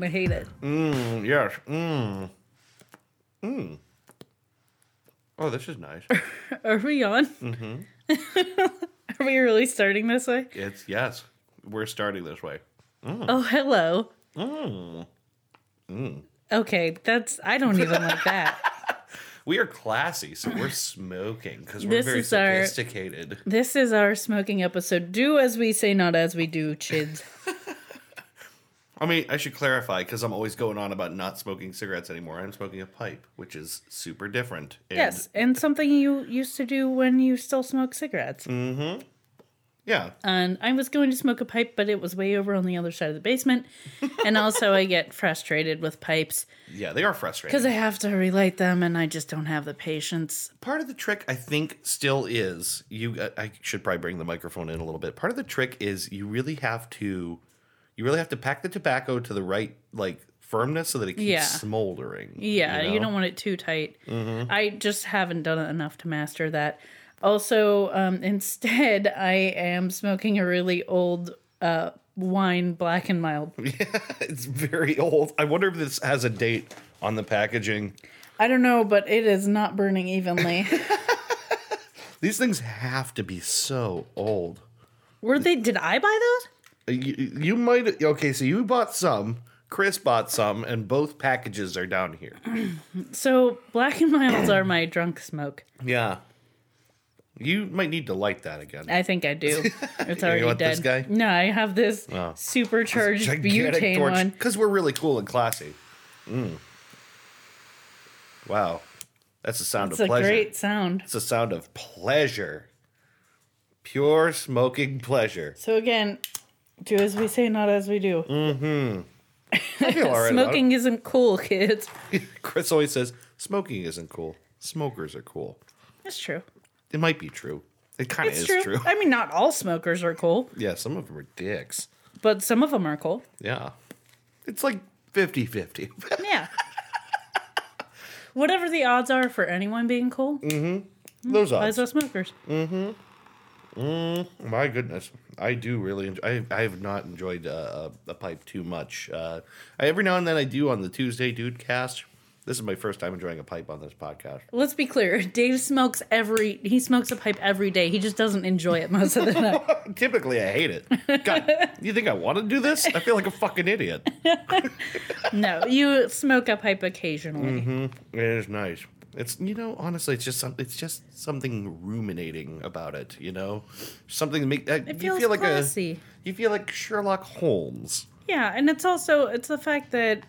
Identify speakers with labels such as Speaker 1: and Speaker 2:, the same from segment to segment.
Speaker 1: gonna hate it.
Speaker 2: Mm, yes. Mm. Mm. Oh, this is nice.
Speaker 1: Are we on?
Speaker 2: Mm-hmm.
Speaker 1: are we really starting this way?
Speaker 2: it's yes. We're starting this way.
Speaker 1: Oh, hello.
Speaker 2: Mm.
Speaker 1: Okay, that's I don't even like that.
Speaker 2: We are classy, so we're smoking because we're
Speaker 1: This
Speaker 2: very
Speaker 1: is our-
Speaker 2: sophisticated.
Speaker 1: This is our smoking episode. Do as we say, not as we do, chids.
Speaker 2: I mean, I should clarify because I'm always going on about not smoking cigarettes anymore. I'm smoking a pipe, which is super different. And
Speaker 1: yes, and something you used to do when you still smoke cigarettes. Mm-hmm.
Speaker 2: Yeah.
Speaker 1: And I was going to smoke a pipe, but it was way over on the other side of the basement. and also, I get frustrated with pipes
Speaker 2: Yeah, they are frustrating.
Speaker 1: because I have to relight them, and I just don't have the patience.
Speaker 2: part of the trick i think still is you uh, i should probably bring the microphone in a little bit part of the trick is you really have to you really have to pack the tobacco to the right like firmness so that it keeps
Speaker 1: Yeah.
Speaker 2: smoldering
Speaker 1: Yeah, you,
Speaker 2: know?
Speaker 1: don't want it too tight. I just haven't done it enough to master that. Also, um, instead, I am smoking a really old uh, wine, black and mild.
Speaker 2: Yeah, it's very old i wonder if this has a date on the packaging
Speaker 1: I don't know, but it is not burning evenly.
Speaker 2: these things have to be so old
Speaker 1: Were they? Did I buy those?
Speaker 2: You, you might okay so you bought some chris bought some and both packages are down here
Speaker 1: So black and milds are my drunk smoke.
Speaker 2: yeah you might need to light that again
Speaker 1: I think I do. It's already
Speaker 2: want
Speaker 1: dead.
Speaker 2: this guy?
Speaker 1: No, I have this
Speaker 2: Oh.
Speaker 1: supercharged butane one.
Speaker 2: because we're really cool and classy. Mm. Wow, that's the sound
Speaker 1: It's
Speaker 2: of
Speaker 1: a
Speaker 2: pleasure.
Speaker 1: great sound.
Speaker 2: It's the sound of pleasure, pure smoking pleasure.
Speaker 1: So again, do as we say, not as we do. Mm-hmm.
Speaker 2: I feel all right.
Speaker 1: Smoking isn't cool, kids.
Speaker 2: Chris always says smoking isn't cool. Smokers are cool.
Speaker 1: It's true.
Speaker 2: It might be true. It kind of is
Speaker 1: true. I mean, not all smokers are cool,
Speaker 2: Yeah, some of them are dicks.
Speaker 1: but some of them are cool.
Speaker 2: Yeah, it's like 50-50.
Speaker 1: Yeah. Whatever the odds are for anyone being cool, mm-hmm.
Speaker 2: Those odds.
Speaker 1: as are smokers. Mm-hmm.
Speaker 2: My goodness, I do really. Enjoy, I I have not enjoyed uh, a, a pipe too much. Uh, I, every now and then I do on the Tuesday Dude Cast. This is my first time enjoying a pipe on this podcast.
Speaker 1: Let's be clear. Dave smokes every. He smokes a pipe every day. He just doesn't enjoy it most of the time.
Speaker 2: Typically, I hate it. God, you think I want to do this? I feel like a fucking idiot.
Speaker 1: no, you smoke a pipe occasionally.
Speaker 2: It is nice. It's you know honestly, it's just something. It's just something ruminating about it. You know, something to make uh,
Speaker 1: It
Speaker 2: you feel like
Speaker 1: classy.
Speaker 2: a you feel like Sherlock Holmes.
Speaker 1: Yeah, and it's also it's the fact that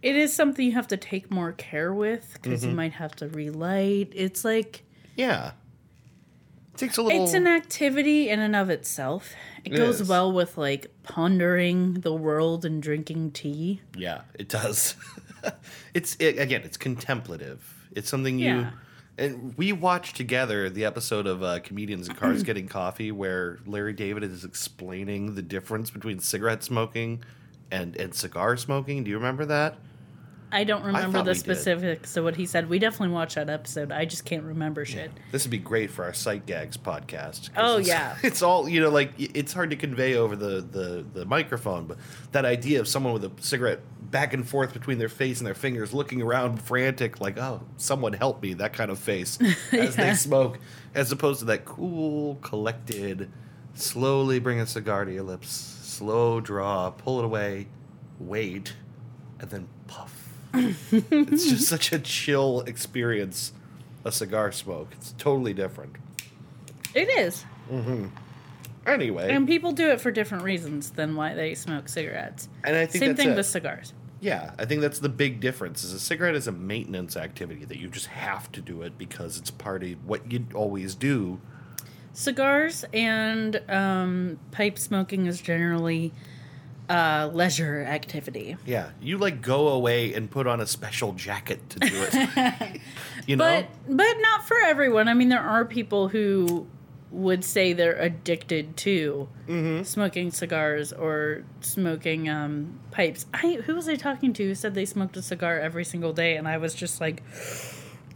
Speaker 1: it is something you have to take more care with because
Speaker 2: Mm-hmm.
Speaker 1: you might have to relight. It's like
Speaker 2: Yeah, it takes a little.
Speaker 1: it's an activity in and of itself. It,
Speaker 2: It
Speaker 1: goes
Speaker 2: is.
Speaker 1: well with like pondering the world and drinking tea.
Speaker 2: Yeah, it does. it's it, again, it's contemplative. It's something you
Speaker 1: Yeah.
Speaker 2: and we watched together the episode of uh, comedians in cars getting coffee, where Larry David is explaining the difference between cigarette smoking and and cigar smoking. Do you remember that?
Speaker 1: I don't remember
Speaker 2: thought
Speaker 1: the
Speaker 2: we did.
Speaker 1: specifics of what he said. We definitely watched that episode. I just can't remember shit.
Speaker 2: This would be great for our sight gags podcast.
Speaker 1: Oh,
Speaker 2: it's-
Speaker 1: yeah.
Speaker 2: it's all you know. Like it's hard to convey over the, the the microphone, but that idea of someone with a cigarette back and forth between their face and their fingers, looking around frantic, like "Oh, someone help me!" That kind of face as they smoke, as opposed to that cool, collected, slowly bring a cigar to your lips, slow draw, pull it away, wait, and then puff. it's just such a chill experience a cigar smoke. It's totally different.
Speaker 1: It is. Mm-hmm.
Speaker 2: Anyway,
Speaker 1: And people do it for different reasons than why they smoke cigarettes.
Speaker 2: and I think
Speaker 1: Same thing
Speaker 2: it.
Speaker 1: with cigars.
Speaker 2: yeah, I think that's the big difference. Is a cigarette is a maintenance activity that you just have to do it because it's part of what you always do.
Speaker 1: Cigars and um, pipe smoking is generally uh, leisure activity.
Speaker 2: Yeah, you like go away and put on a special jacket to do it. you know,
Speaker 1: But but not for everyone. I mean, there are people who would say they're addicted to
Speaker 2: Mm-hmm.
Speaker 1: smoking cigars or smoking um, pipes. I who was I talking to who said they smoked a cigar every single day, and I was just like,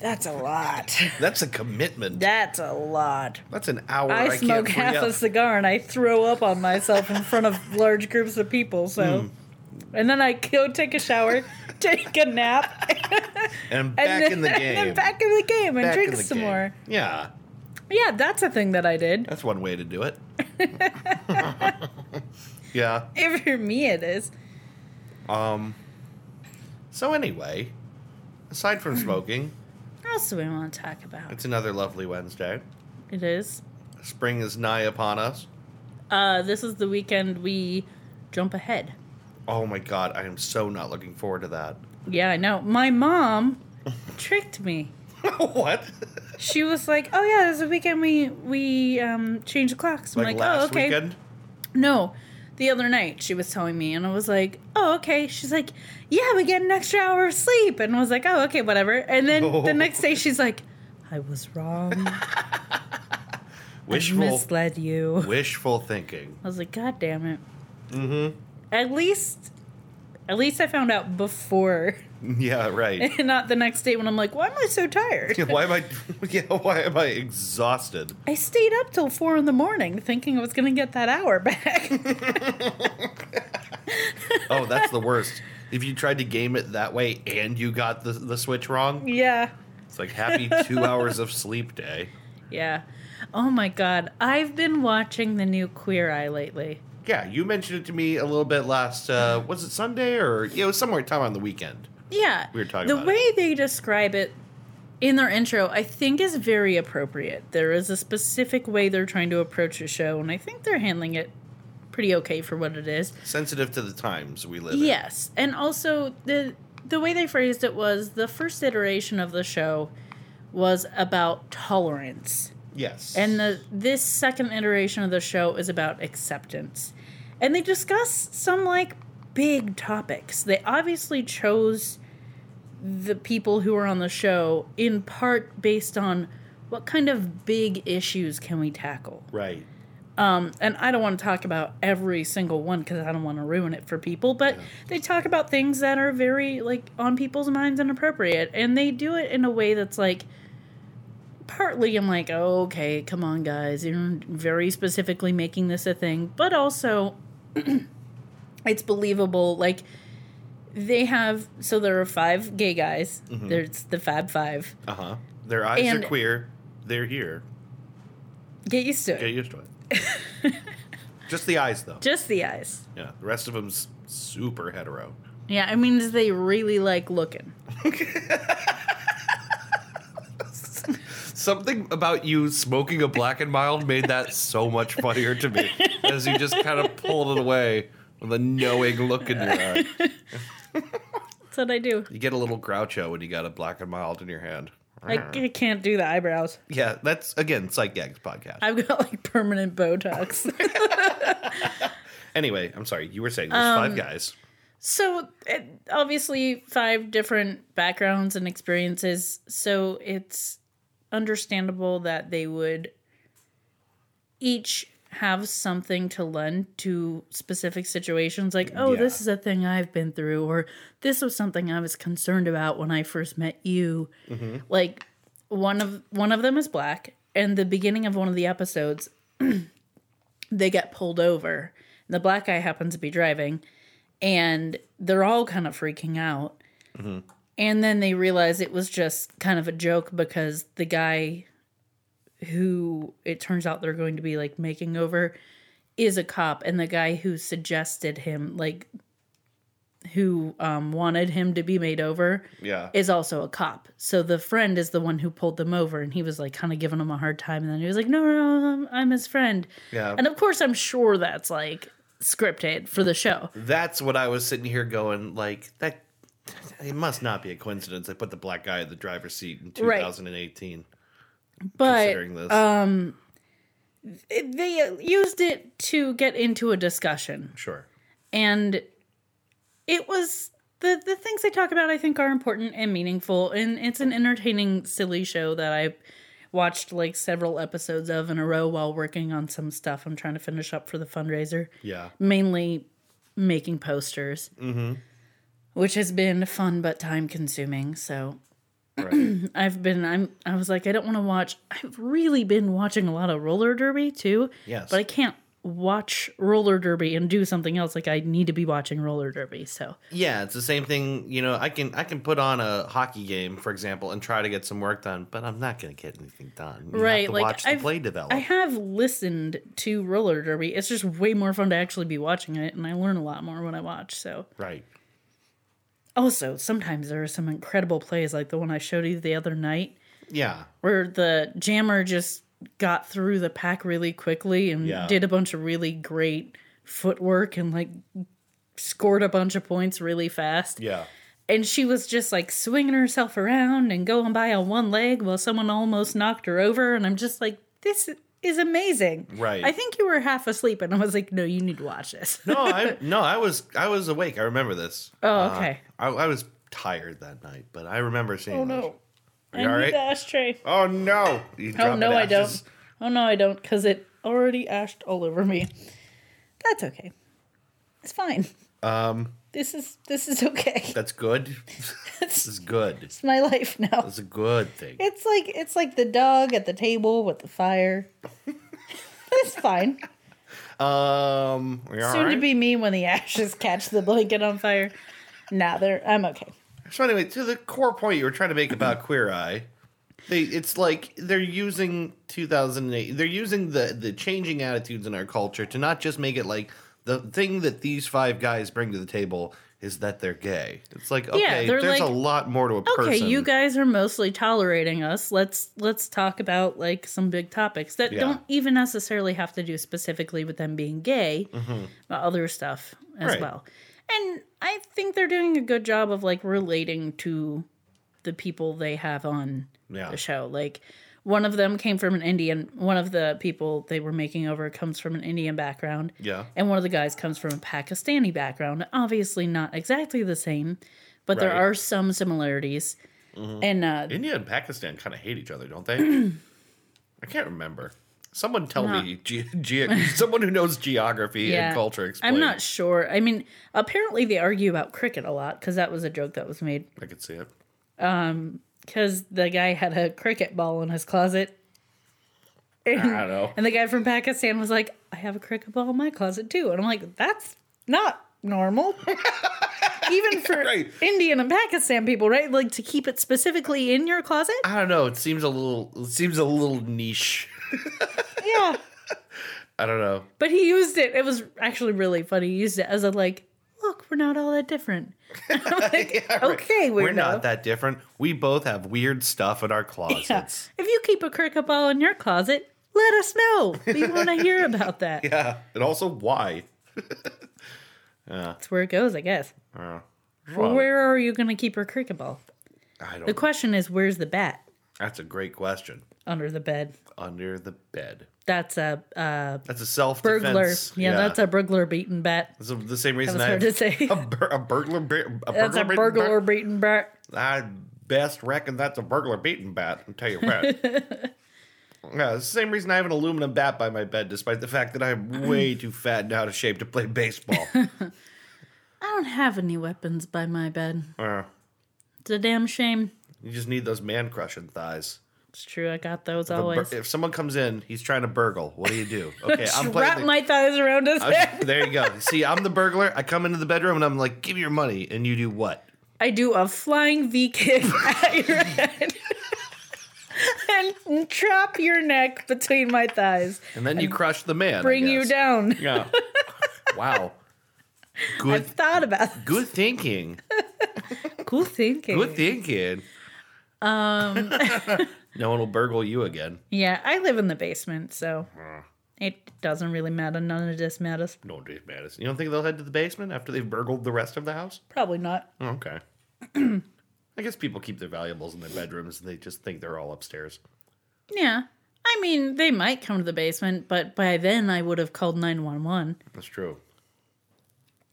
Speaker 1: "That's a lot.
Speaker 2: that's a commitment.
Speaker 1: That's a lot."
Speaker 2: that's an hour.
Speaker 1: I,
Speaker 2: I,
Speaker 1: smoke half
Speaker 2: up.
Speaker 1: a cigar and I throw up on myself in front of large groups of people. So
Speaker 2: Hmm.
Speaker 1: And then I go take a shower, take a nap,
Speaker 2: And back
Speaker 1: and then,
Speaker 2: in the
Speaker 1: and
Speaker 2: game.
Speaker 1: then back in the game and
Speaker 2: Back
Speaker 1: drink some
Speaker 2: game.
Speaker 1: more.
Speaker 2: Yeah,
Speaker 1: Yeah, that's a thing that I did.
Speaker 2: that's one way to do it. yeah.
Speaker 1: If for me, it is.
Speaker 2: Um. So anyway, aside from smoking,
Speaker 1: else do we want to talk about?
Speaker 2: it's another lovely Wednesday.
Speaker 1: It is.
Speaker 2: Spring is nigh upon us.
Speaker 1: Uh, this is the weekend we jump ahead.
Speaker 2: Oh my god, I am so not looking forward to that.
Speaker 1: Yeah, I know. My mom tricked me.
Speaker 2: what?
Speaker 1: She was like, "Oh yeah, there's a weekend we we um change the clocks." I'm
Speaker 2: like,
Speaker 1: like,
Speaker 2: last
Speaker 1: "Oh okay."
Speaker 2: weekend?
Speaker 1: No, the other night she was telling me, and I was like, "Oh okay." She's like, "Yeah, we get an extra hour of sleep," and I was like, "Oh okay, whatever." And then
Speaker 2: Oh.
Speaker 1: the next day she's like, "I was wrong. I misled you."
Speaker 2: wishful thinking.
Speaker 1: I was like, "God damn it."
Speaker 2: Mm-hmm.
Speaker 1: At least, at least I found out before,
Speaker 2: Yeah, right.
Speaker 1: and not the next day when I'm like, "Why am I so tired?"
Speaker 2: why am I? Yeah, why am I exhausted?
Speaker 1: I stayed up till four in the morning thinking I was gonna get that hour back.
Speaker 2: Oh, that's the worst. If you tried to game it that way and you got the the switch wrong,
Speaker 1: yeah.
Speaker 2: it's like happy two hours of sleep day.
Speaker 1: Yeah. Oh my god. I've been watching the new Queer Eye lately.
Speaker 2: Yeah, you mentioned it to me a little bit last. Uh, was it Sunday or yeah, it was somewhere time on the weekend.
Speaker 1: Yeah.
Speaker 2: We were talking
Speaker 1: the way they describe it in their intro, I think is very appropriate. There is a specific way they're trying to approach a show, and I think they're handling it pretty okay for what it is.
Speaker 2: Sensitive to the times we live in.
Speaker 1: Yes. And also the the way they phrased it was the first iteration of the show was about tolerance.
Speaker 2: Yes.
Speaker 1: And the this second iteration of the show is about acceptance. And they discuss some like big topics. They obviously chose the people who are on the show in part based on what kind of big issues can we tackle.
Speaker 2: right.
Speaker 1: Um, and I don't want to talk about every single one because I don't want to ruin it for people. But they talk about things that are very like on people's minds and appropriate, and they do it in a way that's like. Partly, I'm like, oh, okay, come on, guys, you're very specifically making this a thing, but also, it's believable. Like, they have so there are five gay guys. There's the Fab Five.
Speaker 2: Uh huh. Their eyes
Speaker 1: And-
Speaker 2: are queer. They're here.
Speaker 1: Get used to it.
Speaker 2: Get used to it. Just the eyes, though.
Speaker 1: Just the eyes.
Speaker 2: Yeah. The rest of them's super hetero.
Speaker 1: Yeah, it means they really like looking.
Speaker 2: Something about you smoking a black and mild made that so much funnier to me as you just kind of pulled it away with a knowing look in your eye.
Speaker 1: That's what I do.
Speaker 2: You get a little groucho when you got a black and mild in your hand.
Speaker 1: I, I can't do the eyebrows.
Speaker 2: Yeah, that's again Sight Gags podcast.
Speaker 1: I've got like permanent Botox.
Speaker 2: Anyway, I'm sorry. You were saying there's
Speaker 1: Um,
Speaker 2: five guys.
Speaker 1: so, it, obviously, five different backgrounds and experiences. So, it's understandable that they would each have something to lend to specific situations. Like, oh,
Speaker 2: Yeah.
Speaker 1: this is a thing I've been through, or this was something I was concerned about when I first met you. Mm-hmm. Like, one of one of them is black, and the beginning of one of the episodes, they get pulled over. The black guy happens to be driving, and they're all kind of freaking out. Mm-hmm. And then they realize it was just kind of a joke because the guy who it turns out they're going to be like making over is a cop, and the guy who suggested him, like, who um, wanted him to be made over,
Speaker 2: Yeah.
Speaker 1: is also a cop. So the friend is the one who pulled them over, and he was like kind of giving him a hard time. And then he was like, "No, no, no, I'm, I'm his friend."
Speaker 2: Yeah.
Speaker 1: And of course, I'm sure that's like scripted for the show.
Speaker 2: That's what I was sitting here going like that. It must not be a coincidence. They put the black guy in the driver's seat in
Speaker 1: Right.
Speaker 2: 2018.
Speaker 1: But
Speaker 2: Considering this,
Speaker 1: it- they uh, used it to get into a discussion,
Speaker 2: sure.
Speaker 1: and it was the the things they talk about. I think are important and meaningful, and it's an entertaining, silly show that I watched like several episodes of in a row while working on some stuff. I'm trying to finish up for the fundraiser.
Speaker 2: Yeah.
Speaker 1: mainly making posters, which has been fun but time consuming. So
Speaker 2: Right.
Speaker 1: I've been, I'm, I was like, I don't want to watch. I've really been watching a lot of roller derby too.
Speaker 2: Yes.
Speaker 1: but I can't watch roller derby and do something else. Like I need to be watching roller derby. So
Speaker 2: Yeah, it's the same thing. You know, I can I can put on a hockey game, for example, and try to get some work done, but I'm not going to get anything done. You
Speaker 1: right, like
Speaker 2: watch the
Speaker 1: I've,
Speaker 2: play develop.
Speaker 1: I have listened to roller derby. It's just way more fun to actually be watching it, and I learn a lot more when I watch. So
Speaker 2: right.
Speaker 1: Also sometimes there are some incredible plays, like the one I showed you the other night,
Speaker 2: Yeah.
Speaker 1: where the jammer just got through the pack really quickly and
Speaker 2: Yeah.
Speaker 1: did a bunch of really great footwork and like scored a bunch of points really fast.
Speaker 2: Yeah.
Speaker 1: And she was just like swinging herself around and going by on one leg while someone almost knocked her over. And I'm just like, this is amazing.
Speaker 2: Right.
Speaker 1: I think you were half asleep, and I was like, no, you need to watch this.
Speaker 2: No, I no, I was I was awake. I remember this.
Speaker 1: Oh, okay.
Speaker 2: Uh, I, I was tired that night, but I remember seeing.
Speaker 1: oh, no.
Speaker 2: Are
Speaker 1: I
Speaker 2: you all
Speaker 1: need
Speaker 2: right?
Speaker 1: the ashtray.
Speaker 2: Oh no! You
Speaker 1: Oh, no, I don't. Oh, no, I don't, because it already ashed all over me. That's okay. It's fine.
Speaker 2: Um,
Speaker 1: This is this is okay.
Speaker 2: that's good. this is good.
Speaker 1: It's my life now.
Speaker 2: It's a good thing.
Speaker 1: It's like it's like the dog at the table with the fire. it's fine.
Speaker 2: Um, all
Speaker 1: Soon to be me when the ashes catch the blanket on fire. Nah, they're I'm okay.
Speaker 2: So anyway, to the core point you were trying to make about Queer Eye, they it's like they're using 2008. They're using the the changing attitudes in our culture to not just make it like the thing that these five guys bring to the table is that they're gay. It's like okay,
Speaker 1: they're
Speaker 2: there's
Speaker 1: like,
Speaker 2: a lot more to a person.
Speaker 1: Okay, you guys are mostly tolerating us. Let's let's talk about like some big topics that
Speaker 2: Yeah.
Speaker 1: don't even necessarily have to do specifically with them being gay, but other stuff as
Speaker 2: Mm-hmm. Right.
Speaker 1: well. And I think they're doing a good job of like relating to the people they have on
Speaker 2: Yeah.
Speaker 1: the show. Like one of them came from an Indian. One of the people they were making over comes from an Indian background.
Speaker 2: Yeah.
Speaker 1: And one of the guys comes from a Pakistani background. Obviously, not exactly the same, but there
Speaker 2: Right. Mm-hmm.
Speaker 1: are some similarities. And uh,
Speaker 2: India and Pakistan kind of hate each other, don't they? I can't remember. Someone tell
Speaker 1: Not-
Speaker 2: me, ge- ge- someone who knows geography
Speaker 1: yeah,
Speaker 2: and culture. Explain.
Speaker 1: I'm not sure. I mean, apparently they argue about cricket a lot because that was a joke that was made.
Speaker 2: I could see it.
Speaker 1: Because the guy had a cricket ball in his closet.
Speaker 2: I don't know.
Speaker 1: And the guy from Pakistan was like, I have a cricket ball in my closet too. And I'm like, that's not normal. Even for
Speaker 2: Right.
Speaker 1: Indian and Pakistan people, right? Like to keep it specifically in your closet?
Speaker 2: I don't know. It seems a little. It seems a little niche.
Speaker 1: Yeah.
Speaker 2: I don't know.
Speaker 1: But he used it. It was actually really funny. He used it as a like, look, we're not all that different. I'm like,
Speaker 2: Yeah, right.
Speaker 1: okay, weirdo.
Speaker 2: We're not that different. We both have weird stuff in our closets.
Speaker 1: Yeah. If you keep a cricket ball in your closet, let us know. We want to hear about that.
Speaker 2: Yeah. And also, why?
Speaker 1: That's where it goes, I guess.
Speaker 2: Uh,
Speaker 1: Well, where are you going to keep your cricket ball?
Speaker 2: I don't.
Speaker 1: The question is, where's the bat?
Speaker 2: That's a great question.
Speaker 1: Under the bed.
Speaker 2: Under the bed.
Speaker 1: That's a uh,
Speaker 2: That's a self
Speaker 1: burglar.
Speaker 2: defense.
Speaker 1: Yeah, that's a burglar beaten bat.
Speaker 2: That's a- the same reason I
Speaker 1: hard
Speaker 2: have
Speaker 1: to say.
Speaker 2: A, bur- a burglar. ba- A
Speaker 1: That's a burglar beaten bat.
Speaker 2: I best reckon that's a burglar beating bat. I'll tell you what. yeah, it's the same reason I have an aluminum bat by my bed, despite the fact that I'm way too fat and out of shape to play baseball.
Speaker 1: I don't have any weapons by my bed.
Speaker 2: Uh,
Speaker 1: It's a damn shame.
Speaker 2: you just need those man crushing thighs.
Speaker 1: It's true. I got those
Speaker 2: If, a bur-
Speaker 1: always.
Speaker 2: if someone comes in, he's trying to burgle. What do you do? Okay, I'm
Speaker 1: Wrap.
Speaker 2: The,
Speaker 1: my thighs around his head.
Speaker 2: there you go. See, I'm the burglar. I come into the bedroom and I'm like, "Give me your money," and you do what?
Speaker 1: I do a flying V kick at your head. and trap your neck between my thighs.
Speaker 2: And then you crush the man.
Speaker 1: Bring you down.
Speaker 2: Yeah. wow. Good.
Speaker 1: I've thought about this.
Speaker 2: Good thinking.
Speaker 1: Cool thinking.
Speaker 2: Good thinking.
Speaker 1: Um,
Speaker 2: No one will burgle you again.
Speaker 1: yeah, I live in the basement, so uh-huh. it doesn't really matter. None of this matters.
Speaker 2: No, Dave Madison. You don't think they'll head to the basement after they've burgled the rest of the house?
Speaker 1: Probably not.
Speaker 2: Oh, okay. I guess people keep their valuables in their bedrooms and they just think they're all upstairs.
Speaker 1: Yeah. I mean, they might come to the basement, but by then I would have called 911.
Speaker 2: That's true.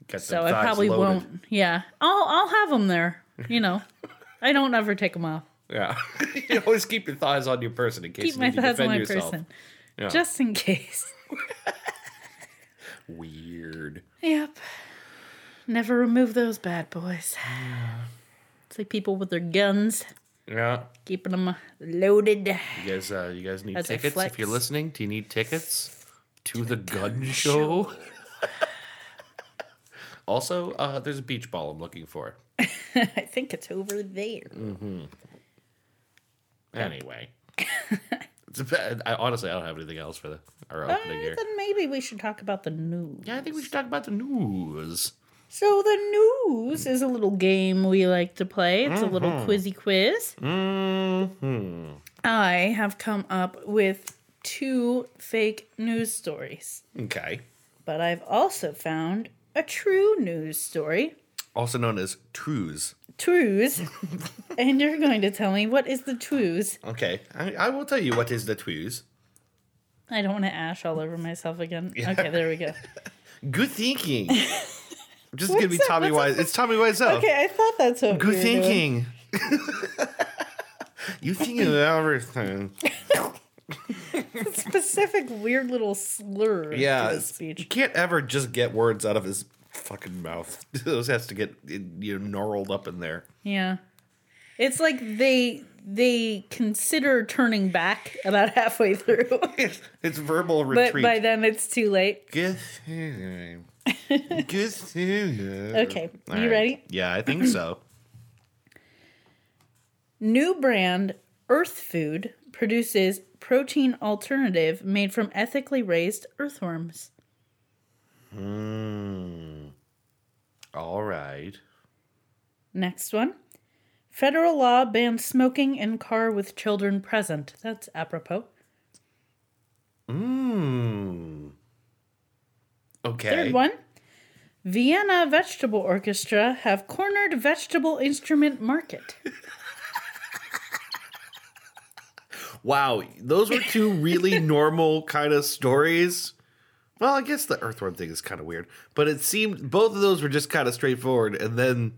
Speaker 2: Get
Speaker 1: So I probably
Speaker 2: loaded.
Speaker 1: won't. Yeah. I'll I'll have them there, you know. I don't ever take them off.
Speaker 2: Yeah. you always keep your thighs on your person in case
Speaker 1: Keep
Speaker 2: you
Speaker 1: my
Speaker 2: need to
Speaker 1: thighs on
Speaker 2: defend
Speaker 1: my
Speaker 2: yourself.
Speaker 1: person.
Speaker 2: Yeah.
Speaker 1: Just in case.
Speaker 2: Weird.
Speaker 1: Yep. Never remove those bad boys. It's like people with their guns,
Speaker 2: Yeah.
Speaker 1: keeping them loaded.
Speaker 2: You guys, uh, you guys need
Speaker 1: As a
Speaker 2: tickets if you're listening. Do you need tickets? to the gun show. also, uh, there's a beach ball I'm looking for.
Speaker 1: I think it's over there.
Speaker 2: Anyway, it's a bad, I, honestly I don't have anything else for the, our
Speaker 1: Uh,
Speaker 2: opening here.
Speaker 1: then maybe we should talk about the news.
Speaker 2: Yeah, I think we should talk about the news.
Speaker 1: So the news is a little game we like to play. It's a little quizzy quiz.
Speaker 2: hmm
Speaker 1: I have come up with two fake news stories,
Speaker 2: Okay.
Speaker 1: but I've also found a true news story.
Speaker 2: Also known as trues.
Speaker 1: Trues. and you're going to tell me what is the trues.
Speaker 2: Okay, I, I will tell you what is the trues.
Speaker 1: I don't want to ash all over myself again. Okay, there we go.
Speaker 2: Good thinking. Just gonna be
Speaker 1: that?
Speaker 2: Tommy
Speaker 1: What's
Speaker 2: Wise. It's Tommy Wiseau.
Speaker 1: Okay, I thought that's what
Speaker 2: Good
Speaker 1: we
Speaker 2: thinking. you think of everything.
Speaker 1: Specific weird little slur
Speaker 2: Yeah,
Speaker 1: speech.
Speaker 2: you can't ever just get words out of his fucking mouth. Those has to get you know gnarled up in there.
Speaker 1: Yeah. It's like they they consider turning back about halfway through.
Speaker 2: It's, it's verbal
Speaker 1: but
Speaker 2: retreat.
Speaker 1: by then it's too late.
Speaker 2: Good thinking.
Speaker 1: Okay,
Speaker 2: All
Speaker 1: you ready?
Speaker 2: Yeah, I think so.
Speaker 1: New brand Earth Food produces protein alternative made from ethically raised earthworms.
Speaker 2: Hmm. All right.
Speaker 1: Next one. Federal law bans smoking in car with children present. That's apropos.
Speaker 2: Mmm. Okay.
Speaker 1: Third one. Vienna Vegetable Orchestra have cornered vegetable instrument market.
Speaker 2: Wow, those were two really normal kind of stories. Well, I guess the earthworm thing is kind of weird, but it seemed both of those were just kind of straightforward. And then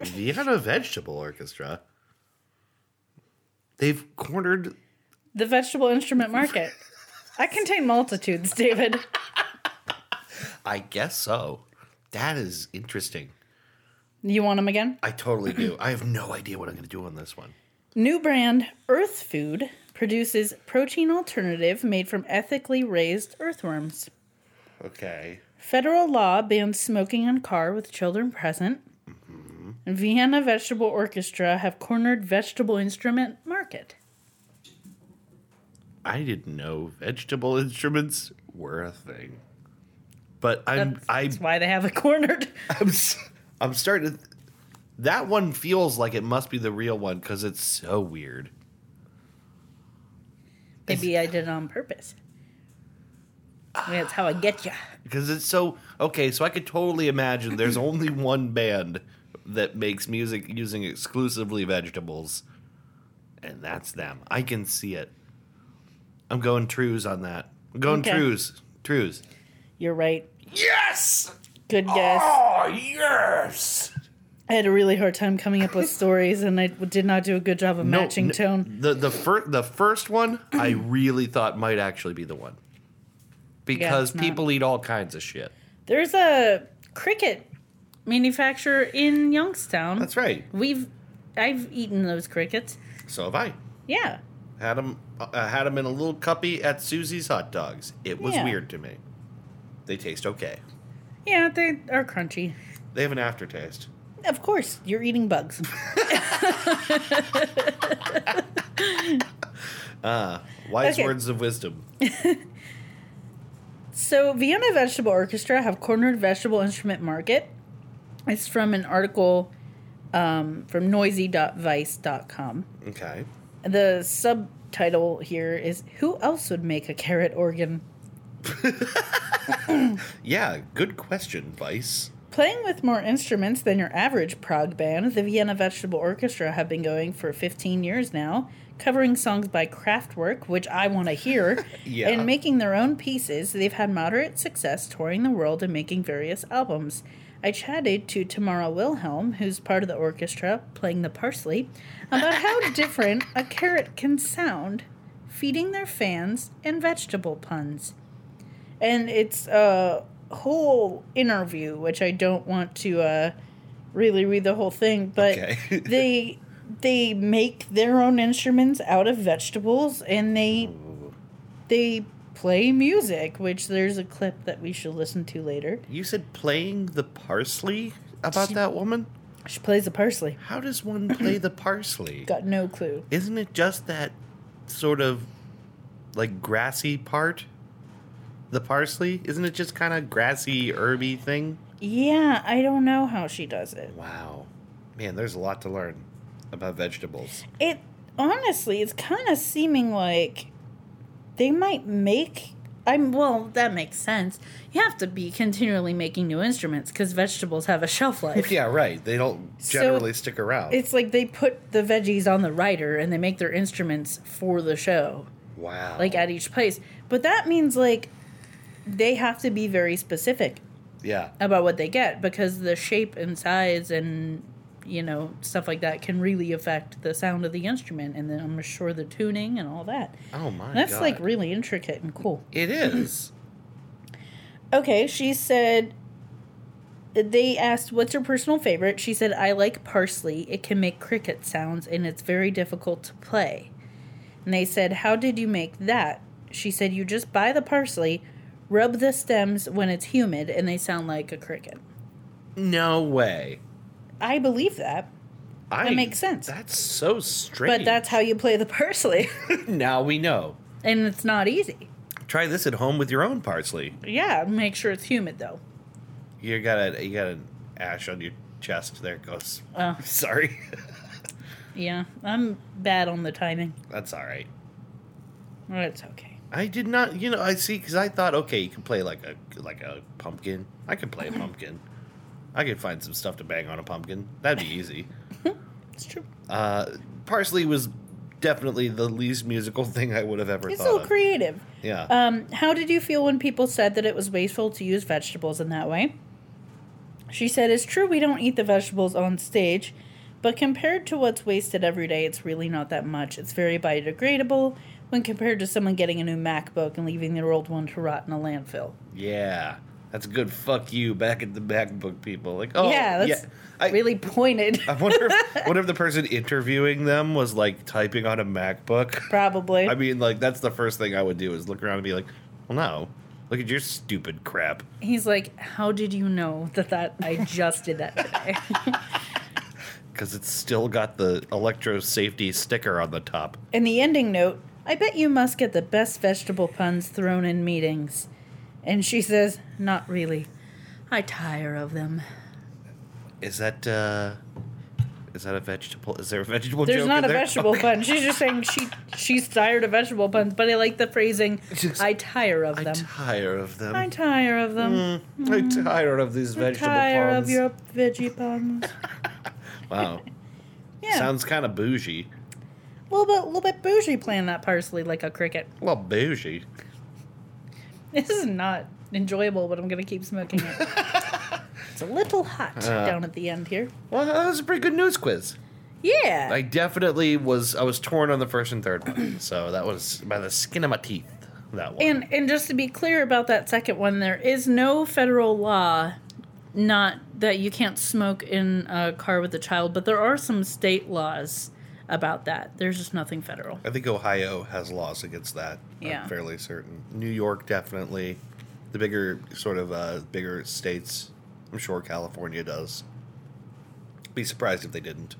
Speaker 2: Vienna Vegetable Orchestra, they've cornered.
Speaker 1: The vegetable instrument market. I contain multitudes, David.
Speaker 2: I guess so. That is interesting.
Speaker 1: You want them again?
Speaker 2: I totally do. I have no idea what I'm going to do on this one.
Speaker 1: New brand Earth Food produces protein alternative made from ethically raised earthworms.
Speaker 2: Okay.
Speaker 1: Federal law bans smoking in car with children present. And Vienna Vegetable Orchestra have cornered vegetable instrument market.
Speaker 2: I didn't know vegetable instruments were a thing. But I'm I
Speaker 1: That's why they have it cornered.
Speaker 2: I'm I'm starting to. That one feels like it must be the real one because it's so weird.
Speaker 1: Maybe I did it on purpose. That's how I get you.
Speaker 2: Because it's so okay. So I could totally imagine there's only one band that makes music using exclusively vegetables, and that's them. I can see it. I'm going trues on that. I'm going
Speaker 1: Okay.
Speaker 2: trues. Trues.
Speaker 1: You're right.
Speaker 2: Yes.
Speaker 1: Good guess.
Speaker 2: Oh yes.
Speaker 1: I had a really hard time coming up with stories, and I did not do a good job of matching
Speaker 2: n-
Speaker 1: tone.
Speaker 2: The the first the first one I really thought might actually be the one. Because
Speaker 1: not.
Speaker 2: people eat all kinds of shit.
Speaker 1: There's a cricket manufacturer in Youngstown.
Speaker 2: That's right.
Speaker 1: We've I've eaten those crickets.
Speaker 2: So have I.
Speaker 1: Yeah.
Speaker 2: Had them uh, them in a little cuppy at Susie's Hot Dogs. It was
Speaker 1: Yeah.
Speaker 2: weird to me. They taste okay.
Speaker 1: Yeah, they are crunchy.
Speaker 2: They have an aftertaste.
Speaker 1: Of course, you're eating bugs.
Speaker 2: Ah, wise
Speaker 1: Okay.
Speaker 2: words of wisdom.
Speaker 1: So, Vienna Vegetable Orchestra have cornered vegetable instrument market. It's from an article um, from noisy.vice.com.
Speaker 2: Okay.
Speaker 1: The subtitle here is Who else would make a carrot organ?
Speaker 2: Yeah, good question, Vice.
Speaker 1: Playing with more instruments than your average prog band, the Vienna Vegetable Orchestra have been going for 15 years now, covering songs by Kraftwerk, which I want to hear,
Speaker 2: Yeah.
Speaker 1: and making their own pieces. They've had moderate success touring the world and making various albums. I chatted to Tamara Wilhelm, who's part of the orchestra, playing the parsley, about how different a carrot can sound, feeding their fans and vegetable puns and it's a whole interview which i don't want to uh really read the whole thing but
Speaker 2: Okay.
Speaker 1: they they make their own instruments out of vegetables and they they play music, which there's a clip that we should listen to later.
Speaker 2: You said playing the parsley about
Speaker 1: She-
Speaker 2: that woman?
Speaker 1: She plays the parsley.
Speaker 2: How does one play the parsley?
Speaker 1: Got no clue.
Speaker 2: Isn't it just that sort of like grassy part? The parsley? Isn't it just kind of grassy, herby thing?
Speaker 1: Yeah, I don't know how she does it.
Speaker 2: Wow. Man, there's a lot to learn about vegetables.
Speaker 1: It honestly, it's kind of seeming like they might make. I'm well. That makes sense. You have to be continually making new instruments because vegetables have a shelf life.
Speaker 2: yeah, right. They don't
Speaker 1: So,
Speaker 2: generally stick around.
Speaker 1: It's like they put the veggies on the rider and they make their instruments for the show,
Speaker 2: wow.
Speaker 1: like at each place. But that means like they have to be very specific
Speaker 2: yeah.
Speaker 1: about what they get because the shape and size and you know stuff like that can really affect the sound of the instrument and then I'm sure the tuning and all that.
Speaker 2: Oh my
Speaker 1: That's
Speaker 2: god.
Speaker 1: like really intricate and cool.
Speaker 2: It is.
Speaker 1: Okay, she said they asked what's her personal favorite. She said I like parsley. It can make cricket sounds and it's very difficult to play. And they said, "How did you make that?" She said, "You just buy the parsley, rub the stems when it's humid and they sound like a cricket."
Speaker 2: no way.
Speaker 1: I believe that.
Speaker 2: I,
Speaker 1: That makes sense.
Speaker 2: That's so strange.
Speaker 1: But that's how you play the parsley.
Speaker 2: now we know.
Speaker 1: and it's not easy.
Speaker 2: Try this at home with your own parsley.
Speaker 1: Yeah, make sure it's humid though.
Speaker 2: You got a you got an ash on your chest. There it goes.
Speaker 1: Oh,
Speaker 2: Sorry.
Speaker 1: yeah. I'm bad on the timing.
Speaker 2: That's all right.
Speaker 1: It's okay.
Speaker 2: I did not, you know, I see because I thought, okay, you can play like a like a pumpkin. I can play a pumpkin. I could find some stuff to bang on a pumpkin. That'd be easy.
Speaker 1: It's true.
Speaker 2: Uh, parsley was definitely the least musical thing I would have ever
Speaker 1: It's
Speaker 2: thought
Speaker 1: so
Speaker 2: of.
Speaker 1: creative.
Speaker 2: Yeah.
Speaker 1: Um, how did you feel when people said that it was wasteful to use vegetables in that way? She said, It's true we don't eat the vegetables on stage, but compared to what's wasted every day, it's really not that much. It's very biodegradable when compared to someone getting a new MacBook and leaving their old one to rot in a landfill.
Speaker 2: yeah. That's a good fuck you back at the MacBook people. Like, oh,
Speaker 1: yeah, that's
Speaker 2: I,
Speaker 1: really pointed.
Speaker 2: I wonder if, wonder if the person interviewing them was like typing on a MacBook.
Speaker 1: Probably.
Speaker 2: I mean, like that's the first thing I would do is look around and be like, "Well, no, look at your stupid crap."
Speaker 1: He's like, How did you know that, that I just did that today?
Speaker 2: Because it's still got the electro safety sticker on the top.
Speaker 1: In the ending note, I bet you must get the best vegetable puns thrown in meetings. And she says, Not really. I tire of them.
Speaker 2: Is that uh is that a vegetable? Is there a vegetable
Speaker 1: There's not a
Speaker 2: there?
Speaker 1: vegetable pun. She's just saying she she's tired of vegetable puns, but I like the phrasing
Speaker 2: Just-
Speaker 1: I tire of them.
Speaker 2: I tire of them.
Speaker 1: I tire of them.
Speaker 2: Mm, I tire of these
Speaker 1: I
Speaker 2: vegetable
Speaker 1: tire
Speaker 2: puns.
Speaker 1: of your veggie puns.
Speaker 2: Wow,
Speaker 1: Yeah.
Speaker 2: sounds kind of bougie.
Speaker 1: a little bit, little bit bougie playing that parsley like a cricket.
Speaker 2: Well, bougie.
Speaker 1: This is not enjoyable, but I'm gonna keep smoking it. it's a little hot
Speaker 2: Uh.
Speaker 1: down at the end here.
Speaker 2: Well, that was a pretty good news quiz.
Speaker 1: Yeah.
Speaker 2: I definitely was. I was torn on the first and third one, so that was by the skin of my teeth. That one.
Speaker 1: And and just to be clear about that second one, there is no federal law not that you can't smoke in a car with a child, but there are some state laws about that. There's just nothing federal.
Speaker 2: I think Ohio has laws against that.
Speaker 1: Yeah.
Speaker 2: I'm fairly certain. New York definitely. The bigger sort of uh, bigger states. I'm sure California does. Be surprised if they didn't.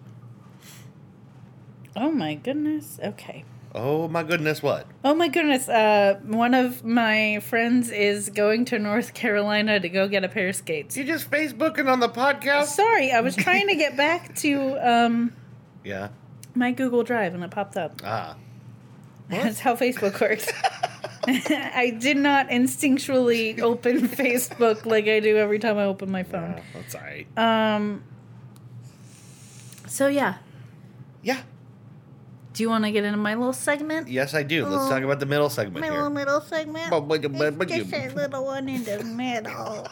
Speaker 1: Oh my goodness. Okay.
Speaker 2: Oh my goodness, what?
Speaker 1: Oh my goodness. Uh, one of my friends is going to North Carolina to go get a pair of skates.
Speaker 2: You just Facebooking on the podcast?
Speaker 1: Sorry, I was trying to get back to um,
Speaker 2: Yeah.
Speaker 1: My Google Drive and it popped up.
Speaker 2: Ah.
Speaker 1: That's how Facebook works. I did not instinctually open Facebook like I do every time I open my phone.
Speaker 2: Yeah, that's alright.
Speaker 1: Um. So yeah,
Speaker 2: Yeah.
Speaker 1: do you want to get into my little segment?
Speaker 2: Yes, I do. Let's talk about the middle segment
Speaker 3: My little
Speaker 2: here.
Speaker 3: middle segment. It's just a little one in the middle.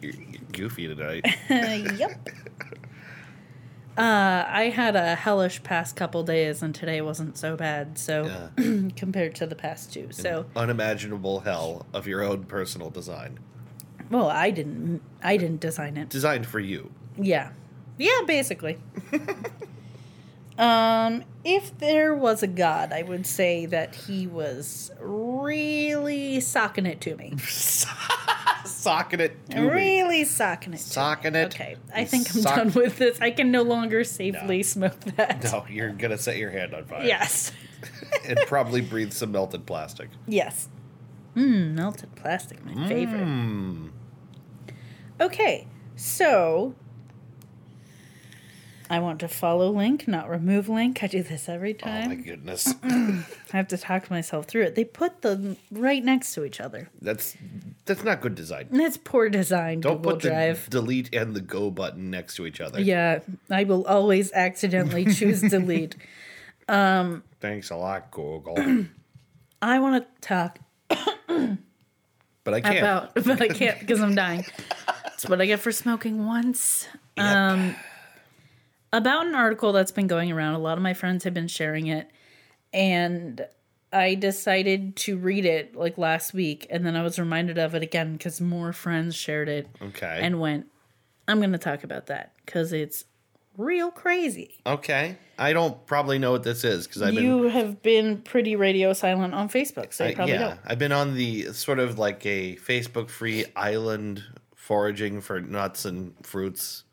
Speaker 2: You're, you're goofy tonight.
Speaker 1: yep. Uh, I had a hellish past couple days, and today wasn't so bad. So compared to the past two, so
Speaker 2: Unimaginable hell of your own personal design.
Speaker 1: well, I didn't, I didn't design it.
Speaker 2: Designed for you.
Speaker 1: Yeah, yeah, basically. Um, if there was a god, I would say that he was really socking it to me.
Speaker 2: Socking it to me.
Speaker 1: really socking it.
Speaker 2: Socking it.
Speaker 1: Okay, I think I'm
Speaker 2: Sock-
Speaker 1: done with this. I can no longer safely
Speaker 2: No.
Speaker 1: smoke that.
Speaker 2: No, you're gonna set your hand on fire.
Speaker 1: Yes.
Speaker 2: and probably breathe some melted plastic.
Speaker 1: Yes. Mmm, melted plastic, my favorite.
Speaker 2: Mm.
Speaker 1: Okay, so I want to follow link, not remove link. I do this every time.
Speaker 2: Oh my goodness.
Speaker 1: I have to talk myself through it. They put them right next to each other.
Speaker 2: that's that's not good design.
Speaker 1: That's poor design,
Speaker 2: Don't
Speaker 1: Google
Speaker 2: put the delete and the go button next to each other.
Speaker 1: Yeah, I will always accidentally choose delete.
Speaker 2: Thanks a lot, Google.
Speaker 1: I want to talk
Speaker 2: But I can't.
Speaker 1: about, but I can't because I'm dying. That's what I get for smoking once. Um, about an article that's been going around. A lot of my friends have been sharing it, and I decided to read it like last week, and then I was reminded of it again because more friends shared it
Speaker 2: okay.
Speaker 1: and went, "I'm going to talk about that because it's real crazy."
Speaker 2: okay. I don't probably know what this is because I've been
Speaker 1: you have been pretty radio silent on Facebook, so you
Speaker 2: I-
Speaker 1: probably
Speaker 2: yeah,
Speaker 1: don't.
Speaker 2: I've been on the sort of like a Facebook free island foraging for nuts and fruits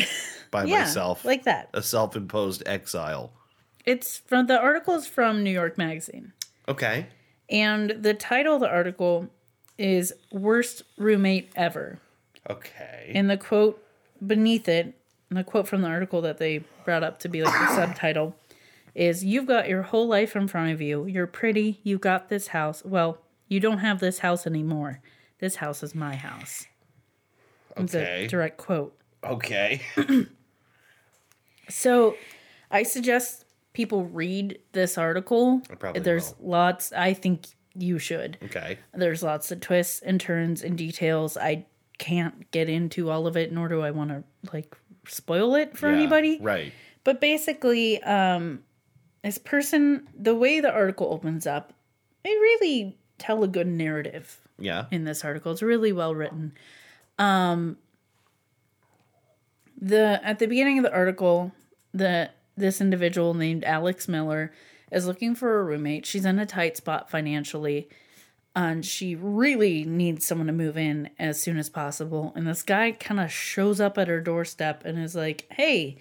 Speaker 2: by
Speaker 1: Yeah,
Speaker 2: myself.
Speaker 1: like that.
Speaker 2: a self imposed exile.
Speaker 1: It's from the article is from New York Magazine.
Speaker 2: Okay.
Speaker 1: And the title of the article is Worst Roommate Ever.
Speaker 2: Okay.
Speaker 1: And the quote beneath it, the quote from the article that they brought up to be like the subtitle, is You've got your whole life in front of you. You're pretty. You got this house. Well, you don't have this house anymore. This house is my house. It's
Speaker 2: okay.
Speaker 1: a direct quote.
Speaker 2: Okay.
Speaker 1: So I suggest people read this article.
Speaker 2: I probably
Speaker 1: There's lots, I think you should.
Speaker 2: okay.
Speaker 1: There's lots of twists and turns and details. I can't get into all of it, nor do I want to like spoil it for
Speaker 2: Yeah,
Speaker 1: anybody.
Speaker 2: Right.
Speaker 1: But basically, um, this person, the way the article opens up, they really tell a good narrative
Speaker 2: Yeah.
Speaker 1: in this article. It's really well written. Um, the at the beginning of the article, the this individual named Alex Miller is looking for a roommate. She's in a tight spot financially, and she really needs someone to move in as soon as possible. And this guy kind of shows up at her doorstep and is like, "Hey,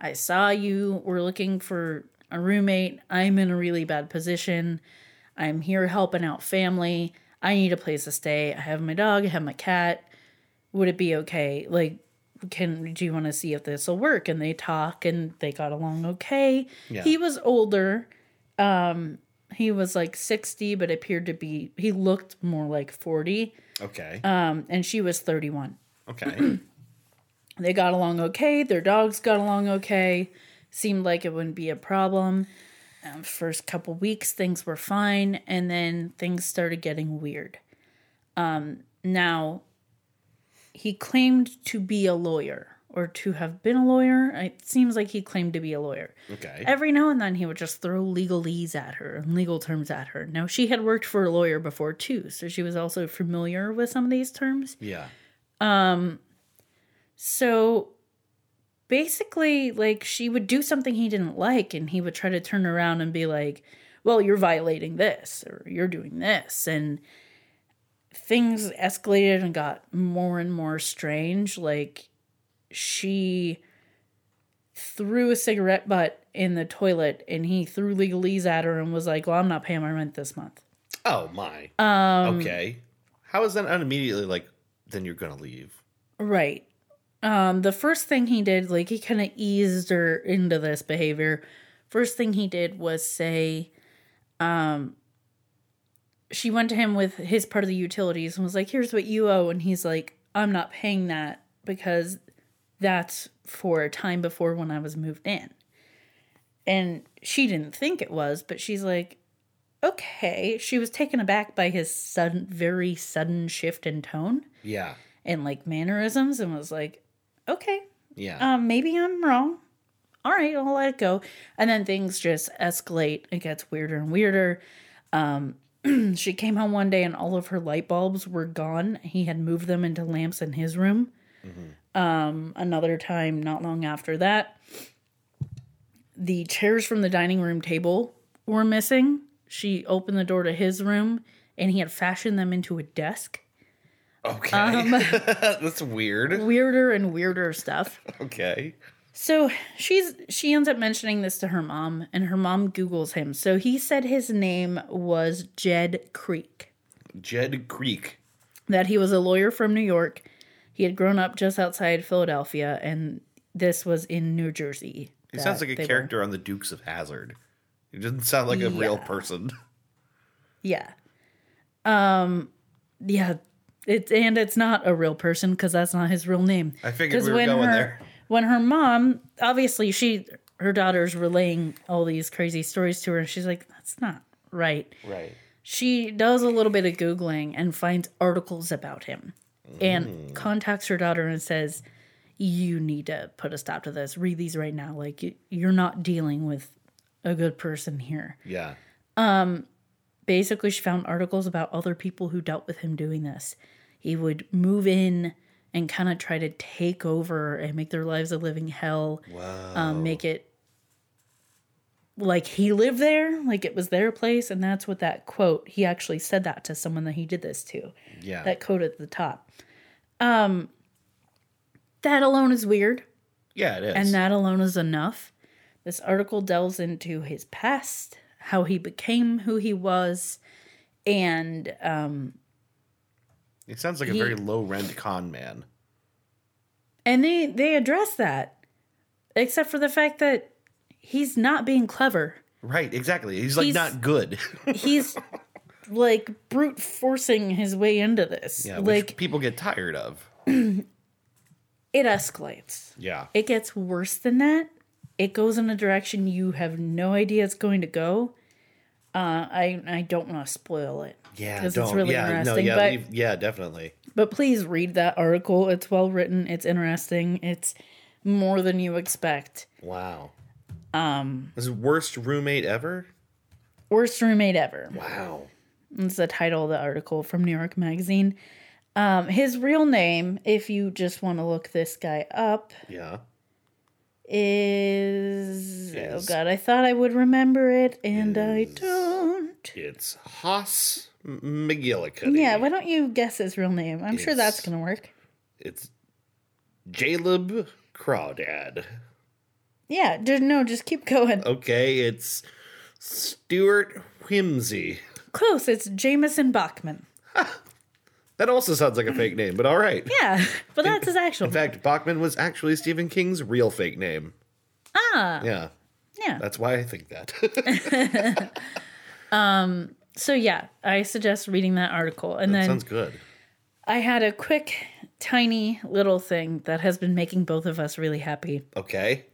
Speaker 1: I saw you were looking for a roommate. I'm in a really bad position. I'm here helping out family. I need a place to stay. I have my dog, I have my cat. Would it be okay? Like, can do you want to see if this will work? And they talk and they got along okay.
Speaker 2: Yeah.
Speaker 1: He was older. Um, he was like 60, but appeared to be he looked more like 40.
Speaker 2: Okay.
Speaker 1: Um, and she was 31
Speaker 2: okay.
Speaker 1: they got along okay. Their dogs got along okay. Seemed like it wouldn't be a problem. Um, first couple weeks, things were fine, and then things started getting weird. Um, now, he claimed to be a lawyer or to have been a lawyer. It seems like he claimed to be a lawyer.
Speaker 2: Okay.
Speaker 1: Every now and then, he would just throw legalese at her and legal terms at her. Now, she had worked for a lawyer before too, so she was also familiar with some of these terms.
Speaker 2: Yeah.
Speaker 1: Um So basically, like, she would do something he didn't like, and he would try to turn around and be like, Well, you're violating this, or you're doing this. And things escalated and got more and more strange. Like, she threw a cigarette butt in the toilet, and he threw legalese at her and was like, Well, I'm not paying my rent this month.
Speaker 2: Oh my. Um. Okay. How is that not immediately like? Then you're gonna leave.
Speaker 1: Right. Um, the first thing he did, like he kind of eased her into this behavior. First thing he did was say, um, she went to him with his part of the utilities and was like, "Here's what you owe," and he's like, "I'm not paying that because that's for a time before when I was moved in." And she didn't think it was, but she's like, "Okay." She was taken aback by his sudden, very sudden shift in tone
Speaker 2: Yeah.
Speaker 1: and like mannerisms and was like, okay,
Speaker 2: Yeah.
Speaker 1: um, maybe I'm wrong. All right, I'll let it go. And then things just escalate. It gets weirder and weirder. Um, she came home one day and all of her light bulbs were gone. He had moved them into lamps in his room. Um, another time, not long after that, the chairs from the dining room table were missing. She opened the door to his room and he had fashioned them into a desk.
Speaker 2: Okay.
Speaker 1: Um,
Speaker 2: That's weird.
Speaker 1: Weirder and weirder stuff.
Speaker 2: Okay.
Speaker 1: So she's she ends up mentioning this to her mom, and her mom Googles him. So he said his name was Jed Creek.
Speaker 2: Jed Creek.
Speaker 1: That he was a lawyer from New York. He had grown up just outside Philadelphia, and this was in New Jersey.
Speaker 2: He sounds like a
Speaker 1: were-
Speaker 2: character on the Dukes of Hazzard. He doesn't sound like a real person.
Speaker 1: Yeah. Um. Yeah. It's and it's not a real person because that's not his real name.
Speaker 2: I figured we were going
Speaker 1: her,
Speaker 2: there.
Speaker 1: When her mom, obviously, she her daughter's relaying all these crazy stories to her, and she's like, "That's not right."
Speaker 2: Right.
Speaker 1: She does a little bit of googling and finds articles about him, and contacts her daughter and says, "You need to put a stop to this. Read these right now. Like you- you're not dealing with a good person here."
Speaker 2: Yeah. Um.
Speaker 1: Basically she found articles about other people who dealt with him doing this. He would move in and kind of try to take over and make their lives a living hell.
Speaker 2: Wow.
Speaker 1: Um, make it like he lived there, like it was their place, and that's what that quote. He actually said that to someone that he did this to.
Speaker 2: yeah.
Speaker 1: That quote at the top. Um, that alone is weird.
Speaker 2: yeah, it is.
Speaker 1: And that alone is enough. This article delves into his past, how he became who he was, and um,
Speaker 2: it sounds like a very low rent con man.
Speaker 1: and they they address that, except for the fact that he's not being clever.
Speaker 2: Right, exactly. He's like
Speaker 1: He's-
Speaker 2: not good.
Speaker 1: He's like brute forcing his way into this.
Speaker 2: yeah, which
Speaker 1: like
Speaker 2: people get tired of.
Speaker 1: it escalates.
Speaker 2: Yeah.
Speaker 1: It gets worse than that. It goes in a direction you have no idea it's going to go. Uh, I I don't want to spoil it.
Speaker 2: Yeah,
Speaker 1: because it's really
Speaker 2: yeah,
Speaker 1: interesting.
Speaker 2: No, yeah,
Speaker 1: but
Speaker 2: leave- yeah, definitely.
Speaker 1: but please read that article. It's well written. It's interesting. It's more than you expect.
Speaker 2: Wow. Um, his worst roommate ever.
Speaker 1: Worst roommate ever.
Speaker 2: Wow.
Speaker 1: It's the title of the article from New York Magazine. Um, his real name, if you just want to look this guy up,
Speaker 2: Yeah.
Speaker 1: Is, oh god, I thought I would remember it, and I don't.
Speaker 2: It's Haas McGillicuddy.
Speaker 1: Yeah, why don't you guess his real name? I'm sure that's gonna work.
Speaker 2: It's Jaleb Crawdad.
Speaker 1: Yeah, no, just keep going.
Speaker 2: Okay, it's Stuart Whimsy.
Speaker 1: Close. It's Jamison Bachman.
Speaker 2: That also sounds like a fake name, but all right.
Speaker 1: Yeah, but that's his actual.
Speaker 2: In fact, Bachman was actually Stephen King's real fake name.
Speaker 1: ah,
Speaker 2: Yeah,
Speaker 1: yeah.
Speaker 2: that's why I think that. Um.
Speaker 1: So yeah, I suggest reading that article, and
Speaker 2: that
Speaker 1: then
Speaker 2: sounds good.
Speaker 1: I had a quick, tiny little thing that has been making both of us really happy.
Speaker 2: Okay.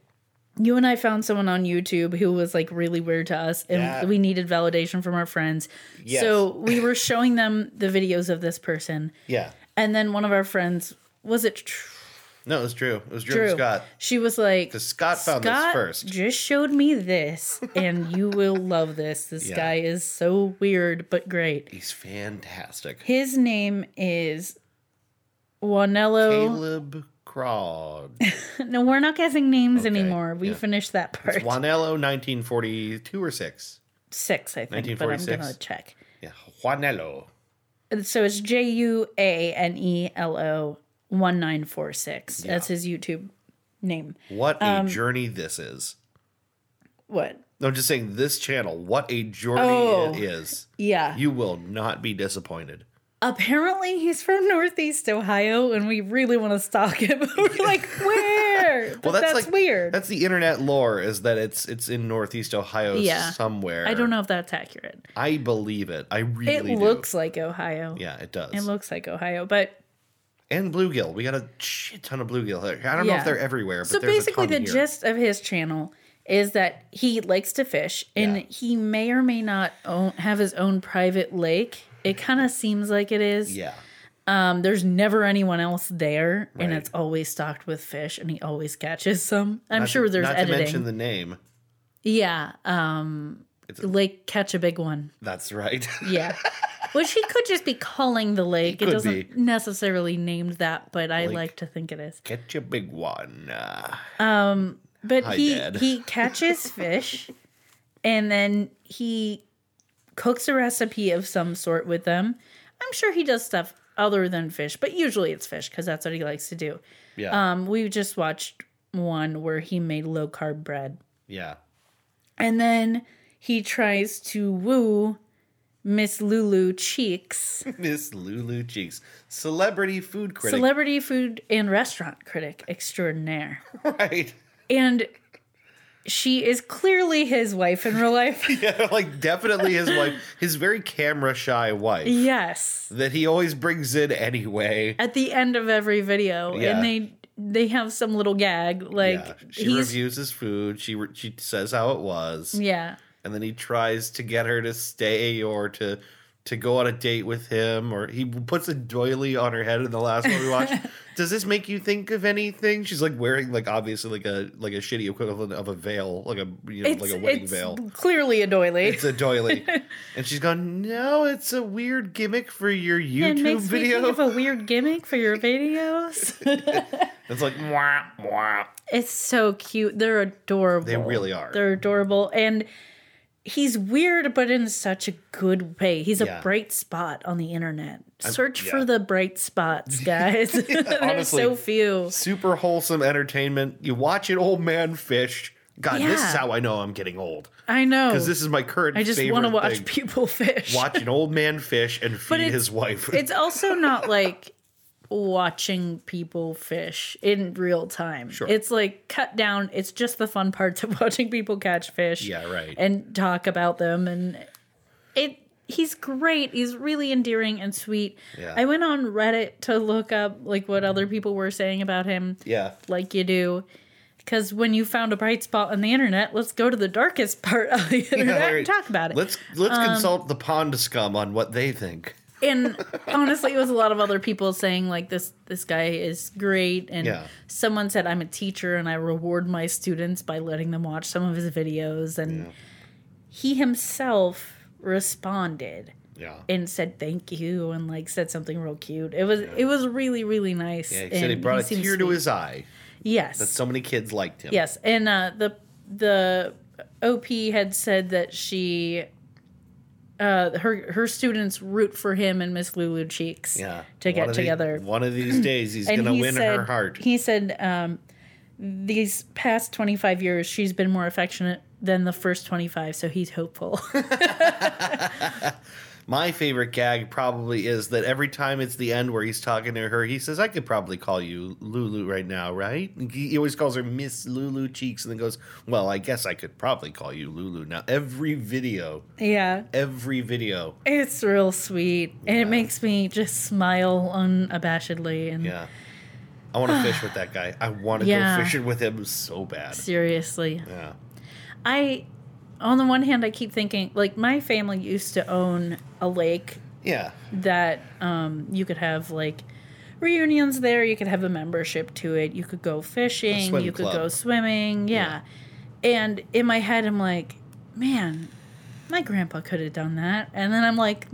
Speaker 1: You and I found someone on YouTube who was like really weird to us, and
Speaker 2: Yeah.
Speaker 1: we needed validation from our friends.
Speaker 2: Yes.
Speaker 1: So we were showing them the videos of this person,
Speaker 2: Yeah.
Speaker 1: and then one of our friends was it Tr-
Speaker 2: No, it was Drew. It was Drew,
Speaker 1: Drew?
Speaker 2: Scott.
Speaker 1: She was like,
Speaker 2: Because Scott found this first.
Speaker 1: just showed me this, and you will love this. This
Speaker 2: Yeah.
Speaker 1: guy is so weird but great.
Speaker 2: He's fantastic.
Speaker 1: His name is Juanelo.
Speaker 2: Caleb
Speaker 1: No, we're not guessing names
Speaker 2: Okay,
Speaker 1: anymore. We
Speaker 2: yeah.
Speaker 1: finished that part.
Speaker 2: Juanelo, 1942 or 6?
Speaker 1: Six, I think, but I'm
Speaker 2: 1946?
Speaker 1: gonna check.
Speaker 2: Yeah, Juanelo.
Speaker 1: So it's J U A N E L O one nine four six. That's his YouTube name.
Speaker 2: What a
Speaker 1: Um,
Speaker 2: journey this is.
Speaker 1: What?
Speaker 2: No, I'm just saying this channel, what a journey
Speaker 1: Oh.
Speaker 2: it is.
Speaker 1: Yeah.
Speaker 2: You will not be disappointed.
Speaker 1: Apparently he's from Northeast Ohio, and we really want to stalk him. We're like, where? But that's,
Speaker 2: like
Speaker 1: weird.
Speaker 2: That's the internet lore is that it's it's in Northeast Ohio
Speaker 1: Yeah.
Speaker 2: somewhere.
Speaker 1: I don't know if that's accurate.
Speaker 2: I believe it. I really
Speaker 1: It
Speaker 2: do.
Speaker 1: looks like Ohio.
Speaker 2: Yeah, it does.
Speaker 1: It looks like Ohio, but
Speaker 2: and bluegill. We got a shit ton of bluegill. here. I don't know if they're everywhere, but
Speaker 1: so basically the
Speaker 2: here.
Speaker 1: gist of his channel is that he likes to fish and
Speaker 2: Yeah.
Speaker 1: he may or may not own, have his own private lake it kind of seems like it is
Speaker 2: Yeah.
Speaker 1: um there's never anyone else there and it's always stocked with fish and he always catches some i'm
Speaker 2: Not
Speaker 1: sure
Speaker 2: to,
Speaker 1: there's
Speaker 2: not
Speaker 1: editing
Speaker 2: to mention the name.
Speaker 1: yeah um
Speaker 2: It's a-
Speaker 1: lake catch a big one
Speaker 2: That's right.
Speaker 1: yeah which he could just be calling the lake it doesn't
Speaker 2: be.
Speaker 1: necessarily named that but i
Speaker 2: Lake.
Speaker 1: like to think it is
Speaker 2: Catch a big one. Uh,
Speaker 1: But
Speaker 2: Hi,
Speaker 1: he
Speaker 2: Dad.
Speaker 1: he catches fish and then he cooks a recipe of some sort with them. I'm sure he does stuff other than fish, but usually it's fish because that's what he likes to do.
Speaker 2: Yeah.
Speaker 1: Um, we just watched one where he made low carb bread.
Speaker 2: yeah.
Speaker 1: And then he tries to woo Miss Lulu Cheeks,
Speaker 2: Miss Lulu Cheeks, celebrity food critic.
Speaker 1: celebrity food and restaurant critic extraordinaire.
Speaker 2: right.
Speaker 1: And she is clearly his wife in real life.
Speaker 2: Yeah, like definitely his wife, his very camera shy wife
Speaker 1: yes.
Speaker 2: that he always brings in anyway.
Speaker 1: At the end of every video.
Speaker 2: Yeah.
Speaker 1: And they they have some little gag like
Speaker 2: yeah. She reviews his food. She re- she says how it was,
Speaker 1: yeah.
Speaker 2: and then he tries to get her to stay or to to go on a date with him, or he puts a doily on her head in the last one we watched. Does this make you think of anything? She's like wearing like obviously like a like a shitty equivalent of a veil, like a you know
Speaker 1: It's,
Speaker 2: like a wedding
Speaker 1: it's
Speaker 2: veil.
Speaker 1: clearly a doily.
Speaker 2: It's a doily, and she's gone. No, it's a weird gimmick for your
Speaker 1: it
Speaker 2: YouTube
Speaker 1: makes me think of a weird gimmick for your videos.
Speaker 2: It's like mwah, mwah.
Speaker 1: It's so cute. They're adorable.
Speaker 2: They really are.
Speaker 1: They're adorable. And he's weird, but in such a good way. He's
Speaker 2: Yeah.
Speaker 1: a bright spot on the internet. Search
Speaker 2: yeah.
Speaker 1: for the bright spots, guys. There's
Speaker 2: honestly.
Speaker 1: so few.
Speaker 2: super wholesome entertainment. You watch an old man fish. God, this is how I know I'm getting old
Speaker 1: I know.
Speaker 2: because this is my current.
Speaker 1: I just
Speaker 2: want to
Speaker 1: watch
Speaker 2: thing.
Speaker 1: people fish.
Speaker 2: watch an old man fish and feed his wife.
Speaker 1: It's also not like watching people fish in real time.
Speaker 2: Sure.
Speaker 1: It's like cut down. It's just the fun parts of watching people catch fish.
Speaker 2: Yeah, right.
Speaker 1: And talk about them and it he's great. He's really endearing and sweet.
Speaker 2: Yeah.
Speaker 1: I went on Reddit to look up like what other people were saying about him
Speaker 2: yeah,
Speaker 1: like you do. Because when you found a bright spot on the internet, let's go to the darkest part of the internet
Speaker 2: right.
Speaker 1: and talk about it.
Speaker 2: let's let's
Speaker 1: Um,
Speaker 2: consult the pond scum on what they think.
Speaker 1: And honestly, it was a lot of other people saying like this this guy is great, and
Speaker 2: Yeah.
Speaker 1: someone said I'm a teacher and I reward my students by letting them watch some of his videos, and he himself responded
Speaker 2: Yeah,
Speaker 1: and said thank you and like said something real cute. It was it was really really nice.
Speaker 2: yeah. He said brought a tear to his eye.
Speaker 1: yes
Speaker 2: That so many kids liked him.
Speaker 1: Yes, and uh, the the OP had said that she, uh, her her students root for him and Miss Lulu Cheeks.
Speaker 2: yeah.
Speaker 1: to
Speaker 2: One
Speaker 1: get
Speaker 2: of the-
Speaker 1: together.
Speaker 2: one of these days, he's gonna
Speaker 1: he
Speaker 2: win
Speaker 1: said,
Speaker 2: her heart.
Speaker 1: He said, um, these past twenty five years, she's been more affectionate than the first twenty five, so he's hopeful.
Speaker 2: My favorite gag probably is that every time it's the end where he's talking to her, he says, I could probably call you Lulu right now, right? He always calls her Miss Lulu Cheeks and then goes, Well, I guess I could probably call you Lulu now. Every video,
Speaker 1: yeah,
Speaker 2: every video.
Speaker 1: it's real sweet, and it makes me just smile unabashedly. And
Speaker 2: Yeah. I want to fish with that guy. I want to
Speaker 1: Yeah.
Speaker 2: go fishing with him so bad.
Speaker 1: seriously,
Speaker 2: Yeah.
Speaker 1: I, on the one hand, I keep thinking like my family used to own a lake
Speaker 2: Yeah.
Speaker 1: that um, you could have like reunions there. You could have a membership to it. You could go fishing. You could
Speaker 2: club.
Speaker 1: go swimming. Yeah. And in my head, I'm like, man, my grandpa could have done that. And then I'm like,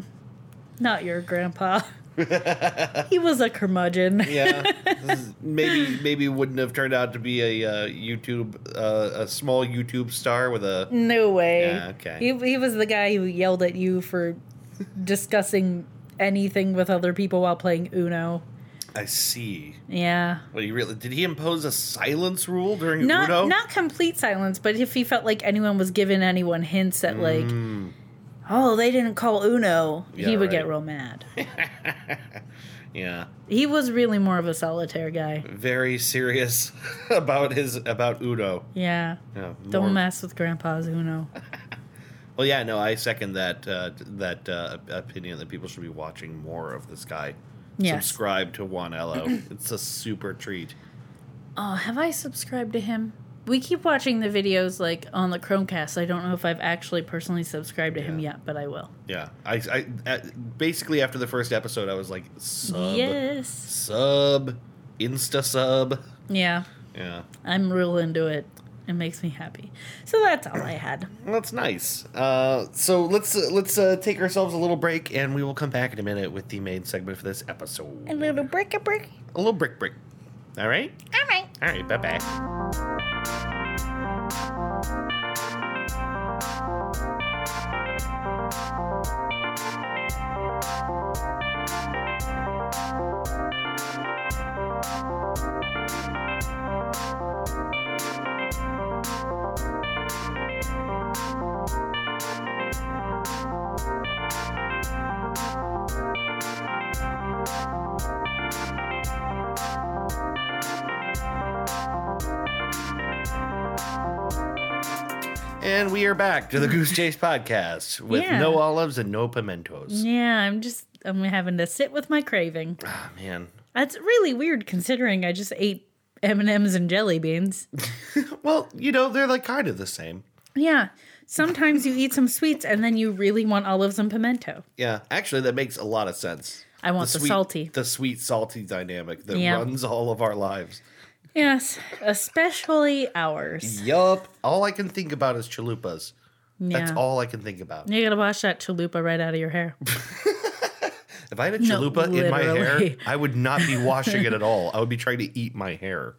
Speaker 1: not your grandpa. he was a curmudgeon.
Speaker 2: Yeah, maybe maybe wouldn't have turned out to be a uh, YouTube uh, a small YouTube star with a
Speaker 1: No way.
Speaker 2: Yeah, okay.
Speaker 1: He, he was the guy who yelled at you for discussing anything with other people while playing Uno.
Speaker 2: I see.
Speaker 1: Yeah.
Speaker 2: What he really did he impose a silence rule during
Speaker 1: not
Speaker 2: Uno?
Speaker 1: not complete silence, but if he felt like anyone was giving anyone hints at like, oh, they didn't call Uno, he.
Speaker 2: Yeah,
Speaker 1: would get real mad.
Speaker 2: yeah,
Speaker 1: he was really more of a solitaire guy.
Speaker 2: very serious about his about Uno.
Speaker 1: Yeah,
Speaker 2: Yeah,
Speaker 1: don't
Speaker 2: more-
Speaker 1: mess with Grandpa's Uno.
Speaker 2: Well, yeah, no, I second that uh, that uh, opinion that people should be watching more of this guy.
Speaker 1: Yes.
Speaker 2: Subscribe to Juanelo. it's a super treat.
Speaker 1: Oh, have I subscribed to him? We keep watching the videos like on the Chromecast. I don't know if I've actually personally subscribed to him yet, but I will.
Speaker 2: Yeah, I, I basically after the first episode, I was like sub,
Speaker 1: yes.
Speaker 2: sub, insta sub.
Speaker 1: Yeah,
Speaker 2: Yeah,
Speaker 1: I'm real into it. It makes me happy. So that's all I had.
Speaker 2: well, that's nice. Uh, so let's uh, let's uh, take ourselves a little break, and we will come back in a minute with the main segment for this episode.
Speaker 3: A little brick a brick.
Speaker 2: A little break break. All right.
Speaker 3: All right.
Speaker 2: All right. Bye bye. Are back to the Goose Chase podcast with
Speaker 1: Yeah.
Speaker 2: no olives and no pimentos.
Speaker 1: Yeah, I'm just I'm having to sit with my craving.
Speaker 2: Ah, man.
Speaker 1: That's really weird considering I just ate M and M's and jelly beans.
Speaker 2: Well, you know, they're like kind of the same.
Speaker 1: Yeah, sometimes you eat some sweets and then you really want olives and pimento.
Speaker 2: Yeah, actually, that makes a lot of sense.
Speaker 1: I want the,
Speaker 2: sweet,
Speaker 1: salty.
Speaker 2: the sweet salty dynamic that
Speaker 1: Yeah.
Speaker 2: runs all of our lives.
Speaker 1: Yes, especially ours.
Speaker 2: Yup. All I can think about is chalupas. That's all I can think about.
Speaker 1: You gotta wash that chalupa right out of your hair.
Speaker 2: If I had a
Speaker 1: No,
Speaker 2: chalupa in my hair. I would not be washing it at all. I would be trying to eat my hair.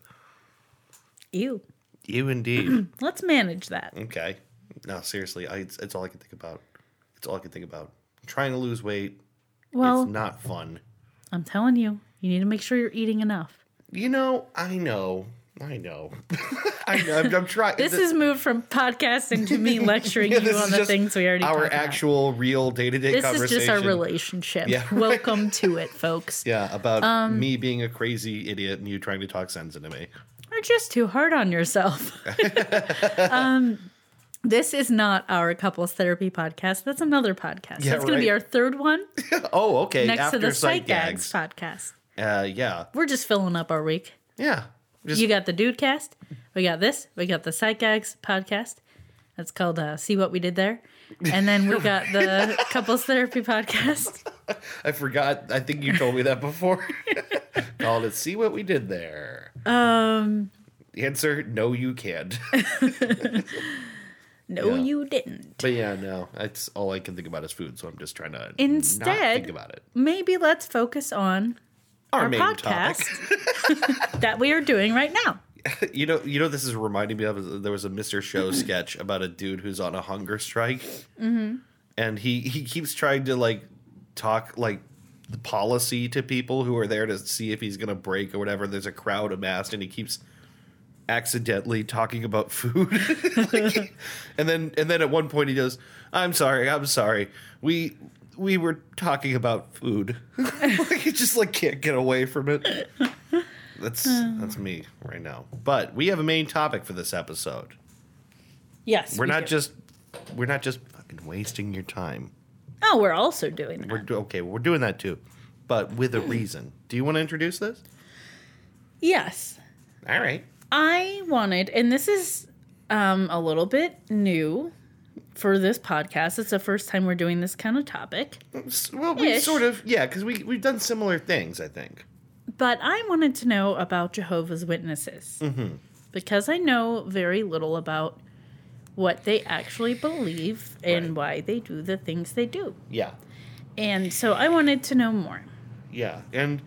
Speaker 1: Ew.
Speaker 2: You indeed.
Speaker 1: Let's manage that.
Speaker 2: okay. No, seriously, I, it's, it's all I can think about. It's all I can think about. trying to lose weight.
Speaker 1: Well,
Speaker 2: it's not fun.
Speaker 1: I'm telling you, you need to make sure you're eating enough.
Speaker 2: You know, I know. I know. I know. I'm, I'm trying.
Speaker 1: This has moved from podcasting to me lecturing
Speaker 2: Yeah,
Speaker 1: you on the things we already
Speaker 2: our
Speaker 1: talked about.
Speaker 2: actual, real day to day
Speaker 1: This
Speaker 2: conversation.
Speaker 1: is just our relationship.
Speaker 2: Yeah, right.
Speaker 1: Welcome to it, folks.
Speaker 2: Yeah, about
Speaker 1: Um,
Speaker 2: me being a crazy idiot and you trying to talk sense into me.
Speaker 1: You're just too hard on yourself. um, this is not our couples therapy podcast. That's another podcast.
Speaker 2: Yeah,
Speaker 1: That's going to be our third one
Speaker 2: oh, okay.
Speaker 1: next
Speaker 2: After
Speaker 1: to the
Speaker 2: sight
Speaker 1: Sight Gags podcast.
Speaker 2: Uh, yeah,
Speaker 1: We're just filling up our week.
Speaker 2: yeah. Just
Speaker 1: You got the Dude Cast. We got this. We got the Sight Gags podcast. That's called uh, See What We Did There. And then we got the couples therapy podcast.
Speaker 2: I forgot. I think you told me that before. Called it. See what we did there.
Speaker 1: Um,
Speaker 2: Answer: No, you can't.
Speaker 1: no,
Speaker 2: Yeah.
Speaker 1: you didn't.
Speaker 2: but yeah, no. That's all I can think about is food. So I'm just trying to not
Speaker 1: Instead-
Speaker 2: think about it.
Speaker 1: Maybe let's focus on
Speaker 2: Our,
Speaker 1: our
Speaker 2: main
Speaker 1: podcast
Speaker 2: topic.
Speaker 1: that we are doing right now.
Speaker 2: You know, you know. This is reminding me of. There was a Mr. Show sketch about a dude who's on a hunger strike, mm-hmm. and he he keeps trying to like talk like the policy to people who are there to see if he's gonna break or whatever. There's a crowd amassed, and he keeps accidentally talking about food. Like, and then and then at one point he goes, "I'm sorry, I'm sorry. We we were talking about food." like, just like can't get away from it. That's that's me right now. But we have a main topic for this episode.
Speaker 1: Yes.
Speaker 2: We're
Speaker 1: we
Speaker 2: not
Speaker 1: do.
Speaker 2: just we're not just fucking wasting your time.
Speaker 1: Oh, we're also doing that.
Speaker 2: We're do- okay. We're doing that too, but with a reason. Do you want to introduce this?
Speaker 1: yes.
Speaker 2: All right.
Speaker 1: I wanted, and this is um, a little bit new for this podcast. It's the first time we're doing this kind of topic.
Speaker 2: Well, we
Speaker 1: Ish.
Speaker 2: sort of yeah, because we we've done similar things. I think.
Speaker 1: But I wanted to know about Jehovah's Witnesses
Speaker 2: Mm-hmm.
Speaker 1: because I know very little about what they actually believe and
Speaker 2: Right.
Speaker 1: why they do the things they do.
Speaker 2: Yeah.
Speaker 1: And so I wanted to know more.
Speaker 2: Yeah, and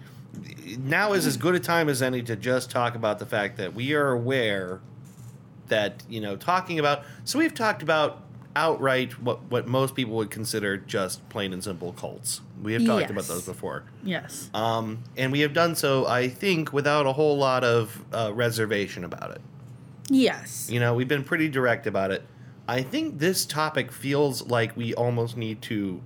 Speaker 2: now is as good a time as any to just talk about the fact that we are aware that you know talking about. So we've talked about outright what what most people would consider just plain and simple cults. We have talked about those before,
Speaker 1: Yes.
Speaker 2: um, and we have done so, I think, without a whole lot of uh, reservation about it.
Speaker 1: Yes.
Speaker 2: You know, we've been pretty direct about it. I think this topic feels like we almost need to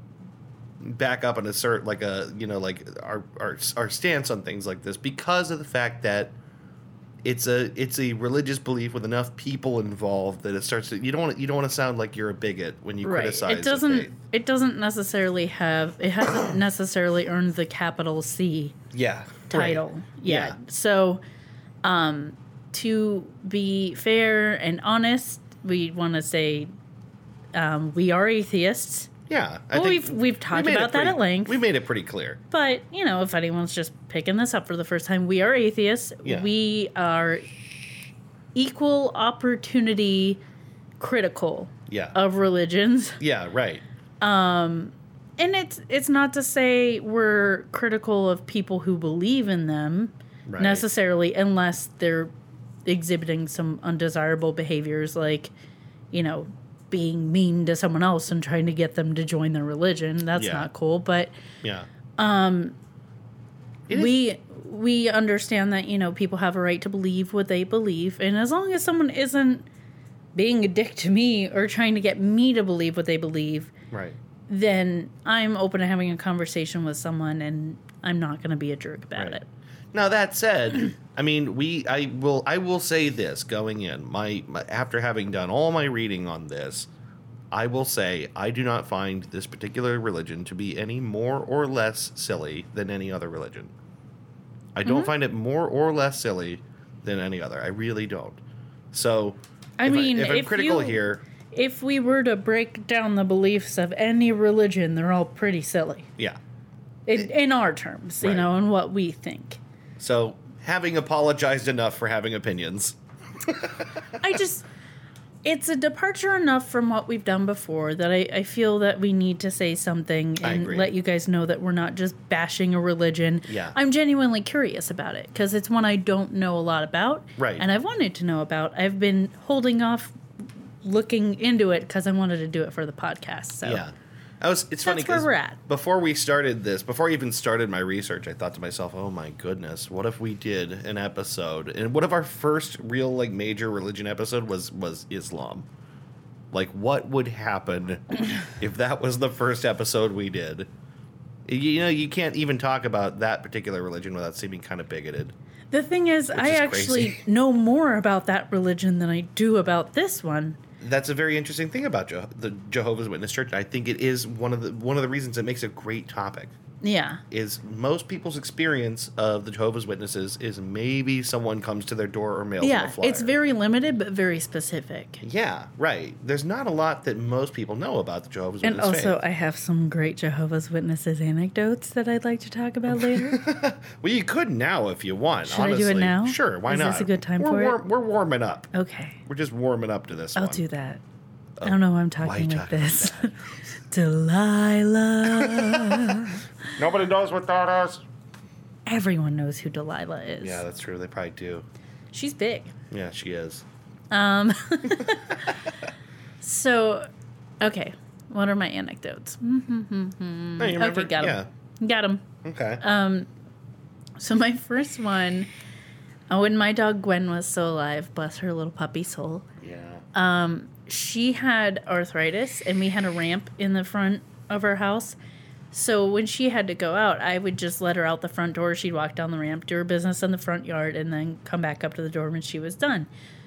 Speaker 2: back up and assert like a you know like our our our stance on things like this because of the fact that it's a it's a religious belief with enough people involved that it starts to you don't want you don't want to sound like you're a bigot when you
Speaker 1: Right.
Speaker 2: criticize
Speaker 1: It doesn't it doesn't necessarily have it hasn't necessarily earned the capital C
Speaker 2: yeah
Speaker 1: title
Speaker 2: right.
Speaker 1: yet.
Speaker 2: Yeah.
Speaker 1: So, um, to be fair and honest, we want to say um, we are atheists.
Speaker 2: Yeah I
Speaker 1: Well, we've- we've talked
Speaker 2: it
Speaker 1: about that
Speaker 2: pretty-
Speaker 1: at length.
Speaker 2: we made it pretty clear
Speaker 1: But you know, if anyone's just picking this up for the first time, we are atheists.
Speaker 2: Yeah.
Speaker 1: We are equal opportunity critical
Speaker 2: yeah
Speaker 1: of religions.
Speaker 2: yeah right Um,
Speaker 1: And it's it's not to say we're critical of people who believe in them
Speaker 2: Right.
Speaker 1: necessarily unless they're exhibiting some undesirable behaviors like, you know, being mean to someone else and trying to get them to join their religion. That's
Speaker 2: Yeah.
Speaker 1: not cool. But
Speaker 2: yeah um
Speaker 1: we we understand that, you know, people have a right to believe what they believe. And as long as someone isn't being a dick to me or trying to get me to believe what they believe,
Speaker 2: right
Speaker 1: then I'm open to having a conversation with someone and I'm not going to be a jerk about
Speaker 2: Right.
Speaker 1: it.
Speaker 2: Now that said, I mean, we I will I will say this going in my, my after having done all my reading on this, I will say I do not find this particular religion to be any more or less silly than any other religion. I don't mm-hmm. find it more or less silly than any other. I really don't. So,
Speaker 1: I
Speaker 2: if
Speaker 1: mean,
Speaker 2: if I'm
Speaker 1: if
Speaker 2: critical
Speaker 1: you-
Speaker 2: here,
Speaker 1: If we were to break down the beliefs of any religion, they're all pretty silly
Speaker 2: yeah.
Speaker 1: in, in our terms, you know, and what we think.
Speaker 2: So, having apologized enough for having opinions,
Speaker 1: I just, it's a departure enough from what we've done before that I, I feel that we need to say something and let you guys know that we're not just bashing a religion.
Speaker 2: Yeah.
Speaker 1: I'm genuinely curious about it because it's one I don't know a lot about.
Speaker 2: Right.
Speaker 1: And I've wanted to know about. I've been holding off looking into it because I wanted to do it for the podcast. So
Speaker 2: Yeah. I was it's funny
Speaker 1: That's where
Speaker 2: 'cause
Speaker 1: we're at.
Speaker 2: before we started this, before I even started my research, I thought to myself, "Oh my goodness, what if we did an episode? And what if our first real like major religion episode was was Islam? Like what would happen if that was the first episode we did? You know, you can't even talk about that particular religion without seeming kind of bigoted.
Speaker 1: The thing is, I
Speaker 2: is
Speaker 1: actually
Speaker 2: crazy.
Speaker 1: know more about that religion than I do about this one.
Speaker 2: That's a very interesting thing about Je- the Jehovah's Witness Church. I think it is one of the one of the reasons it makes a great topic.
Speaker 1: Yeah.
Speaker 2: is most people's experience of the Jehovah's Witnesses is maybe someone comes to their door or mails them a
Speaker 1: Yeah.
Speaker 2: flyer.
Speaker 1: It's very limited, but very specific.
Speaker 2: yeah, right. There's not a lot that most people know about the Jehovah's
Speaker 1: Witnesses.
Speaker 2: And
Speaker 1: also,
Speaker 2: faith.
Speaker 1: I have some great Jehovah's Witnesses anecdotes that I'd like to talk about later.
Speaker 2: well, you could now if you want.
Speaker 1: Should I do it now?
Speaker 2: Sure, why
Speaker 1: Is
Speaker 2: not?
Speaker 1: this a good time
Speaker 2: we're
Speaker 1: for it?
Speaker 2: We're warming up.
Speaker 1: Okay.
Speaker 2: We're just warming up to this
Speaker 1: I'll
Speaker 2: one.
Speaker 1: do that. I oh, don't know why I'm talking
Speaker 2: you
Speaker 1: like
Speaker 2: talking like
Speaker 1: this. Delilah.
Speaker 2: Nobody knows what that is.
Speaker 1: Everyone knows who Delilah is.
Speaker 2: Yeah, that's true. They probably do.
Speaker 1: She's big.
Speaker 2: Yeah, she is.
Speaker 1: Um, so, okay. What are my anecdotes?
Speaker 2: No, you remember?
Speaker 1: Okay, got
Speaker 2: yeah.
Speaker 1: him. Got him.
Speaker 2: Okay.
Speaker 1: Um, so my first one, uh, when my dog Gwen was still alive, bless her little puppy soul,
Speaker 2: yeah.
Speaker 1: um, she had arthritis, and we had a ramp in the front of our house. So when she had to go out, I would just let her out the front door. She'd walk down the ramp, do her business in the front yard, and then come back up to the door when she was done.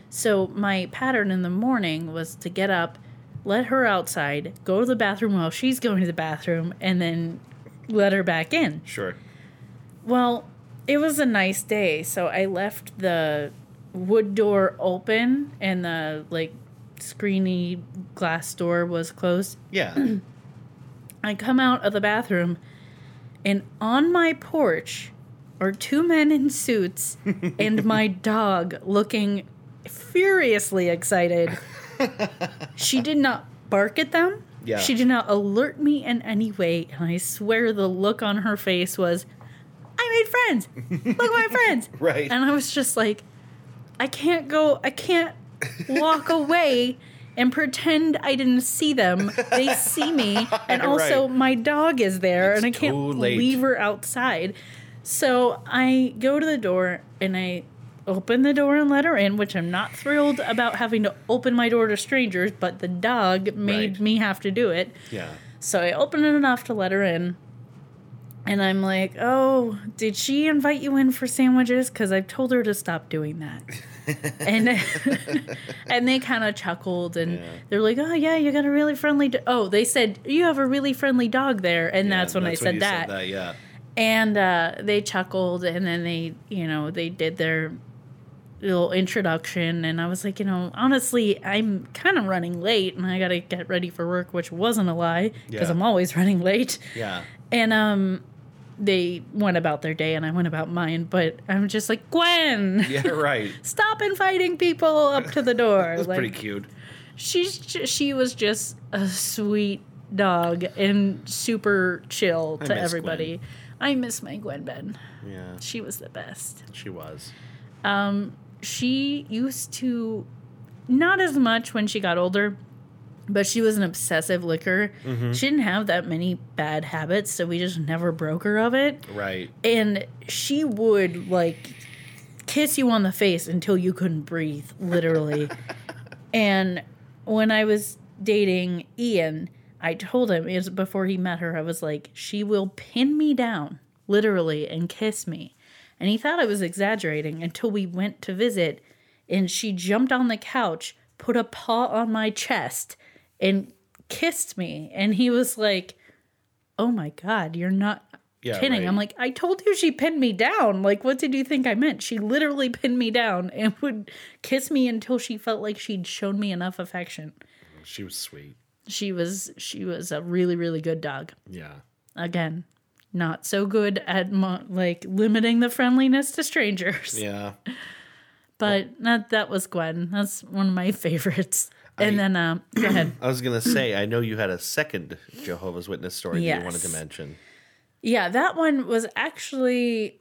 Speaker 1: So my pattern in the morning was to get up, let her outside, go to the bathroom while she's going to the bathroom, and then let her back in.
Speaker 2: Sure.
Speaker 1: Well, it was a nice day, so I left the wood door open and the like screeny glass door was closed.
Speaker 2: Yeah.
Speaker 1: I come out of the bathroom and on my porch are two men in suits and my dog looking furiously excited. she did not bark at them.
Speaker 2: Yeah.
Speaker 1: She did not alert me in any way, and I swear the look on her face was, I made friends. Look at my friends.
Speaker 2: Right.
Speaker 1: And I was just like, I can't go, I can't walk away and pretend I didn't see them. They see me. And also,
Speaker 2: Right.
Speaker 1: my dog is there,
Speaker 2: It's
Speaker 1: and I can't leave her outside. So I go to the door and I open the door and let her in, which I'm not thrilled about having to open my door to strangers, but the dog made
Speaker 2: Right.
Speaker 1: me have to do it.
Speaker 2: yeah.
Speaker 1: So I open it enough to let her in. And I'm like, oh, did she invite you in for sandwiches? Because I've told her to stop doing that. and and they kind of chuckled and
Speaker 2: Yeah.
Speaker 1: they're like, oh yeah, you got a really friendly. Do-. Oh, they said you have a really friendly dog there, and
Speaker 2: Yeah,
Speaker 1: that's when I
Speaker 2: you
Speaker 1: said that.
Speaker 2: Yeah.
Speaker 1: And uh, they chuckled, and then they, you know, they did their little introduction, and I was like, you know, honestly, I'm kind of running late, and I got to get ready for work, which wasn't a lie because
Speaker 2: Yeah.
Speaker 1: I'm always running late.
Speaker 2: Yeah.
Speaker 1: And um, they went about their day, and I went about mine. But I'm just like, Gwen,
Speaker 2: Yeah. Right.
Speaker 1: stop inviting people up to the door.
Speaker 2: That's
Speaker 1: like,
Speaker 2: pretty cute.
Speaker 1: she's she was just a sweet dog and super chill
Speaker 2: I
Speaker 1: to everybody. I miss my Gwen Ben.
Speaker 2: Yeah.
Speaker 1: She was the best.
Speaker 2: She was.
Speaker 1: Um, she used to not as much when she got older, but she was an obsessive licker.
Speaker 2: Mm-hmm.
Speaker 1: She didn't have that many bad habits, so we just never broke her of it.
Speaker 2: Right.
Speaker 1: And she would like kiss you on the face until you couldn't breathe, literally. and when I was dating Ian, I told him it was before he met her, I was like, she will pin me down, literally, and kiss me. And he thought I was exaggerating until we went to visit and she jumped on the couch, put a paw on my chest, and kissed me. And he was like, Oh my God, you're not
Speaker 2: Yeah,
Speaker 1: kidding.
Speaker 2: right.
Speaker 1: I'm like, I told you she pinned me down. Like, what did you think I meant? She literally pinned me down and would kiss me until she felt like she'd shown me enough affection.
Speaker 2: She was sweet.
Speaker 1: She was she was a really really good dog.
Speaker 2: Yeah.
Speaker 1: Again, not so good at mo- like limiting the friendliness to strangers.
Speaker 2: Yeah.
Speaker 1: But that that was Gwen. That's one of my favorites. And then um go ahead.
Speaker 2: I was gonna say, I know you had a second Jehovah's Witness story that you wanted to mention.
Speaker 1: Yeah, that one was actually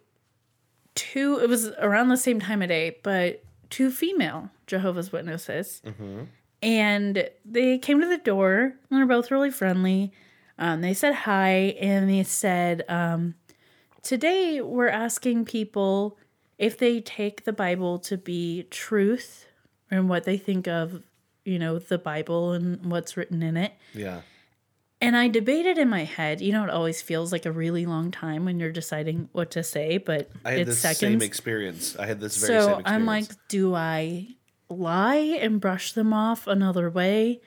Speaker 1: two it was around the same time of day, but two female Jehovah's Witnesses. And they came to the door and they're both really friendly. Um, they said hi and they said, um, Today we're asking people if they take the Bible to be truth and what they think of, you know, the Bible and what's written in it.
Speaker 2: Yeah.
Speaker 1: And I debated in my head. You know, it always feels like a really long time when you're deciding what to say, but
Speaker 2: I had
Speaker 1: it's
Speaker 2: this
Speaker 1: seconds.
Speaker 2: same experience. I had this very same
Speaker 1: so
Speaker 2: experience.
Speaker 1: I'm like, do I lie and brush them off another way?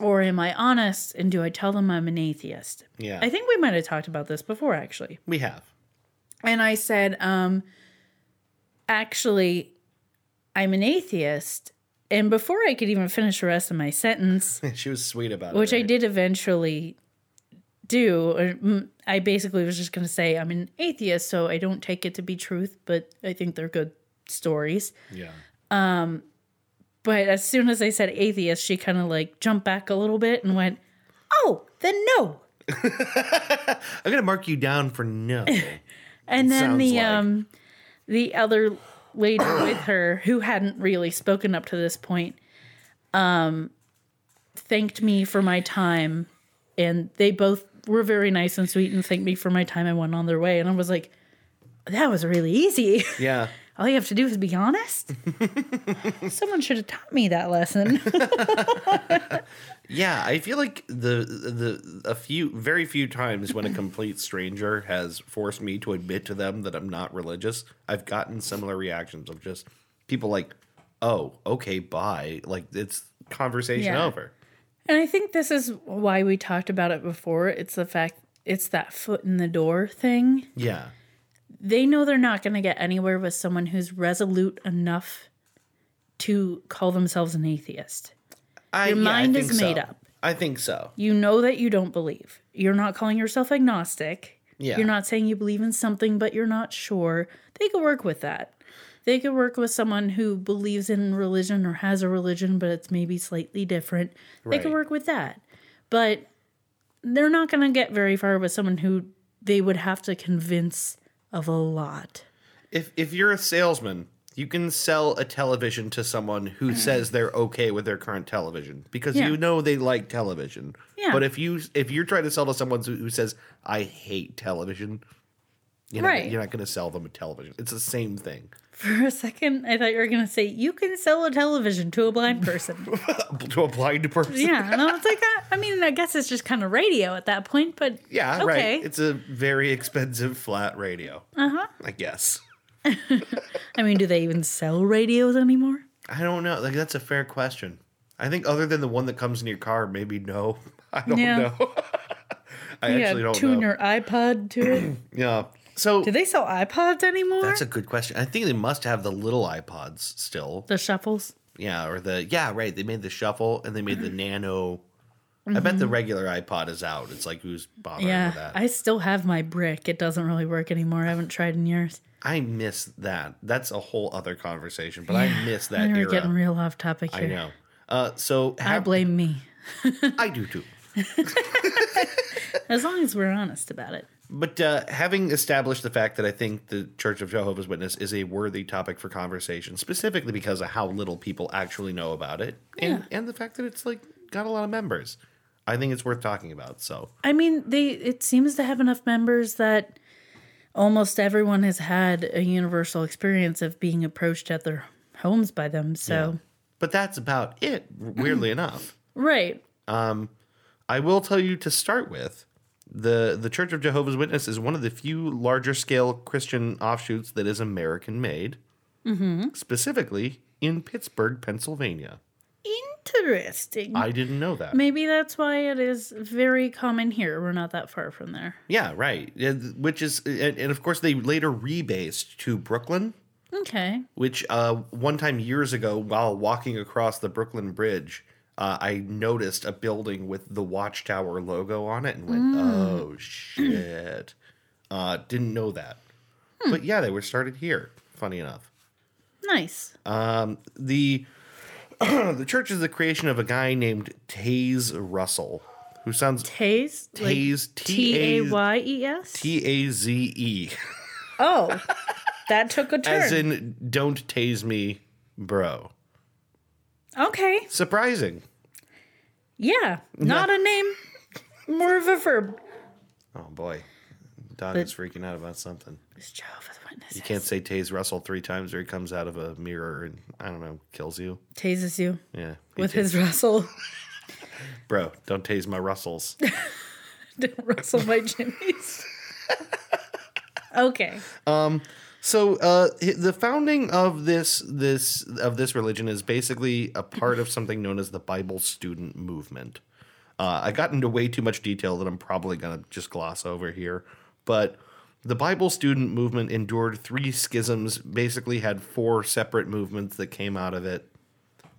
Speaker 1: Or am I honest and do I tell them I'm an atheist?
Speaker 2: yeah,
Speaker 1: I think we might have talked about this before, actually.
Speaker 2: we have.
Speaker 1: And I said, um, actually, I'm an atheist. And before I could even finish the rest of my sentence,
Speaker 2: she was sweet about it.
Speaker 1: which
Speaker 2: it.
Speaker 1: I did eventually do. mm, I basically was just going to say I'm an atheist, so I don't take it to be truth, but I think they're good stories.
Speaker 2: Yeah.
Speaker 1: Um, But as soon as I said atheist, she kind of like jumped back a little bit and went, "Oh, then no."
Speaker 2: I'm gonna mark you down for no.
Speaker 1: And then the
Speaker 2: like.
Speaker 1: um the other lady with her who hadn't really spoken up to this point um thanked me for my time and they both were very nice and sweet and thanked me for my time and went on their way and I was like that was really easy.
Speaker 2: yeah.
Speaker 1: All you have to do is be honest. Someone should have taught me that lesson.
Speaker 2: Yeah, I feel like the the a few very few times when a complete stranger has forced me to admit to them that I'm not religious, I've gotten similar reactions of just people like, "Oh, okay, bye." Like it's conversation
Speaker 1: Yeah.
Speaker 2: over.
Speaker 1: And I think this is why we talked about it before. It's the fact it's that foot in the door thing.
Speaker 2: Yeah.
Speaker 1: They know they're not going to get anywhere with someone who's resolute enough to call themselves an atheist.
Speaker 2: I,
Speaker 1: Your
Speaker 2: yeah, I
Speaker 1: mind
Speaker 2: think
Speaker 1: is made
Speaker 2: so.
Speaker 1: up.
Speaker 2: I think so.
Speaker 1: You know that you don't believe. You're not calling yourself agnostic.
Speaker 2: Yeah.
Speaker 1: You're not saying you believe in something, but you're not sure. They could work with that. They could work with someone who believes in religion or has a religion, but it's maybe slightly different. They could work with that. But they're not going to get very far with someone who they would have to convince of a lot.
Speaker 2: If if you're a salesman, you can sell a television to someone who says they're okay with their current television because
Speaker 1: Yeah.
Speaker 2: you know they like television.
Speaker 1: Yeah.
Speaker 2: But if you if you're trying to sell to someone who, who says I hate television, you're not,
Speaker 1: Right.
Speaker 2: you're not going to sell them a television. It's the same thing.
Speaker 1: For a second, I thought you were going to say, you can sell a television to a blind person.
Speaker 2: to a blind person.
Speaker 1: yeah. And I was like, I, I mean, I guess it's just kind of radio at that point, but
Speaker 2: Yeah,
Speaker 1: okay.
Speaker 2: right. It's a very expensive flat radio.
Speaker 1: Uh huh.
Speaker 2: I guess.
Speaker 1: I mean, do they even sell radios anymore?
Speaker 2: I don't know. Like that's a fair question. I think other than the one that comes in your car, maybe no. I don't
Speaker 1: Yeah.
Speaker 2: know. I actually don't know.
Speaker 1: tune
Speaker 2: know.
Speaker 1: your iPod to it.
Speaker 2: Yeah. So
Speaker 1: do they sell iPods anymore?
Speaker 2: that's a good question. I think they must have the little iPods still.
Speaker 1: the shuffles.
Speaker 2: Yeah, or the yeah, right. They made the shuffle and they made the nano. I bet mm-hmm. the regular iPod is out. It's like who's bothering with that?
Speaker 1: I still have my brick. It doesn't really work anymore. I haven't tried in years.
Speaker 2: I miss that. That's a whole other conversation. But I miss that
Speaker 1: We're
Speaker 2: era.
Speaker 1: getting real off topic
Speaker 2: I
Speaker 1: here.
Speaker 2: know. Uh, so
Speaker 1: I blame me,
Speaker 2: I do too.
Speaker 1: as long as we're honest about it.
Speaker 2: But uh, having established the fact that I think the Church of Jehovah's Witness is a worthy topic for conversation, specifically because of how little people actually know about it, and and the fact that it's like got a lot of members, I think it's worth talking about. So
Speaker 1: I mean, they it seems to have enough members that almost everyone has had a universal experience of being approached at their homes by them. So,
Speaker 2: but that's about it. Weirdly enough,
Speaker 1: right.
Speaker 2: Um, I will tell you to start with the the Church of Jehovah's Witness is one of the few larger scale Christian offshoots that is American made, mm-hmm. specifically in Pittsburgh, Pennsylvania.
Speaker 1: Interesting.
Speaker 2: I didn't know that.
Speaker 1: Maybe that's why it is very common here. We're not that far from there.
Speaker 2: Yeah, right. Which is, and, and of course, they later rebased to Brooklyn,
Speaker 1: Okay.
Speaker 2: which uh, one time years ago, while walking across the Brooklyn Bridge, uh, I noticed a building with the Watchtower logo on it and went, oh, shit. Uh, didn't know that. But yeah, they were started here, funny enough.
Speaker 1: Nice.
Speaker 2: Um, the the church is the creation of a guy named Taze Russell, who sounds
Speaker 1: Taze?
Speaker 2: Taze,
Speaker 1: T A Y E S?
Speaker 2: T A Z E,
Speaker 1: Oh, that took a turn.
Speaker 2: as in "Don't tase me, bro."
Speaker 1: okay.
Speaker 2: Surprising.
Speaker 1: Yeah. Not a name, more of a verb.
Speaker 2: Oh boy, dog
Speaker 1: But-
Speaker 2: is freaking out about something.
Speaker 1: Jehovah's Witnesses.
Speaker 2: You can't say Taze Russell three times, or he comes out of a mirror and I don't know, kills you.
Speaker 1: Tases you
Speaker 2: Yeah,
Speaker 1: with
Speaker 2: tased.
Speaker 1: his Russell.
Speaker 2: bro. Don't tase my Russells.
Speaker 1: Don't Russell my jimmies. okay.
Speaker 2: Um, So uh, the founding of this this of this religion is basically a part of something known as the Bible student movement. Uh, I got into way too much detail that I'm probably gonna just gloss over here, but the Bible student movement endured three schisms. Basically, had four separate movements that came out of it.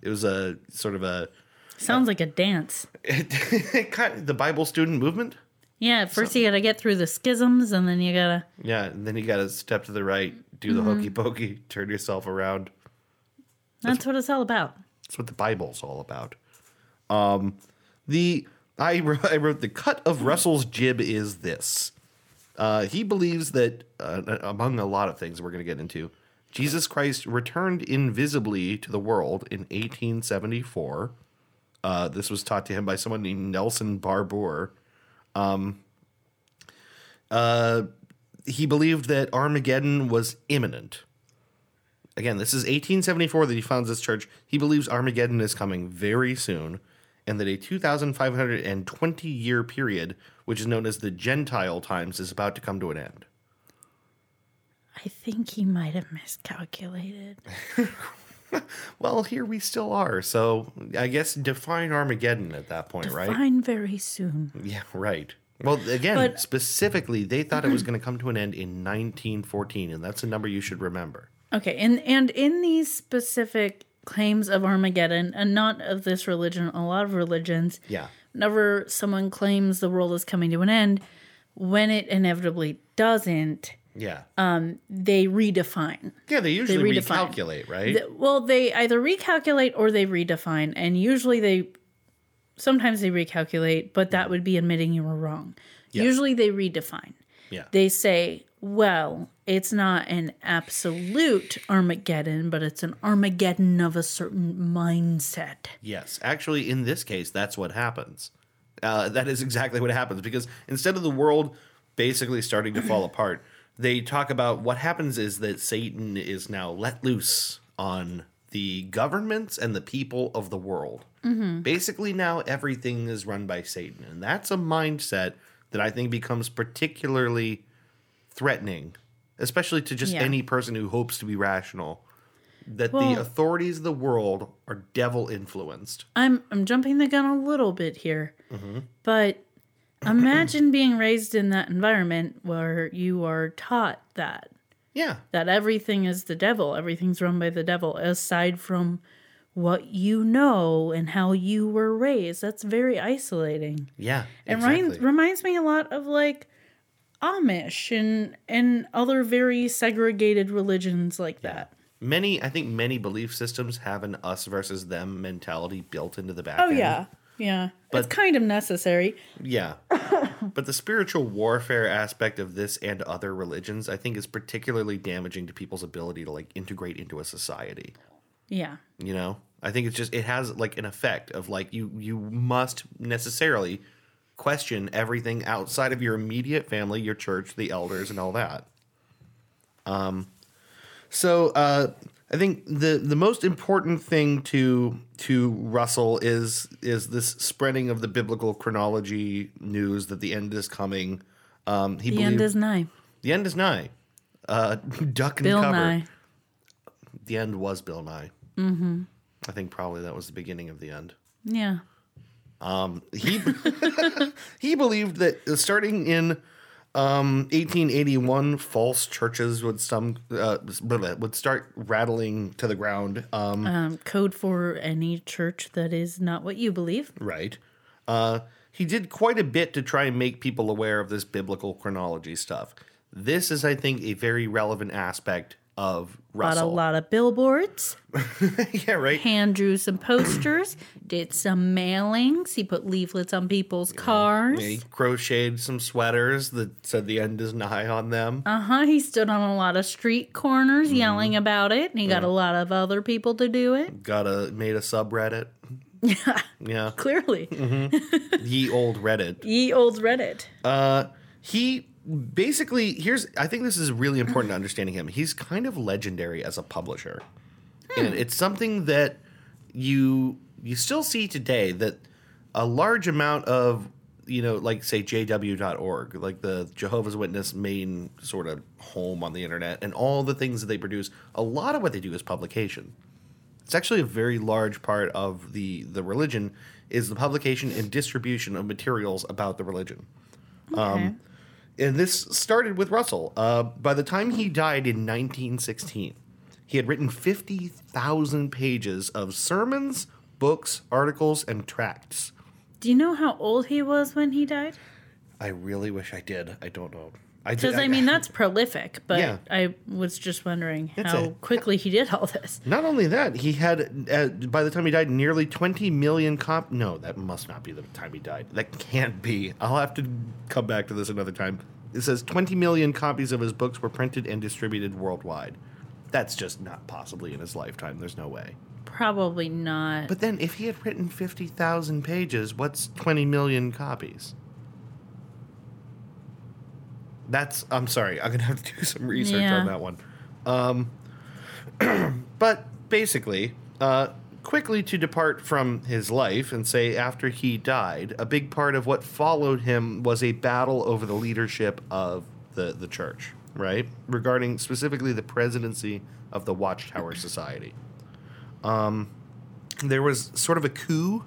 Speaker 2: It was a sort of a
Speaker 1: Sounds like a dance.
Speaker 2: kind the Bible student movement.
Speaker 1: Yeah, first you gotta get through the schisms and then you gotta.
Speaker 2: Yeah, and then you got to step to the right, do the hokey pokey, turn yourself around.
Speaker 1: That's what it's all about.
Speaker 2: That's what the Bible's all about. Um, the I I wrote the cut of Russell's jib is this. Uh, he believes that uh, among a lot of things we're going to get into, Jesus Christ returned invisibly to the world in 1874. Uh, this was taught to him by someone named Nelson Barbour. Um, uh, he believed that Armageddon was imminent. Again, this is 1874 that he founds this church. He believes Armageddon is coming very soon, and that a 2,520 year period, which is known as the Gentile times, is about to come to an end.
Speaker 1: I think he might have miscalculated.
Speaker 2: Well, here we still are, so I guess define Armageddon at that point, right?
Speaker 1: Fine very soon.
Speaker 2: Yeah, right. Well, again,
Speaker 1: But-
Speaker 2: specifically, they thought it was going to come to an end in 1914, and that's a number you should remember.
Speaker 1: Okay, and and in these specific claims of Armageddon, and not of this religion, a lot of religions,
Speaker 2: Yeah.
Speaker 1: whenever someone claims the world is coming to an end, when it inevitably doesn't,
Speaker 2: Yeah.
Speaker 1: Um, they redefine.
Speaker 2: yeah, they usually
Speaker 1: redefine.
Speaker 2: recalculate, right?
Speaker 1: Th- Well, they either recalculate or they redefine, and usually they, sometimes they recalculate, but that would be admitting you were wrong.
Speaker 2: Yes.
Speaker 1: Usually they redefine.
Speaker 2: yeah.
Speaker 1: They say, well, it's not an absolute Armageddon, but it's an Armageddon of a certain mindset.
Speaker 2: Yes, actually, in this case, that's what happens. Uh, that is exactly what happens because instead of the world basically starting to fall apart, they talk about what happens is that Satan is now let loose on the governments and the people of the world. Basically, now everything is run by Satan, and that's a mindset that I think becomes particularly threatening, especially to just
Speaker 1: Yeah.
Speaker 2: any person who hopes to be rational. That
Speaker 1: Well-
Speaker 2: the authorities of the world are devil influenced.
Speaker 1: I'm I'm jumping the gun a little bit here,
Speaker 2: Mm-hmm.
Speaker 1: but imagine being raised in that environment where you are taught that
Speaker 2: Yeah,
Speaker 1: that everything is the devil, everything's run by the devil, aside from what you know and how you were raised. That's very isolating.
Speaker 2: yeah,
Speaker 1: It
Speaker 2: exactly.
Speaker 1: reminds, reminds me a lot of like Amish and and other very segregated religions like that.
Speaker 2: many, I think, many belief systems have an us versus them mentality built into the back.
Speaker 1: Oh
Speaker 2: end.
Speaker 1: yeah. Yeah.
Speaker 2: But-
Speaker 1: it's kind of necessary.
Speaker 2: yeah. but the spiritual warfare aspect of this and other religions, I think, is particularly damaging to people's ability to like integrate into a society.
Speaker 1: Yeah.
Speaker 2: You know, I think it's just it has like an effect of like you you must necessarily question everything outside of your immediate family, your church, the elders, and all that. Um, so uh, I think the the most important thing to to Russell is is this spreading of the biblical chronology news that the end is coming. Um, he
Speaker 1: The
Speaker 2: believed
Speaker 1: end is nigh.
Speaker 2: the end is nigh. Uh, duck and
Speaker 1: Bill
Speaker 2: cover.
Speaker 1: Nye.
Speaker 2: The end was Bill Nye. Mm-hmm. I think probably that was the beginning of the end.
Speaker 1: Yeah.
Speaker 2: He he believed that starting in um, 1881, false churches would some uh, would start rattling to the ground. Um,
Speaker 1: Um, code for any church that is not what you believe.
Speaker 2: Right. Uh, he did quite a bit to try and make people aware of this biblical chronology stuff. This is, I think, a very relevant aspect of
Speaker 1: Bought a lot of billboards,
Speaker 2: yeah, right.
Speaker 1: hand drew some posters, did some mailings. He put leaflets on people's cars.
Speaker 2: He crocheted some sweaters that said the end is nigh on them.
Speaker 1: Uh huh. He stood on a lot of street corners
Speaker 2: Mm-hmm.
Speaker 1: yelling about it, and he got a lot of other people to do it.
Speaker 2: Got a made a subreddit. Yeah. Yeah.
Speaker 1: Clearly,
Speaker 2: Ye old Reddit.
Speaker 1: ye old Reddit.
Speaker 2: Uh, he basically here's I think this is really important to understanding him. He's kind of legendary as a publisher. And hmm. it's something that you you still see today that a large amount of you know like say jw.org like the jehovah's witness main sort of home on the internet and all the things that they produce a lot of what they do is publication it's actually a very large part of the the religion is the publication and distribution of materials about the religion
Speaker 1: Okay.
Speaker 2: Um, and this started with Russell. Uh, by the time he died in 1916, he had written 50,000 pages of sermons, books, articles, and tracts.
Speaker 1: Do you know how old he was when he died?
Speaker 2: I really wish I did. I don't know. I
Speaker 1: Because
Speaker 2: did-
Speaker 1: I mean, that's prolific. But
Speaker 2: Yeah.
Speaker 1: I was just wondering
Speaker 2: It's
Speaker 1: how
Speaker 2: a-
Speaker 1: quickly he did all this.
Speaker 2: Not only that, he had uh, by the time he died, nearly 20 million cop. No, that must not be the time he died. That can't be. I'll have to come back to this another time. It says 20 million copies of his books were printed and distributed worldwide. That's just not possibly in his lifetime. There's no way.
Speaker 1: Probably not.
Speaker 2: But then, if he had written 50,000 pages, what's 20 million copies? That's, I'm sorry, I'm going to have to do some research
Speaker 1: Yeah.
Speaker 2: on that one. Um, but basically, uh, quickly to depart from his life and say after he died, a big part of what followed him was a battle over the leadership of the, the church, right? Regarding specifically the presidency of the Watchtower Society Um, there was sort of a coup.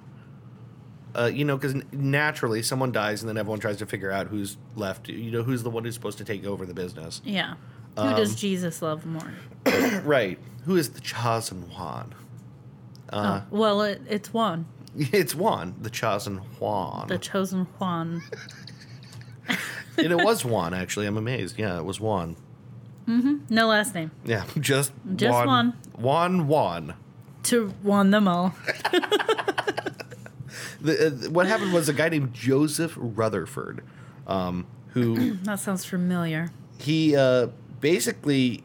Speaker 2: Uh, you know, because naturally someone dies and then everyone tries to figure out who's left. You know, who's the one who's supposed to take over the business.
Speaker 1: yeah. Who
Speaker 2: Um,
Speaker 1: does Jesus love more?
Speaker 2: right. Who is the chosen one? Uh,
Speaker 1: oh, well, it, it's Juan,
Speaker 2: It's Juan, the chosen Juan.
Speaker 1: the chosen Juan.
Speaker 2: and it was Juan, actually. I'm amazed. Yeah, it was Juan. Mm-hmm.
Speaker 1: No last name.
Speaker 2: Yeah, just,
Speaker 1: Just
Speaker 2: Juan. Juan Juan.
Speaker 1: To Juan them all.
Speaker 2: The, uh, what happened was a guy named Joseph Rutherford, um, who
Speaker 1: That sounds familiar.
Speaker 2: he uh, basically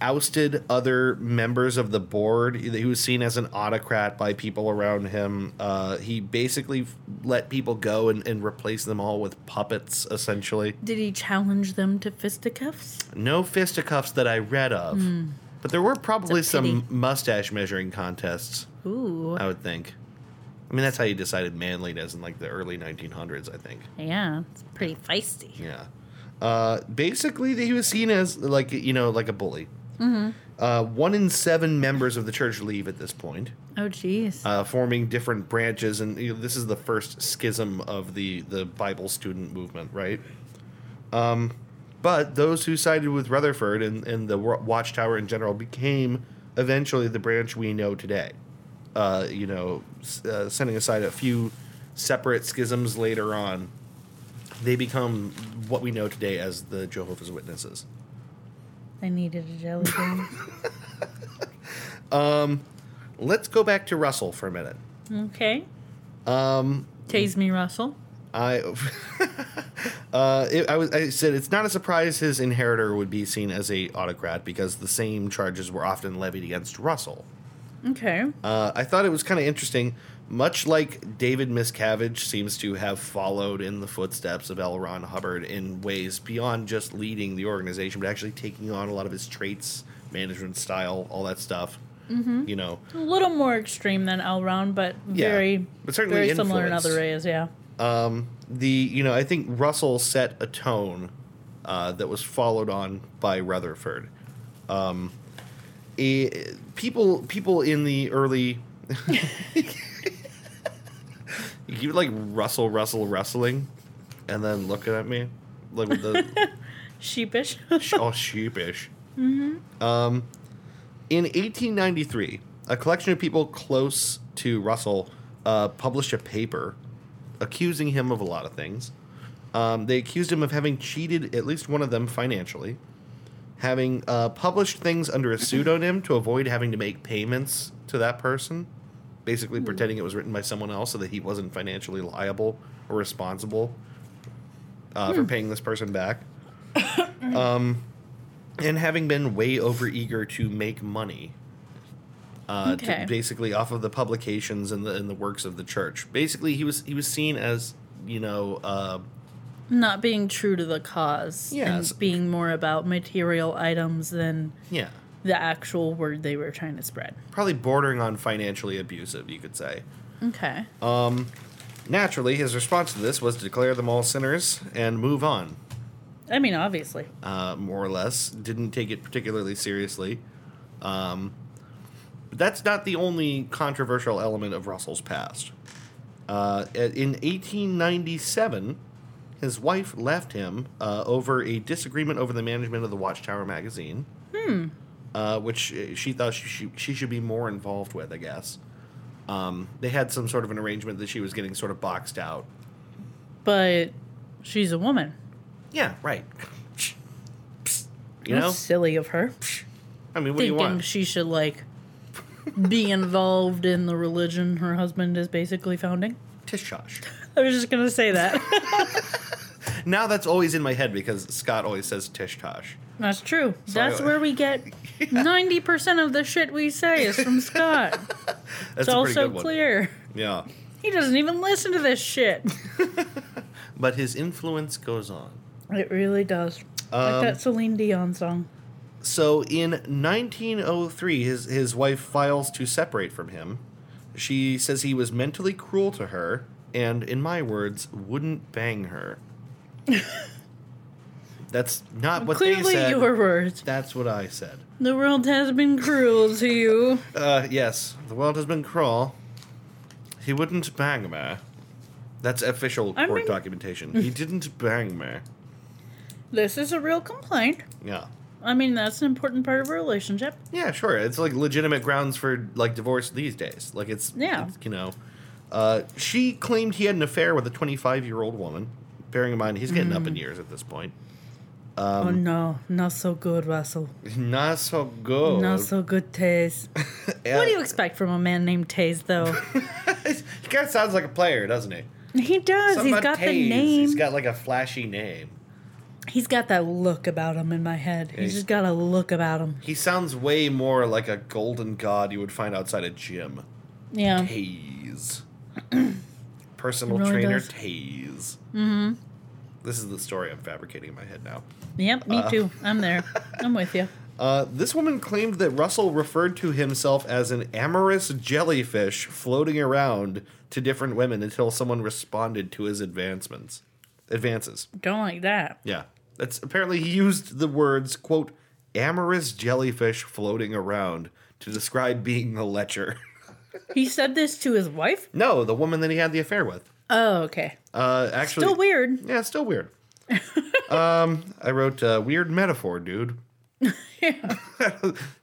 Speaker 2: ousted other members of the board. He was seen as an autocrat by people around him. Uh, he basically let people go and, and replace them all with puppets, essentially.
Speaker 1: Did he challenge them to fisticuffs?
Speaker 2: No fisticuffs that I read of. But there were probably some mustache measuring contests,
Speaker 1: Ooh.
Speaker 2: I would think. I mean, that's how you decided manliness in like the early 1900s, I think.
Speaker 1: Yeah, it's pretty feisty.
Speaker 2: Yeah. Uh, basically, he was seen as like you know like a bully. Mm-hmm. Uh, one in seven members of the church leave at this point,
Speaker 1: Oh, jeez.
Speaker 2: uh, forming different branches, and you know, this is the first schism of the the Bible student movement, right? Um, but those who sided with Rutherford and, and the Watchtower in general became eventually the branch we know today. Uh, you know, uh, setting aside a few separate schisms later on, they become what we know today as the Jehovah's Witnesses.
Speaker 1: I needed a jelly bean.
Speaker 2: um, Let's go back to Russell for a minute.
Speaker 1: okay.
Speaker 2: Um,
Speaker 1: Tase me, Russell.
Speaker 2: I, uh, it, I was. I said it's not a surprise his inheritor would be seen as a autocrat because the same charges were often levied against Russell.
Speaker 1: Okay.
Speaker 2: Uh, I thought it was kind of interesting. Much like David Miscavige seems to have followed in the footsteps of L. Ron Hubbard in ways beyond just leading the organization, but actually taking on a lot of his traits, management style, all that stuff. Mm-hmm. You know,
Speaker 1: A little more extreme than L. Ron, but
Speaker 2: Yeah,
Speaker 1: very,
Speaker 2: but certainly
Speaker 1: very similar in other ways. Yeah.
Speaker 2: the you know I think Russell set a tone uh, that was followed on by Rutherford. Um, eh, people people in the early you like Russell Russell wrestling, and then looking at me like with the
Speaker 1: Sheepish.
Speaker 2: sh- all sheepish. Um, in 1893, a collection of people close to Russell uh, published a paper accusing him of a lot of things. Um, they accused him of having cheated at least one of them financially, having uh, published things under a pseudonym to avoid having to make payments to that person, basically pretending it was written by someone else so that he wasn't financially liable or responsible uh, for paying this person back. And having been way over eager to make money uh, to- basically off of the publications and the and the works of the church. Basically he was he was seen as you know uh,
Speaker 1: Not being true to the cause.
Speaker 2: Yes.
Speaker 1: And being more about material items than
Speaker 2: yeah
Speaker 1: the actual word they were trying to spread.
Speaker 2: probably bordering on financially abusive you could say
Speaker 1: Okay.
Speaker 2: um naturally his response to this was to declare them all sinners and move on
Speaker 1: I mean, obviously.
Speaker 2: uh, more or less. Didn't take it particularly seriously. Um, but that's not the only controversial element of Russell's past. Uh, in 1897, his wife left him uh, over a disagreement over the management of the Watchtower magazine, uh, which she thought she, she, she should be more involved with, I guess. Um, they had some sort of an arrangement that she was getting sort of boxed out.
Speaker 1: But she's a woman.
Speaker 2: Yeah, right. You know?
Speaker 1: Silly of her.
Speaker 2: I mean, what do you
Speaker 1: Thinking
Speaker 2: want?
Speaker 1: she should, like, be involved in the religion her husband is basically founding.
Speaker 2: Tish.
Speaker 1: I was just going to say that.
Speaker 2: Now that's always in my head because Scott always says Tish Tosh.
Speaker 1: That's true. That's
Speaker 2: I-
Speaker 1: where we get 90% of the shit we say is from Scott.
Speaker 2: That's
Speaker 1: It's also
Speaker 2: good one.
Speaker 1: clear.
Speaker 2: Yeah.
Speaker 1: He doesn't even listen to this shit.
Speaker 2: But his influence goes on.
Speaker 1: It really does. like
Speaker 2: Um,
Speaker 1: that Celine Dion song.
Speaker 2: So in 1903, his, his wife files to separate from him. She says he was mentally cruel to her and, in my words, wouldn't bang her. That's not what they
Speaker 1: Clearly,
Speaker 2: said.
Speaker 1: your words.
Speaker 2: That's what I said.
Speaker 1: The world has been cruel to you.
Speaker 2: Uh, yes, the world has been cruel. He wouldn't bang me. That's official
Speaker 1: I
Speaker 2: court
Speaker 1: mean-
Speaker 2: documentation. He didn't bang me.
Speaker 1: This is a real complaint.
Speaker 2: Yeah.
Speaker 1: I mean, that's an important part of a relationship.
Speaker 2: Yeah, sure. It's like legitimate grounds for like divorce these days. Like it's
Speaker 1: Yeah.
Speaker 2: it's, you know. Uh, she claimed he had an affair with a 25 year old woman. Bearing in mind he's getting up
Speaker 1: Mm.
Speaker 2: in years at this point.
Speaker 1: oh no, not so good, Russell.
Speaker 2: Not so good.
Speaker 1: Not so good, Taze. What do you expect from a man named Taze, though?
Speaker 2: he kind of sounds like a player, doesn't he?
Speaker 1: he does.
Speaker 2: Something
Speaker 1: He's got the name.
Speaker 2: He's got like a flashy name.
Speaker 1: He's got that look about him in my head. He's
Speaker 2: he's-
Speaker 1: just got a look about him.
Speaker 2: He sounds way more like a golden god you would find outside a gym.
Speaker 1: Yeah.
Speaker 2: Taze. Personal
Speaker 1: really
Speaker 2: trainer
Speaker 1: does.
Speaker 2: Taze. Mm-hmm. This is the story I'm fabricating in my head now.
Speaker 1: Yep, me too. I'm there. I'm with you.
Speaker 2: Uh, this woman claimed that Russell referred to himself as an amorous jellyfish floating around to different women until someone responded to his advancements. Advances.
Speaker 1: Don't like that.
Speaker 2: Yeah. That's apparently he used the words, quote, amorous jellyfish floating around to describe being a lecher.
Speaker 1: He said this to his wife?
Speaker 2: no, the woman that he had the affair with.
Speaker 1: Oh, okay.
Speaker 2: Uh, actually,
Speaker 1: Still weird.
Speaker 2: Yeah, still weird. um, I wrote uh, weird metaphor, dude.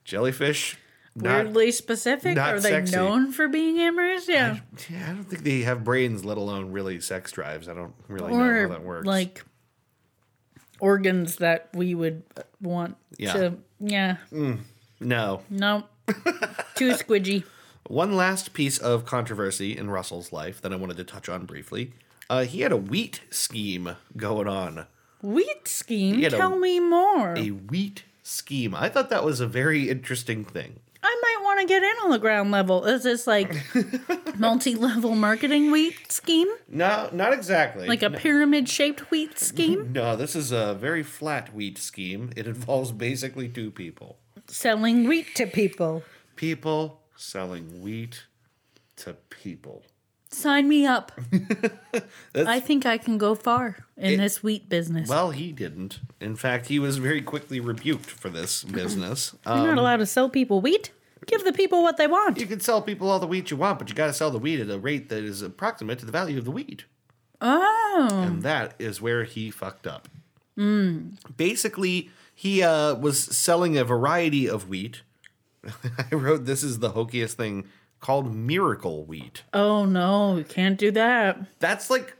Speaker 2: Jellyfish. Not,
Speaker 1: Weirdly specific? Are they
Speaker 2: sexy.
Speaker 1: known for being amorous? Yeah.
Speaker 2: yeah, I don't think they have brains, let alone really sex drives. I don't really know how that works.
Speaker 1: like organs that we would want
Speaker 2: Yeah.
Speaker 1: to. Yeah.
Speaker 2: no.
Speaker 1: No. Too squidgy.
Speaker 2: One last piece of controversy in Russell's life that I wanted to touch on briefly. Uh, he had a wheat scheme going on.
Speaker 1: Wheat scheme? Tell me more.
Speaker 2: A wheat scheme. I thought that was a very interesting thing.
Speaker 1: I might want to get in on the ground level. Is this like multi level marketing wheat scheme?
Speaker 2: No, not exactly.
Speaker 1: Like a pyramid shaped wheat scheme?
Speaker 2: No, this is a very flat wheat scheme. It involves basically two people.
Speaker 1: selling wheat to people.
Speaker 2: People selling wheat to people.
Speaker 1: Sign me up. I think I can go far in this wheat business.
Speaker 2: Well, he didn't. In fact, he was very quickly rebuked for this business.
Speaker 1: You're
Speaker 2: Um,
Speaker 1: not allowed to sell people wheat. Give the people what they want.
Speaker 2: you can sell people all the wheat you want, but you got to sell the wheat at a rate that is approximate to the value of the wheat.
Speaker 1: Oh.
Speaker 2: And that is where he fucked up. Basically, he uh, was selling a variety of wheat. I wrote this is the hokiest thing called miracle wheat.
Speaker 1: Oh no, you can't do that.
Speaker 2: That's like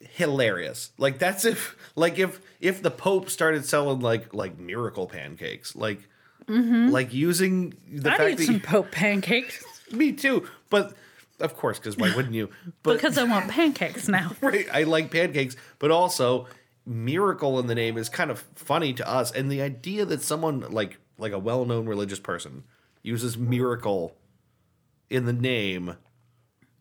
Speaker 2: hilarious. Like that's if like if if the Pope started selling like like miracle pancakes, like mm-hmm. like using the
Speaker 1: I'd
Speaker 2: fact
Speaker 1: eat
Speaker 2: that
Speaker 1: some
Speaker 2: you-
Speaker 1: Pope pancakes
Speaker 2: me too, but of course, because why wouldn't you? But
Speaker 1: because I want pancakes now.
Speaker 2: right, I like pancakes, but also miracle in the name is kind of funny to us, and the idea that someone like like a well known religious person uses miracle in the name.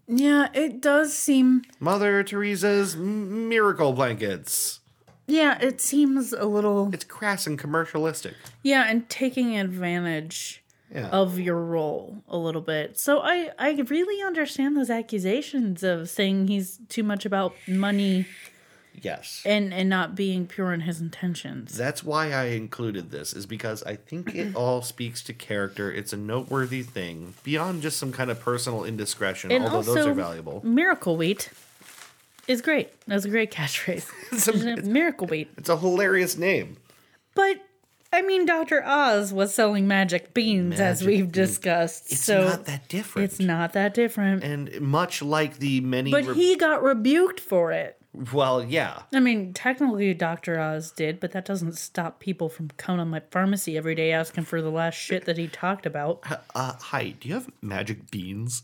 Speaker 1: Yeah, it does seem.
Speaker 2: Mother Teresa's miracle blankets.
Speaker 1: Yeah, it seems a little.
Speaker 2: It's crass and commercialistic.
Speaker 1: Yeah, and taking advantage
Speaker 2: Yeah.
Speaker 1: of your role a little bit. So I I really understand those accusations of saying he's too much about money
Speaker 2: Yes.
Speaker 1: and and not being pure in his intentions.
Speaker 2: That's why I included this, is because I think it all speaks to character. It's a noteworthy thing beyond just some kind of personal indiscretion,
Speaker 1: And
Speaker 2: although those are valuable.
Speaker 1: Miracle wheat is great. That's a great catchphrase.
Speaker 2: It's a,
Speaker 1: Miracle wheat.
Speaker 2: it's a hilarious name.
Speaker 1: But I mean, Dr. Oz was selling magic beans, as we've
Speaker 2: beans.
Speaker 1: discussed.
Speaker 2: It's
Speaker 1: so
Speaker 2: not that different.
Speaker 1: it's not that different.
Speaker 2: And much like the many.
Speaker 1: But
Speaker 2: re-
Speaker 1: he got rebuked for it.
Speaker 2: Well, yeah.
Speaker 1: I mean, technically, Dr. Oz did, but that doesn't stop people from coming to my pharmacy every day asking for the last shit that he talked about.
Speaker 2: Uh, hi, do you have magic beans?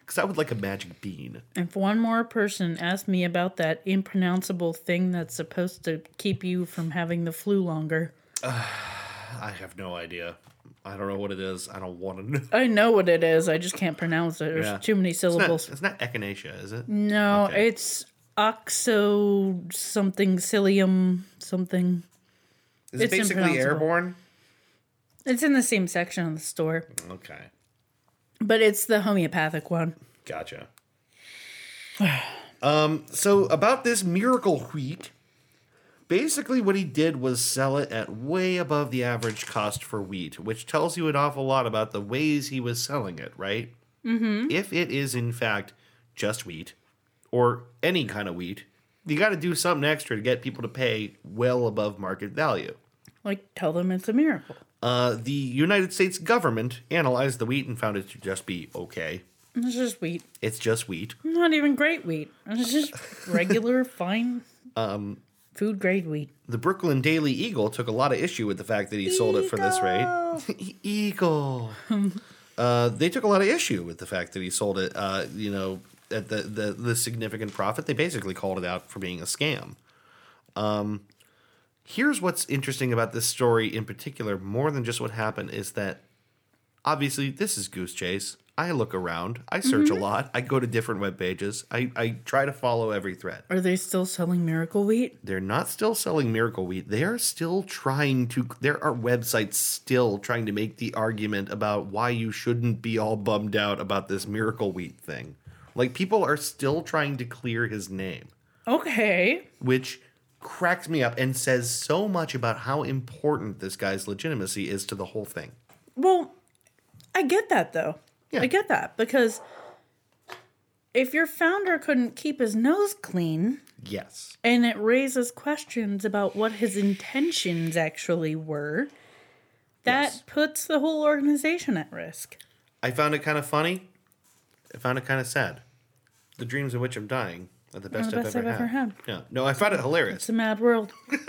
Speaker 2: Because I would like a magic bean.
Speaker 1: If one more person asked me about that impronounceable thing that's supposed to keep you from having the flu longer,
Speaker 2: I have no idea. I don't know what it is. I don't want to know.
Speaker 1: I know what it is. I just can't pronounce it. There's
Speaker 2: Yeah.
Speaker 1: too many
Speaker 2: It's not,
Speaker 1: syllables.
Speaker 2: it's not echinacea, is it?
Speaker 1: No,
Speaker 2: Okay.
Speaker 1: it's oxo something psyllium something.
Speaker 2: Is it
Speaker 1: It's
Speaker 2: basically airborne?
Speaker 1: It's in the same section of the store,
Speaker 2: Okay.
Speaker 1: but it's the homeopathic one.
Speaker 2: Gotcha. um, so about this miracle wheat, basically what he did was sell it at way above the average cost for wheat, which tells you an awful lot about the ways he was selling it, right? Mm-hmm. If it is in fact just wheat, or any kind of wheat, you got to do something extra to get people to pay well above market value.
Speaker 1: Like, tell them it's a miracle.
Speaker 2: Uh, the United States government analyzed the wheat and found it to just be okay.
Speaker 1: It's just wheat.
Speaker 2: It's just wheat.
Speaker 1: Not even great wheat. It's just regular, fine, um, food grade wheat.
Speaker 2: the Brooklyn Daily Eagle took a lot of issue with the fact that he sold it for this rate. Eagle. uh, they took a lot of issue with the fact that he sold it. Uh, you know, at the, the the significant profit. They basically called it out for being a scam. Um, here's what's interesting about this story in particular, more than just what happened, is that obviously this is Goose Chase. I look around. I search a lot. I go to different web pages. I, I try to follow every thread.
Speaker 1: Are they still selling miracle wheat?
Speaker 2: They're not still selling Miracle Wheat. They are still trying to. There are websites still trying to make the argument about why you shouldn't be all bummed out about this Miracle Wheat thing. Like, people are still trying to clear his name,
Speaker 1: Okay.
Speaker 2: which cracks me up and says so much about how important this guy's legitimacy is to the whole thing.
Speaker 1: Well, I get that though.
Speaker 2: Yeah.
Speaker 1: I get that because if your founder couldn't keep his nose clean,
Speaker 2: Yes.
Speaker 1: and it raises questions about what his intentions actually were, that
Speaker 2: Yes.
Speaker 1: puts the whole organization at risk.
Speaker 2: I found it kind of funny. I found it kind of sad. The dreams in which I'm dying are the best,
Speaker 1: the
Speaker 2: I've, ever,
Speaker 1: I've ever
Speaker 2: had.
Speaker 1: had.
Speaker 2: Yeah. No, I found it hilarious.
Speaker 1: It's a mad world.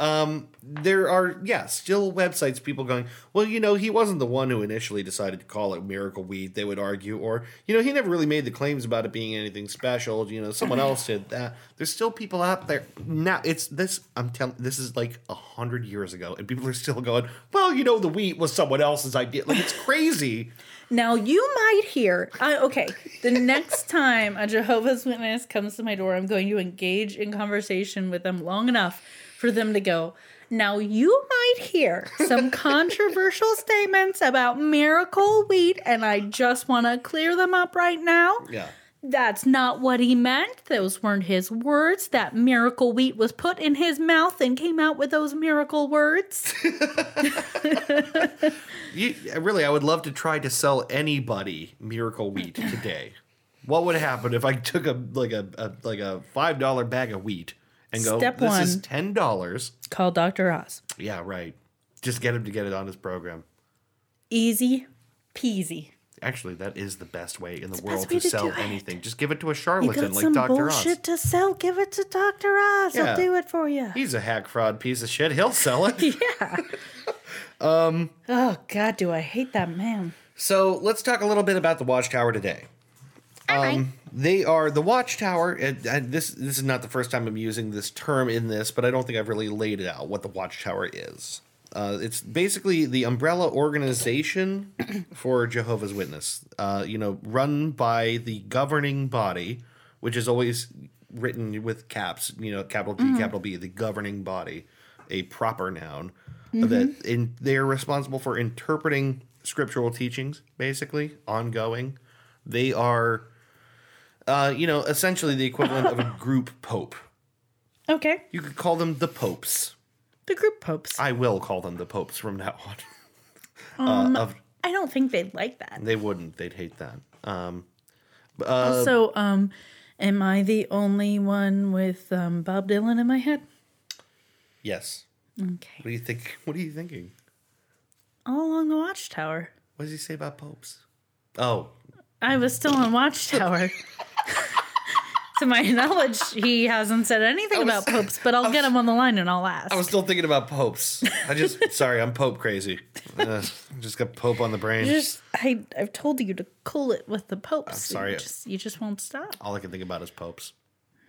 Speaker 2: Um, there are yeah still websites people going well you know he wasn't the one who initially decided to call it miracle wheat they would argue or you know he never really made the claims about it being anything special you know someone else did that there's still people out there now it's this i'm telling this is like a hundred years ago and people are still going well you know the wheat was someone else's idea like it's crazy
Speaker 1: Now you might hear. I, okay, the next time a Jehovah's Witness comes to my door, I'm going to engage in conversation with them long enough for them to go. Now you might hear some controversial statements about miracle wheat, and I just want to clear them up right now.
Speaker 2: Yeah.
Speaker 1: That's not what he meant. Those weren't his words. That miracle wheat was put in his mouth and came out with those miracle words.
Speaker 2: You, really, I would love to try to sell anybody miracle wheat today. what would happen if I took a like a, a like a five dollar bag of wheat and go,
Speaker 1: Step
Speaker 2: "This is ten dollars."
Speaker 1: Call Dr. Oz.
Speaker 2: Yeah, right. Just get him to get it on his program.
Speaker 1: Easy peasy.
Speaker 2: Actually, that is the best way in the
Speaker 1: the
Speaker 2: world
Speaker 1: best
Speaker 2: to
Speaker 1: to
Speaker 2: sell
Speaker 1: do it.
Speaker 2: anything. Just give it to a
Speaker 1: You
Speaker 2: charlatan
Speaker 1: got
Speaker 2: like
Speaker 1: some
Speaker 2: Dr.
Speaker 1: bullshit
Speaker 2: Oz.
Speaker 1: to sell? Give it to Dr. Oz.
Speaker 2: Yeah.
Speaker 1: He'll do it for you.
Speaker 2: He's a hack fraud piece of shit. He'll sell it.
Speaker 1: Yeah. um. Oh God, do I hate that man?
Speaker 2: So let's talk a little bit about the Watchtower today. Um, they are the Watchtower. And, and this this is not the first time I'm using this term in this, but I don't think I've really laid it out what the Watchtower is. Uh, it's basically the umbrella organization for Jehovah's Witness. Uh, you know, run by the governing body, which is always written with caps. You know, capital G, capital B, the governing body, a proper noun. That in they're responsible for interpreting scriptural teachings, basically ongoing. They are, uh, you know, essentially the equivalent of a group pope.
Speaker 1: Okay.
Speaker 2: You could call them the popes.
Speaker 1: The group popes. I,
Speaker 2: I will call them the popes from now on. uh, of,
Speaker 1: don't think they'd like that.
Speaker 2: they wouldn't. They'd hate that. Um,
Speaker 1: also, um, am I the only one with um, Bob Dylan in my head?
Speaker 2: yes.
Speaker 1: Okay.
Speaker 2: What do you think? What are you thinking?
Speaker 1: All along the Watchtower.
Speaker 2: What does he say about popes? Oh,
Speaker 1: I was still on Watchtower. to my knowledge, he hasn't said anything
Speaker 2: was-
Speaker 1: about popes, but I'll get him on the line and I'll ask.
Speaker 2: I was still thinking about popes. I just sorry, I'm pope crazy. Uh, just got pope on the brain.
Speaker 1: just I I've told you to cool it with the popes.
Speaker 2: I'm sorry.
Speaker 1: You just, you just won't stop.
Speaker 2: All I can think about is popes.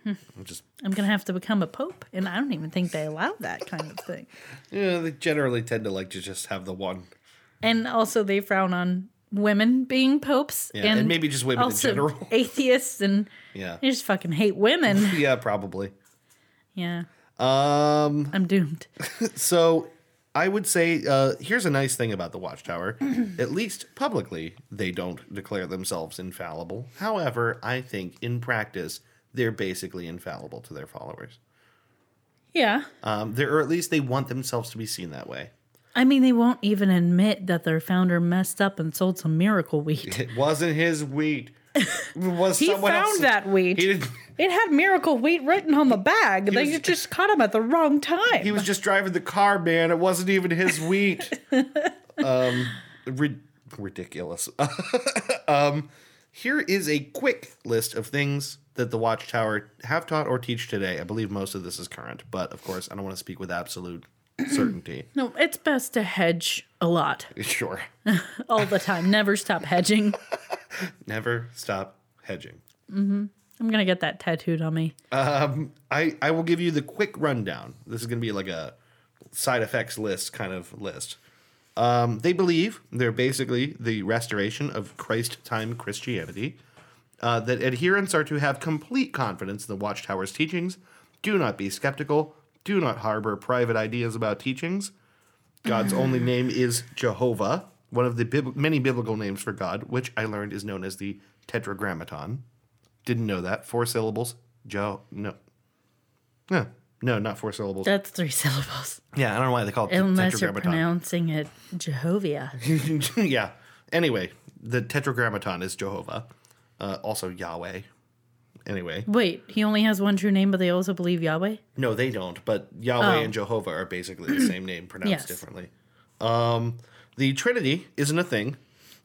Speaker 2: I'm just
Speaker 1: I'm gonna have to become a pope, and I don't even think they allow that kind of thing.
Speaker 2: yeah, they generally tend to like to just have the one.
Speaker 1: And also, they frown on women being popes,
Speaker 2: Yeah, and maybe just women in general.
Speaker 1: atheists, and
Speaker 2: Yeah.
Speaker 1: they just fucking hate women.
Speaker 2: Yeah, probably.
Speaker 1: yeah,
Speaker 2: Um
Speaker 1: I'm doomed.
Speaker 2: so I would say uh here's a nice thing about the Watchtower. At least publicly, they don't declare themselves infallible. However, I think in practice they're basically infallible to their followers.
Speaker 1: Yeah,
Speaker 2: Um, they're, or at least they want themselves to be seen that way.
Speaker 1: I mean, they won't even admit that their founder messed up and sold some miracle wheat.
Speaker 2: It wasn't his wheat. It was
Speaker 1: He found
Speaker 2: else.
Speaker 1: that wheat.
Speaker 2: He.
Speaker 1: It had miracle wheat written on the bag. they
Speaker 2: was-
Speaker 1: just caught him at the wrong time.
Speaker 2: He was just driving the car, man. It wasn't even his wheat. um, ri- ridiculous. um, here is a quick list of things that the Watchtower have taught or teach today. I believe most of this is current, but of course, I don't want to speak with absolute certainty.
Speaker 1: no, it's best to hedge a lot
Speaker 2: sure.
Speaker 1: all the time. Never stop hedging.
Speaker 2: Never stop hedging.
Speaker 1: I'm gonna get that tattooed on me.
Speaker 2: I, I will give you the quick rundown. This is going to be like a side effects list kind of list. Um, they believe they're basically the restoration of Christ time Christianity. Uh, that adherents are to have complete confidence in the Watchtower's teachings. Do not be skeptical. Do not harbor private ideas about teachings. God's only name is Jehovah, one of the bib- many biblical names for God, which I learned is known as the Tetragrammaton. Didn't know that. Four syllables. Jo. No. No. No, not four syllables.
Speaker 1: That's three syllables.
Speaker 2: yeah, I don't know why they call it
Speaker 1: Unless you're pronouncing it Jehovah.
Speaker 2: yeah. Anyway, the Tetragrammaton is Jehovah. Uh, also Yahweh. Anyway,
Speaker 1: Wait, he only has one true name, but they also believe Yahweh?
Speaker 2: no, they don't. But Yahweh
Speaker 1: Oh.
Speaker 2: and Jehovah are basically the same name, pronounced
Speaker 1: Yes.
Speaker 2: differently. Um, the Trinity isn't a thing.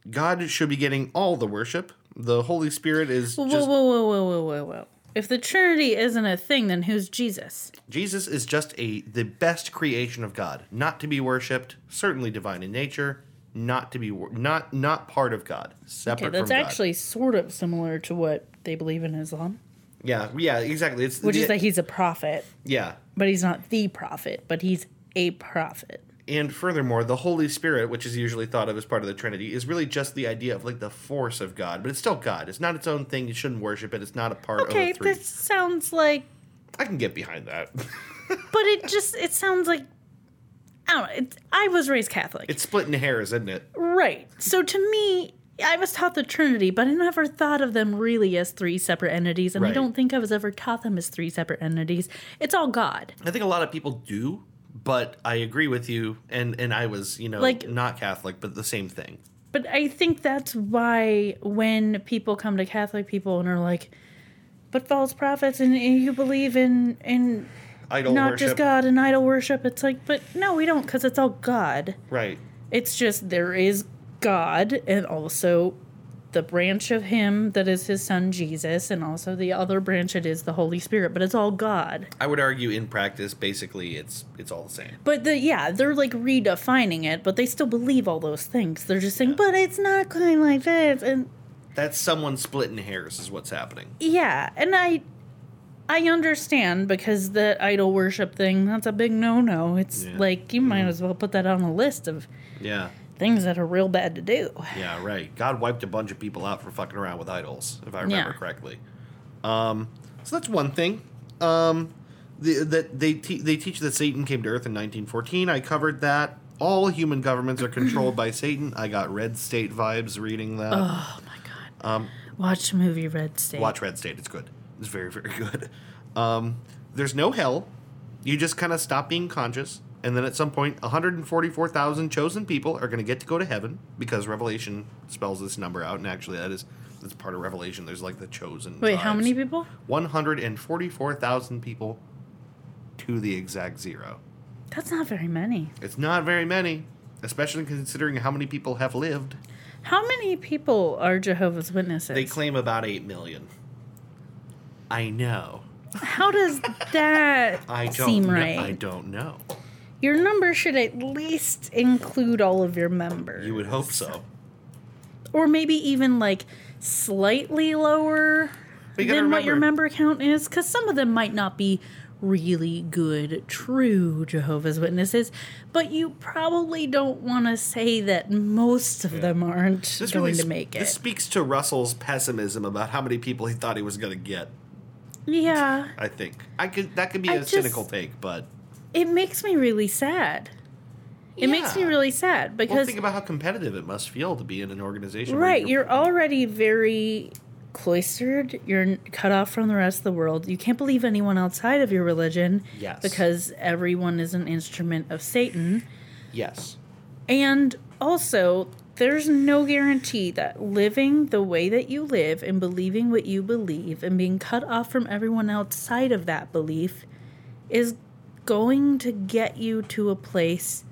Speaker 2: God should be getting all the worship. The Holy Spirit is
Speaker 1: Whoa,
Speaker 2: just
Speaker 1: whoa, whoa, whoa, whoa, whoa, whoa. If the Trinity isn't a thing, then who's Jesus?
Speaker 2: Jesus is just a the best creation of God, not to be worshipped, certainly divine in nature, not to be not not part of God, separate
Speaker 1: Okay, that's
Speaker 2: from God.
Speaker 1: actually sort of similar to what they believe in Islam,
Speaker 2: yeah, yeah, exactly. It's
Speaker 1: which
Speaker 2: the-
Speaker 1: is that he's a prophet,
Speaker 2: yeah,
Speaker 1: but he's not the prophet, but he's a prophet.
Speaker 2: and furthermore, the Holy Spirit, which is usually thought of as part of the Trinity, is really just the idea of like the force of God, but it's still God. It's not its own thing. You shouldn't worship it. It's not a part
Speaker 1: Okay,
Speaker 2: of the three.
Speaker 1: this sounds like
Speaker 2: I can get behind that.
Speaker 1: but it just it sounds like I don't know. It's, I was raised Catholic.
Speaker 2: It's splitting hairs, isn't it?
Speaker 1: right. So to me, I was taught the Trinity, but I never thought of them really as three separate entities. And I don't think I was ever taught them as three separate entities. It's all God.
Speaker 2: I think a lot of people do, but I agree with you. And and I was, you know,
Speaker 1: Like-
Speaker 2: not Catholic, but the same thing.
Speaker 1: But I think that's why when people come to Catholic people and are like, but false prophets and, and you believe in in
Speaker 2: Idol
Speaker 1: not
Speaker 2: worship,
Speaker 1: just God and idol worship, it's like, but no, we don't because it's all God.
Speaker 2: right?
Speaker 1: It's just there is God and also the branch of him that is his son Jesus and also the other branch it is the Holy Spirit, but it's all God.
Speaker 2: I would argue in practice, basically, it's it's all the same.
Speaker 1: But the yeah, they're like redefining it, but they still believe all those things. They're just saying, but it's not quite like this and
Speaker 2: That's someone splitting hairs, is what's happening.
Speaker 1: Yeah, and I I understand because the idol worship thing, that's a big no-no. It's
Speaker 2: Yeah.
Speaker 1: like you might mm-hmm. as well put that on a list of
Speaker 2: Yeah,
Speaker 1: things that are real bad to do.
Speaker 2: yeah, right. God wiped a bunch of people out for fucking around with idols, if I remember
Speaker 1: Yeah.
Speaker 2: correctly. Um, so that's one thing. Um, the, that they te- they teach that Satan came to Earth in 1914. I covered that. All human governments are controlled by Satan. I got Red State vibes reading that.
Speaker 1: Oh my god.
Speaker 2: Um,
Speaker 1: Watch the movie Red State.
Speaker 2: Watch Red State. It's good. It's very, very good. Um, there's no hell. You just kind of stop being conscious. And then at some point, 144,000 chosen people are going to get to go to heaven because Revelation spells this number out. And actually, that is that's part of Revelation. There's like the chosen.
Speaker 1: Wait, how many people?
Speaker 2: 144,000 people to the exact zero.
Speaker 1: That's not very many.
Speaker 2: It's not very many, especially considering how many people have lived.
Speaker 1: How many people are Jehovah's Witnesses?
Speaker 2: They claim about 8 million. I know.
Speaker 1: How does that
Speaker 2: I don't
Speaker 1: seem
Speaker 2: know.
Speaker 1: right?
Speaker 2: I don't know.
Speaker 1: Your number should at least include all of your members.
Speaker 2: You would hope so.
Speaker 1: Or maybe even like slightly lower than
Speaker 2: gotta
Speaker 1: what your member count is because some of them might not be really good, true Jehovah's Witnesses, but you probably don't want to say that most of them aren't
Speaker 2: This
Speaker 1: going
Speaker 2: really
Speaker 1: to make it.
Speaker 2: This speaks to Russell's pessimism about how many people he thought he was going to get.
Speaker 1: yeah,
Speaker 2: I think I could that could be
Speaker 1: I
Speaker 2: a
Speaker 1: just-
Speaker 2: cynical take, but
Speaker 1: it makes me really sad. It makes me really sad
Speaker 2: well,
Speaker 1: because
Speaker 2: think about how competitive it must feel to be in an organization.
Speaker 1: Right, you're already very cloistered. You're cut off from the rest of the world. You can't believe anyone outside of your religion
Speaker 2: Yes.
Speaker 1: because everyone is an instrument of Satan.
Speaker 2: yes,
Speaker 1: And also, there's no guarantee that living the way that you live and believing what you believe and being cut off from everyone outside of that belief is going to get you to a place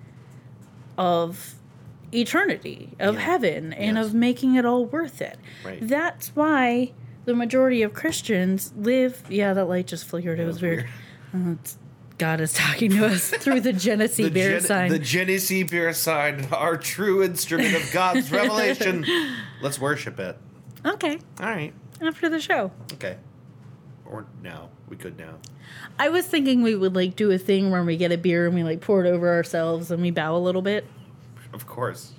Speaker 1: of eternity, of
Speaker 2: Yeah.
Speaker 1: heaven, and
Speaker 2: Yes.
Speaker 1: of making it all worth it.
Speaker 2: Right.
Speaker 1: That's why the majority of Christians live. Yeah, that light just flickered. it was weird. Oh, it's- God is talking to us through the Genesee beer
Speaker 2: Gen-
Speaker 1: sign.
Speaker 2: the Genesee beer sign, our true instrument of God's revelation. Let's worship it.
Speaker 1: Okay,
Speaker 2: All right.
Speaker 1: after the show.
Speaker 2: Okay. Or now we could now.
Speaker 1: I was thinking we would like do a thing where we get a beer and we like pour it over ourselves and we bow a little bit.
Speaker 2: Of course.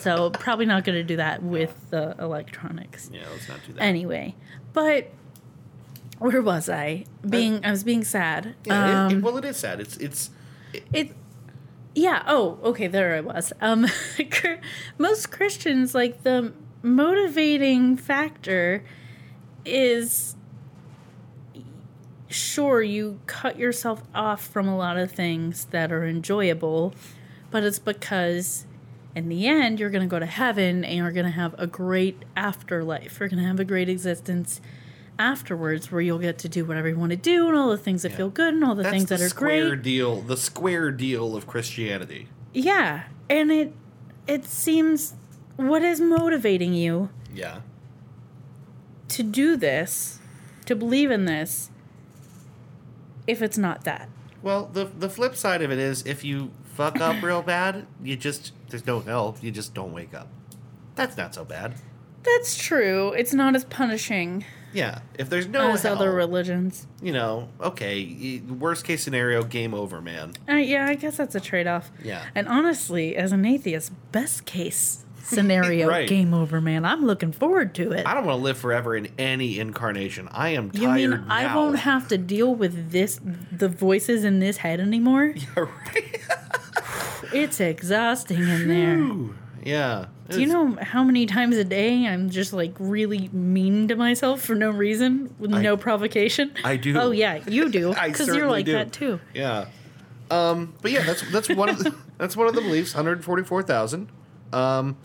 Speaker 1: So probably not going to do that with the electronics.
Speaker 2: Yeah. Let's not do that.
Speaker 1: Anyway, but where was I? Being I was being sad.
Speaker 2: yeah, it- it-
Speaker 1: Um,
Speaker 2: well, it is sad. It's it's
Speaker 1: it yeah oh okay there i was um most christians like the motivating factor is sure you cut yourself off from a lot of things that are enjoyable but it's because in the end you're going to go to heaven and you're going to have a great afterlife you're going to have a great existence afterwards where you'll get to do whatever you want to do and all the things that
Speaker 2: Yeah.
Speaker 1: feel good and all the
Speaker 2: that's
Speaker 1: things
Speaker 2: the
Speaker 1: that are
Speaker 2: square
Speaker 1: great
Speaker 2: deal. The square deal of Christianity.
Speaker 1: yeah, and it it seems what is motivating you
Speaker 2: Yeah.
Speaker 1: to do this, to believe in this, if it's not that.
Speaker 2: Well, the the flip side of it is if you fuck up real bad, you just there's no help. You just don't wake up. That's not so bad.
Speaker 1: That's true. It's not as punishing
Speaker 2: Yeah. If there's no
Speaker 1: as
Speaker 2: hell,
Speaker 1: other religions.
Speaker 2: you know, okay. Worst case scenario, game over, man.
Speaker 1: Uh, yeah, I guess that's a trade off.
Speaker 2: Yeah.
Speaker 1: And honestly, as an atheist, best case scenario,
Speaker 2: Right.
Speaker 1: game over, man. I'm looking forward to it.
Speaker 2: I don't want to live forever in any incarnation. I am
Speaker 1: you mean
Speaker 2: now.
Speaker 1: I won't have to deal with this, the voices in this head anymore?
Speaker 2: Yeah, right.
Speaker 1: It's exhausting in there.
Speaker 2: Yeah.
Speaker 1: Do you know how many times a day I'm just like really mean to myself for no reason with no provocation?
Speaker 2: I do.
Speaker 1: Oh yeah, you do
Speaker 2: I
Speaker 1: because you're like
Speaker 2: do.
Speaker 1: that too.
Speaker 2: Yeah. Um, but yeah, that's that's one of the, that's one of the beliefs. One hundred forty-four thousand. Um,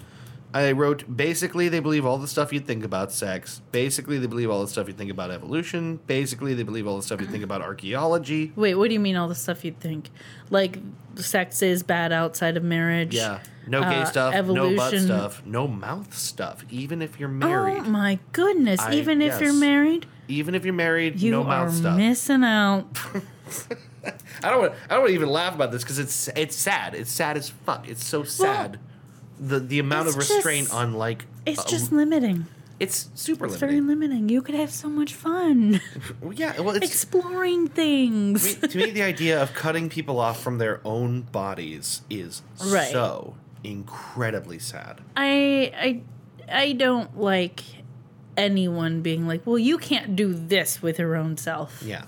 Speaker 2: I wrote basically they believe all the stuff you think about sex. Basically, they believe all the stuff you think about evolution. Basically, they believe all the stuff you think about archaeology.
Speaker 1: Wait, what do you mean all the stuff you think? Like sex is bad outside of marriage?
Speaker 2: Yeah, no gay
Speaker 1: Uh,
Speaker 2: stuff, no butt stuff, no mouth stuff. Even if you're married.
Speaker 1: Oh my goodness!
Speaker 2: I-
Speaker 1: Even if you're married,
Speaker 2: even if you're married,
Speaker 1: you
Speaker 2: no mouth stuff.
Speaker 1: missing out.
Speaker 2: I don't want. I don't want to even laugh about this because it's it's sad. It's sad as fuck. It's so sad. The the amount of restraint
Speaker 1: just-
Speaker 2: on like
Speaker 1: It's
Speaker 2: uh,
Speaker 1: just limiting.
Speaker 2: it's super
Speaker 1: It's very
Speaker 2: limiting.
Speaker 1: limiting. You could have so much fun
Speaker 2: Well, yeah, well, it's
Speaker 1: exploring things.
Speaker 2: to me the idea of cutting people off from their own bodies is
Speaker 1: Right.
Speaker 2: so incredibly sad.
Speaker 1: I I I don't like anyone being like, "Well, you can't do this with your own self."
Speaker 2: Yeah.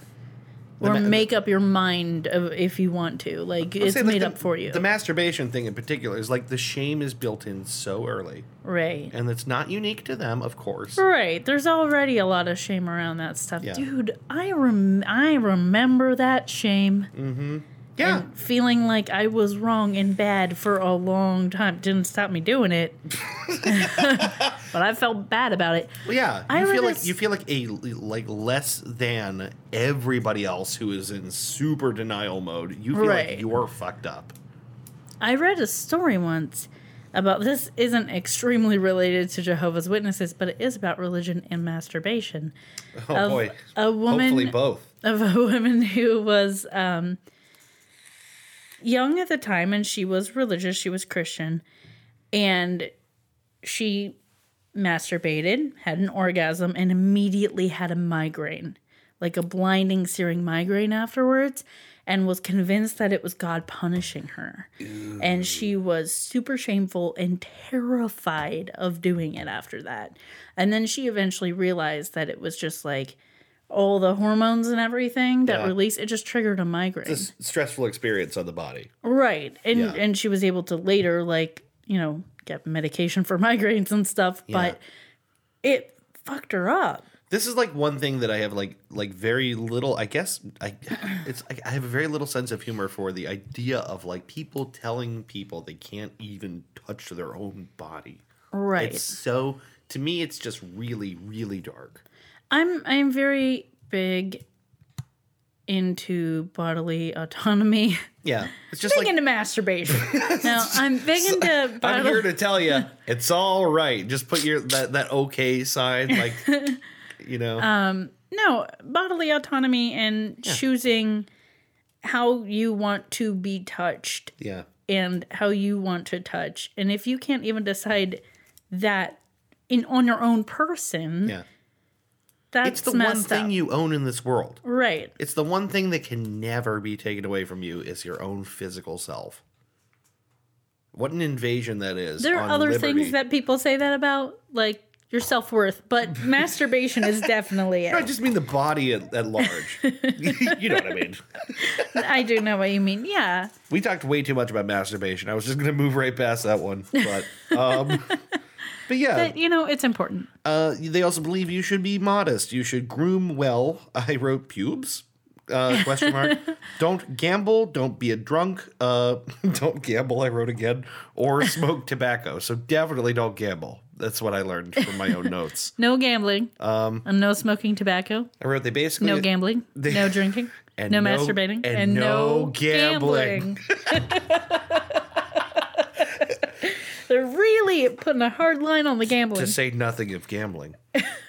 Speaker 1: Or
Speaker 2: ma-
Speaker 1: make up your mind of if you want to. Like it's
Speaker 2: like,
Speaker 1: made
Speaker 2: the-
Speaker 1: up for you.
Speaker 2: The masturbation thing in particular is like the shame is built in so early,
Speaker 1: right.
Speaker 2: and it's not unique to them, of course.
Speaker 1: Right. There's already a lot of shame around that stuff.
Speaker 2: Yeah.
Speaker 1: Dude, I rem- I remember that shame. Mm-hmm.
Speaker 2: Yeah,
Speaker 1: And feeling like I was wrong and bad for a long time. Didn't stop me doing it. but I felt bad about it.
Speaker 2: well, yeah.
Speaker 1: I
Speaker 2: You feel like you feel like a like less than everybody else who is in super denial mode. You feel
Speaker 1: Right.
Speaker 2: like you're fucked up.
Speaker 1: I read a story once about this isn't extremely related to Jehovah's Witnesses, but it is about religion and masturbation.
Speaker 2: Oh
Speaker 1: Of
Speaker 2: boy.
Speaker 1: a woman
Speaker 2: Hopefully both.
Speaker 1: of a woman who was um, young at the time and she was religious, she was Christian, and she masturbated, had an orgasm, and immediately had a migraine like a blinding, searing migraine afterwards, and was convinced that it was God punishing her. And she was super shameful and terrified of doing it after that. And then she eventually realized that it was just like all the hormones and everything that
Speaker 2: Yeah.
Speaker 1: released it just triggered a migraine.
Speaker 2: It's a stressful experience on the body.
Speaker 1: Right. And
Speaker 2: Yeah.
Speaker 1: and she was able to later like, you know, get medication for migraines and stuff, but it fucked her up.
Speaker 2: This is like one thing that I have like like very little. I guess I it's I have a very little sense of humor for the idea of like people telling people they can't even touch their own body.
Speaker 1: Right.
Speaker 2: It's so to me, it's just really really dark.
Speaker 1: I'm I'm very big into bodily autonomy.
Speaker 2: Yeah, it's just
Speaker 1: Big
Speaker 2: like
Speaker 1: into masturbation. now I'm big into
Speaker 2: I'm here to tell you, it's all right. Just put your that that okay sign, like you know.
Speaker 1: Um, no bodily autonomy and choosing how you want to be touched
Speaker 2: yeah,
Speaker 1: and how you want to touch. And if you can't even decide that in on your own person,
Speaker 2: yeah.
Speaker 1: That's
Speaker 2: It's the one thing
Speaker 1: up.
Speaker 2: you own in this world.
Speaker 1: right.
Speaker 2: It's the one thing that can never be taken away from you is your own physical self. What an invasion that is.
Speaker 1: There are other
Speaker 2: liberty.
Speaker 1: things that people say that about, like your self worth, but masturbation is definitely it.
Speaker 2: I just mean the body at, at large. you know what I mean.
Speaker 1: I do know what you mean. Yeah.
Speaker 2: We talked way too much about masturbation. I was just going to move right past that one, but um, but yeah,
Speaker 1: But, you know, it's important.
Speaker 2: uh, they also believe you should be modest. You should groom well. I wrote pubes. Uh, question mark. don't gamble. Don't be a drunk. Uh, don't gamble. I wrote again. Or smoke tobacco. So definitely don't gamble. That's what I learned from my own notes.
Speaker 1: No gambling. Um, and no smoking tobacco.
Speaker 2: I wrote they basically
Speaker 1: No gambling. no drinking.
Speaker 2: and
Speaker 1: no,
Speaker 2: no-
Speaker 1: masturbating.
Speaker 2: and no gambling.
Speaker 1: gambling. They're really putting a hard line on the gambling.
Speaker 2: to say nothing of gambling.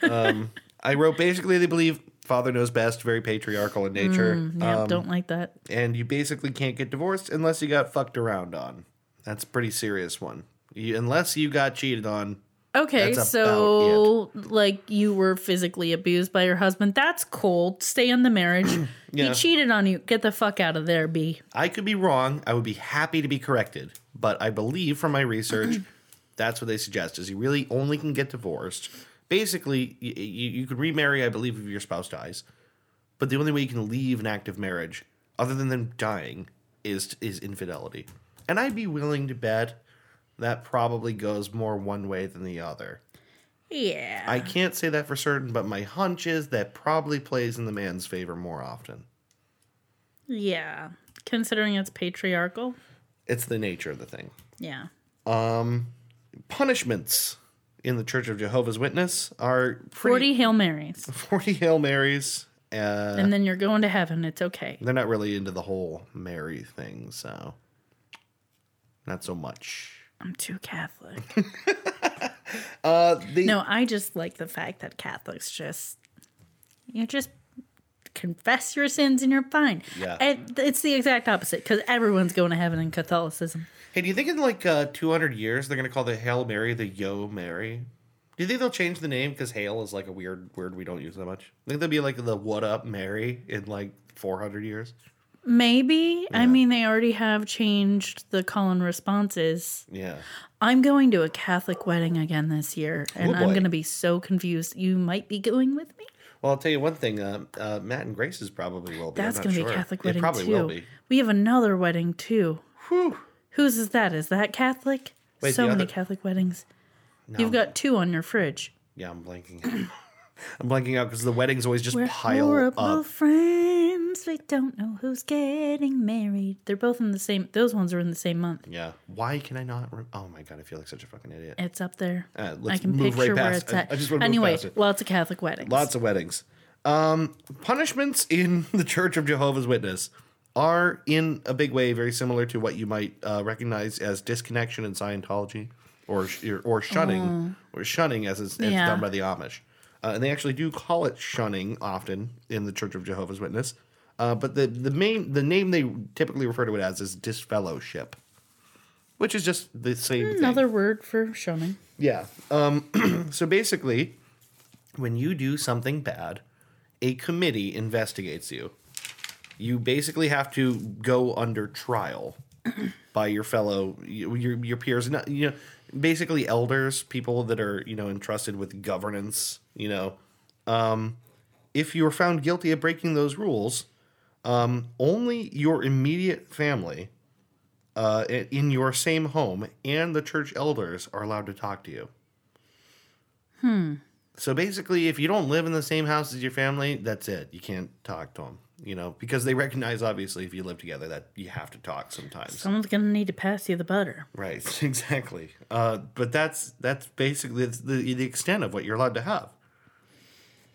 Speaker 2: Um, I wrote basically they believe father knows best, very patriarchal in nature,
Speaker 1: Mm, yeah,
Speaker 2: um,
Speaker 1: don't like that.
Speaker 2: and you basically can't get divorced unless you got fucked around on. That's a pretty serious one. You, unless you got cheated on.
Speaker 1: Okay,
Speaker 2: That's
Speaker 1: so like you were physically abused by your husband. That's cool. Stay in the marriage.
Speaker 2: Yeah.
Speaker 1: He cheated on you. Get the fuck out of there, B.
Speaker 2: I could be wrong. I would be happy to be corrected, but I believe from my research, that's what they suggest: is you really only can get divorced. Basically, you, you, you could remarry, I believe, if your spouse dies, but the only way you can leave an active marriage, other than them dying, is is infidelity. And I'd be willing to bet that probably goes more one way than the other.
Speaker 1: Yeah.
Speaker 2: I can't say that for certain, but my hunch is that probably plays in the man's favor more often.
Speaker 1: yeah. Considering it's patriarchal.
Speaker 2: It's the nature of the thing.
Speaker 1: Yeah.
Speaker 2: Um punishments in the Church of Jehovah's Witness are
Speaker 1: 40 Hail Marys.
Speaker 2: 40 Hail Marys. Uh,
Speaker 1: And then you're going to heaven. It's okay.
Speaker 2: they're not really into the whole Mary thing, so not so much.
Speaker 1: I'm too Catholic.
Speaker 2: Uh, the,
Speaker 1: no, I just like the fact that Catholics just, you just confess your sins and you're fine.
Speaker 2: Yeah.
Speaker 1: And it's the exact opposite because everyone's going to heaven in Catholicism.
Speaker 2: Hey, do you think in like uh, 200 years they're going to call the Hail Mary the Yo Mary? Do you think they'll change the name because Hail is like a weird word we don't use that much? I think they'll be like the What Up Mary in like 400 years.
Speaker 1: Maybe. I mean, they already have changed the call and responses.
Speaker 2: Yeah.
Speaker 1: I'm going to a Catholic wedding again this year, and
Speaker 2: Oh,
Speaker 1: I'm going to be so confused. You might be going with me.
Speaker 2: Well, I'll tell you one thing. Uh, uh, Matt and Grace's probably will be.
Speaker 1: That's going to be a Catholic
Speaker 2: It
Speaker 1: wedding
Speaker 2: probably
Speaker 1: too.
Speaker 2: will be.
Speaker 1: We have another wedding too.
Speaker 2: Whew.
Speaker 1: Whose is that? Is that Catholic?
Speaker 2: Wait,
Speaker 1: so many
Speaker 2: other-
Speaker 1: Catholic weddings.
Speaker 2: No.
Speaker 1: You've got two on your fridge.
Speaker 2: Yeah, I'm blanking. I'm blanking out because the weddings always just
Speaker 1: We're
Speaker 2: pile
Speaker 1: horrible
Speaker 2: up.
Speaker 1: friends. We don't know who's getting married. They're both in the same. Those ones are in the same month.
Speaker 2: Yeah. Why can I not? Rem- oh my god, I feel like such a fucking idiot.
Speaker 1: It's up there.
Speaker 2: Uh,
Speaker 1: I can
Speaker 2: move right
Speaker 1: picture where
Speaker 2: past-
Speaker 1: it's
Speaker 2: I-
Speaker 1: at.
Speaker 2: I just wanna move
Speaker 1: anyway,
Speaker 2: past it.
Speaker 1: lots of Catholic weddings.
Speaker 2: Lots of weddings. Um, punishments in the Church of Jehovah's Witness are, in a big way, very similar to what you might uh, recognize as disconnection in Scientology, or or shunning, or shunning as it's, it's
Speaker 1: Oh. Yeah.
Speaker 2: done by the Amish. Uh, and they actually do call it shunning often in the Church of Jehovah's Witness. Uh, but the the main the name they typically refer to it as is disfellowship, which is just the same thing.
Speaker 1: Another word for shunning.
Speaker 2: Yeah. Um, so basically, when you do something bad, a committee investigates you. You basically have to go under trial by your fellow your your peers. Not you know, basically elders, people that are you know entrusted with governance. You know, um, if you are found guilty of breaking those rules, um, only your immediate family uh, in your same home and the church elders are allowed to talk to you. Hmm. So basically, if you don't live in the same house as your family, that's it. You can't talk to them, you know, because they recognize, obviously, if you live together, that you have to talk sometimes.
Speaker 1: Someone's gonna need to pass you the butter.
Speaker 2: Right, exactly. Uh, but that's that's basically the the extent of what you're allowed to have.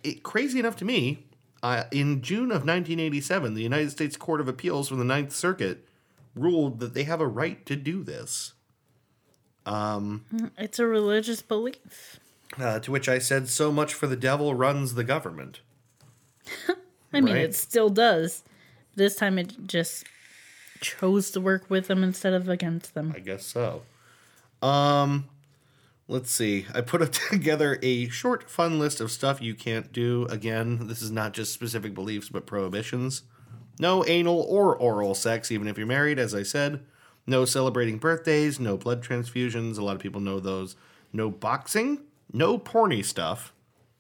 Speaker 2: It, crazy enough to me, uh, in June of 1987, the United States Court of Appeals from the Ninth Circuit ruled that they have a right to do this.
Speaker 1: It's a religious belief.
Speaker 2: Uh, to which I said, "So much for the devil runs the government."
Speaker 1: I mean,
Speaker 2: Right.
Speaker 1: it still does. This time, it just chose to work with them instead of against them.
Speaker 2: I guess so. Um, let's see. I put together a short, fun list of stuff you can't do. Again, this is not just specific beliefs, but prohibitions. No anal or oral sex, even if you're married, as I said. No celebrating birthdays. No blood transfusions. A lot of people know those. No boxing. No porny stuff.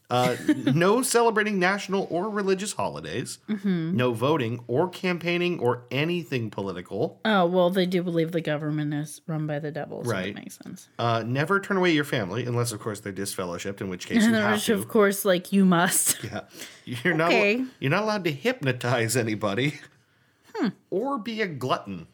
Speaker 2: Uh, no celebrating national or religious holidays. No voting or campaigning or anything political.
Speaker 1: Oh well, they do believe the government is run by the devil, so
Speaker 2: Right.
Speaker 1: that makes sense.
Speaker 2: Uh, never turn away your family, unless of course they're disfellowshipped, in which case you have
Speaker 1: Which,
Speaker 2: to.
Speaker 1: of course, like you must.
Speaker 2: Yeah. You're not you're not allowed to hypnotize anybody,
Speaker 1: Hmm.
Speaker 2: or be a glutton.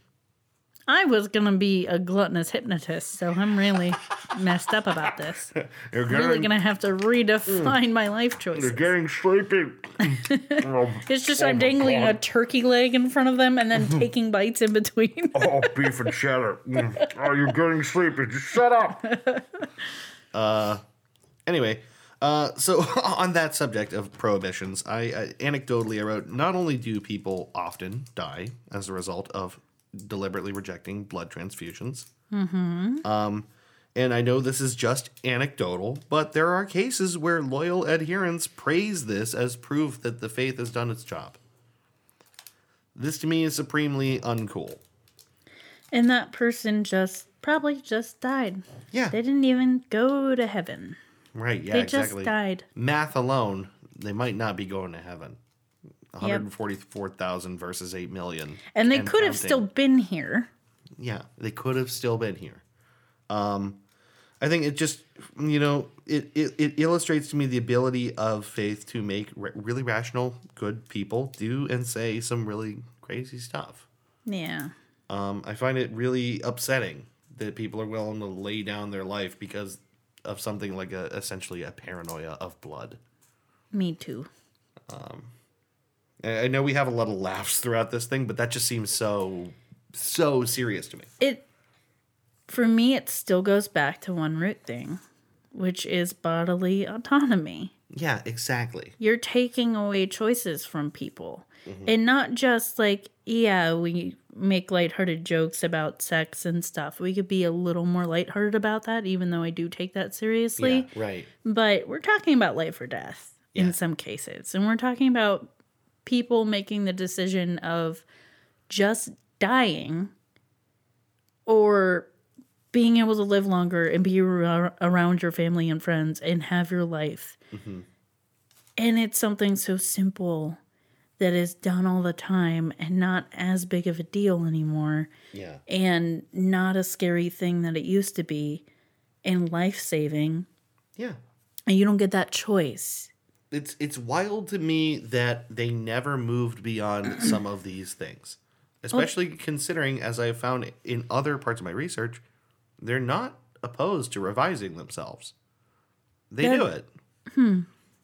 Speaker 1: I was gonna be a gluttonous hypnotist, so I'm really messed up about this.
Speaker 2: You're
Speaker 1: Really gonna have to redefine my life choices.
Speaker 2: you're getting sleepy. oh,
Speaker 1: It's just I'm dangling a turkey leg in front of them and then taking bites in between.
Speaker 2: oh, beef and cheddar. Mm. Oh, you're getting sleepy. Just shut up. uh, anyway, uh, so on that subject of prohibitions, I, I anecdotally I wrote: not only do people often die as a result of deliberately rejecting blood transfusions, um, and I know this is just anecdotal, but there are cases where loyal adherents praise this as proof that the faith has done its job. This to me is supremely uncool.
Speaker 1: And that person just probably just died.
Speaker 2: Yeah.
Speaker 1: They didn't even go to heaven.
Speaker 2: Right, yeah,
Speaker 1: They
Speaker 2: exactly.
Speaker 1: just died.
Speaker 2: Math alone, they might not be going to heaven. 144,000 versus 8 million.
Speaker 1: And they could have still been here.
Speaker 2: Yeah, they could have still been here. Um, I think it just, you know, it, it, it illustrates to me the ability of faith to make re- really rational, good people do and say some really crazy stuff.
Speaker 1: Yeah.
Speaker 2: Um, I find it really upsetting that people are willing to lay down their life because of something like a essentially a paranoia of blood.
Speaker 1: Me too.
Speaker 2: I I know we have a lot of laughs throughout this thing, but that just seems so so serious to me.
Speaker 1: It for me it still goes back to one root thing, which is bodily autonomy.
Speaker 2: Yeah, exactly.
Speaker 1: You're taking away choices from people. Mm-hmm. And not just like, yeah, we make lighthearted jokes about sex and stuff. We could be a little more lighthearted about that, even though I do take that seriously.
Speaker 2: Yeah, right.
Speaker 1: But we're talking about life or death
Speaker 2: Yeah.
Speaker 1: in some cases. And we're talking about people making the decision of just dying or being able to live longer and be ar- around your family and friends and have your life. Mm-hmm. And it's something so simple that is done all the time and not as big of a deal anymore
Speaker 2: Yeah.
Speaker 1: and not a scary thing that it used to be and life saving
Speaker 2: Yeah.
Speaker 1: and you don't get that choice.
Speaker 2: It's it's wild to me that they never moved beyond some of these things. Especially considering as I found in other parts of my research, they're not opposed to revising themselves. They
Speaker 1: That-
Speaker 2: do it. Hmm.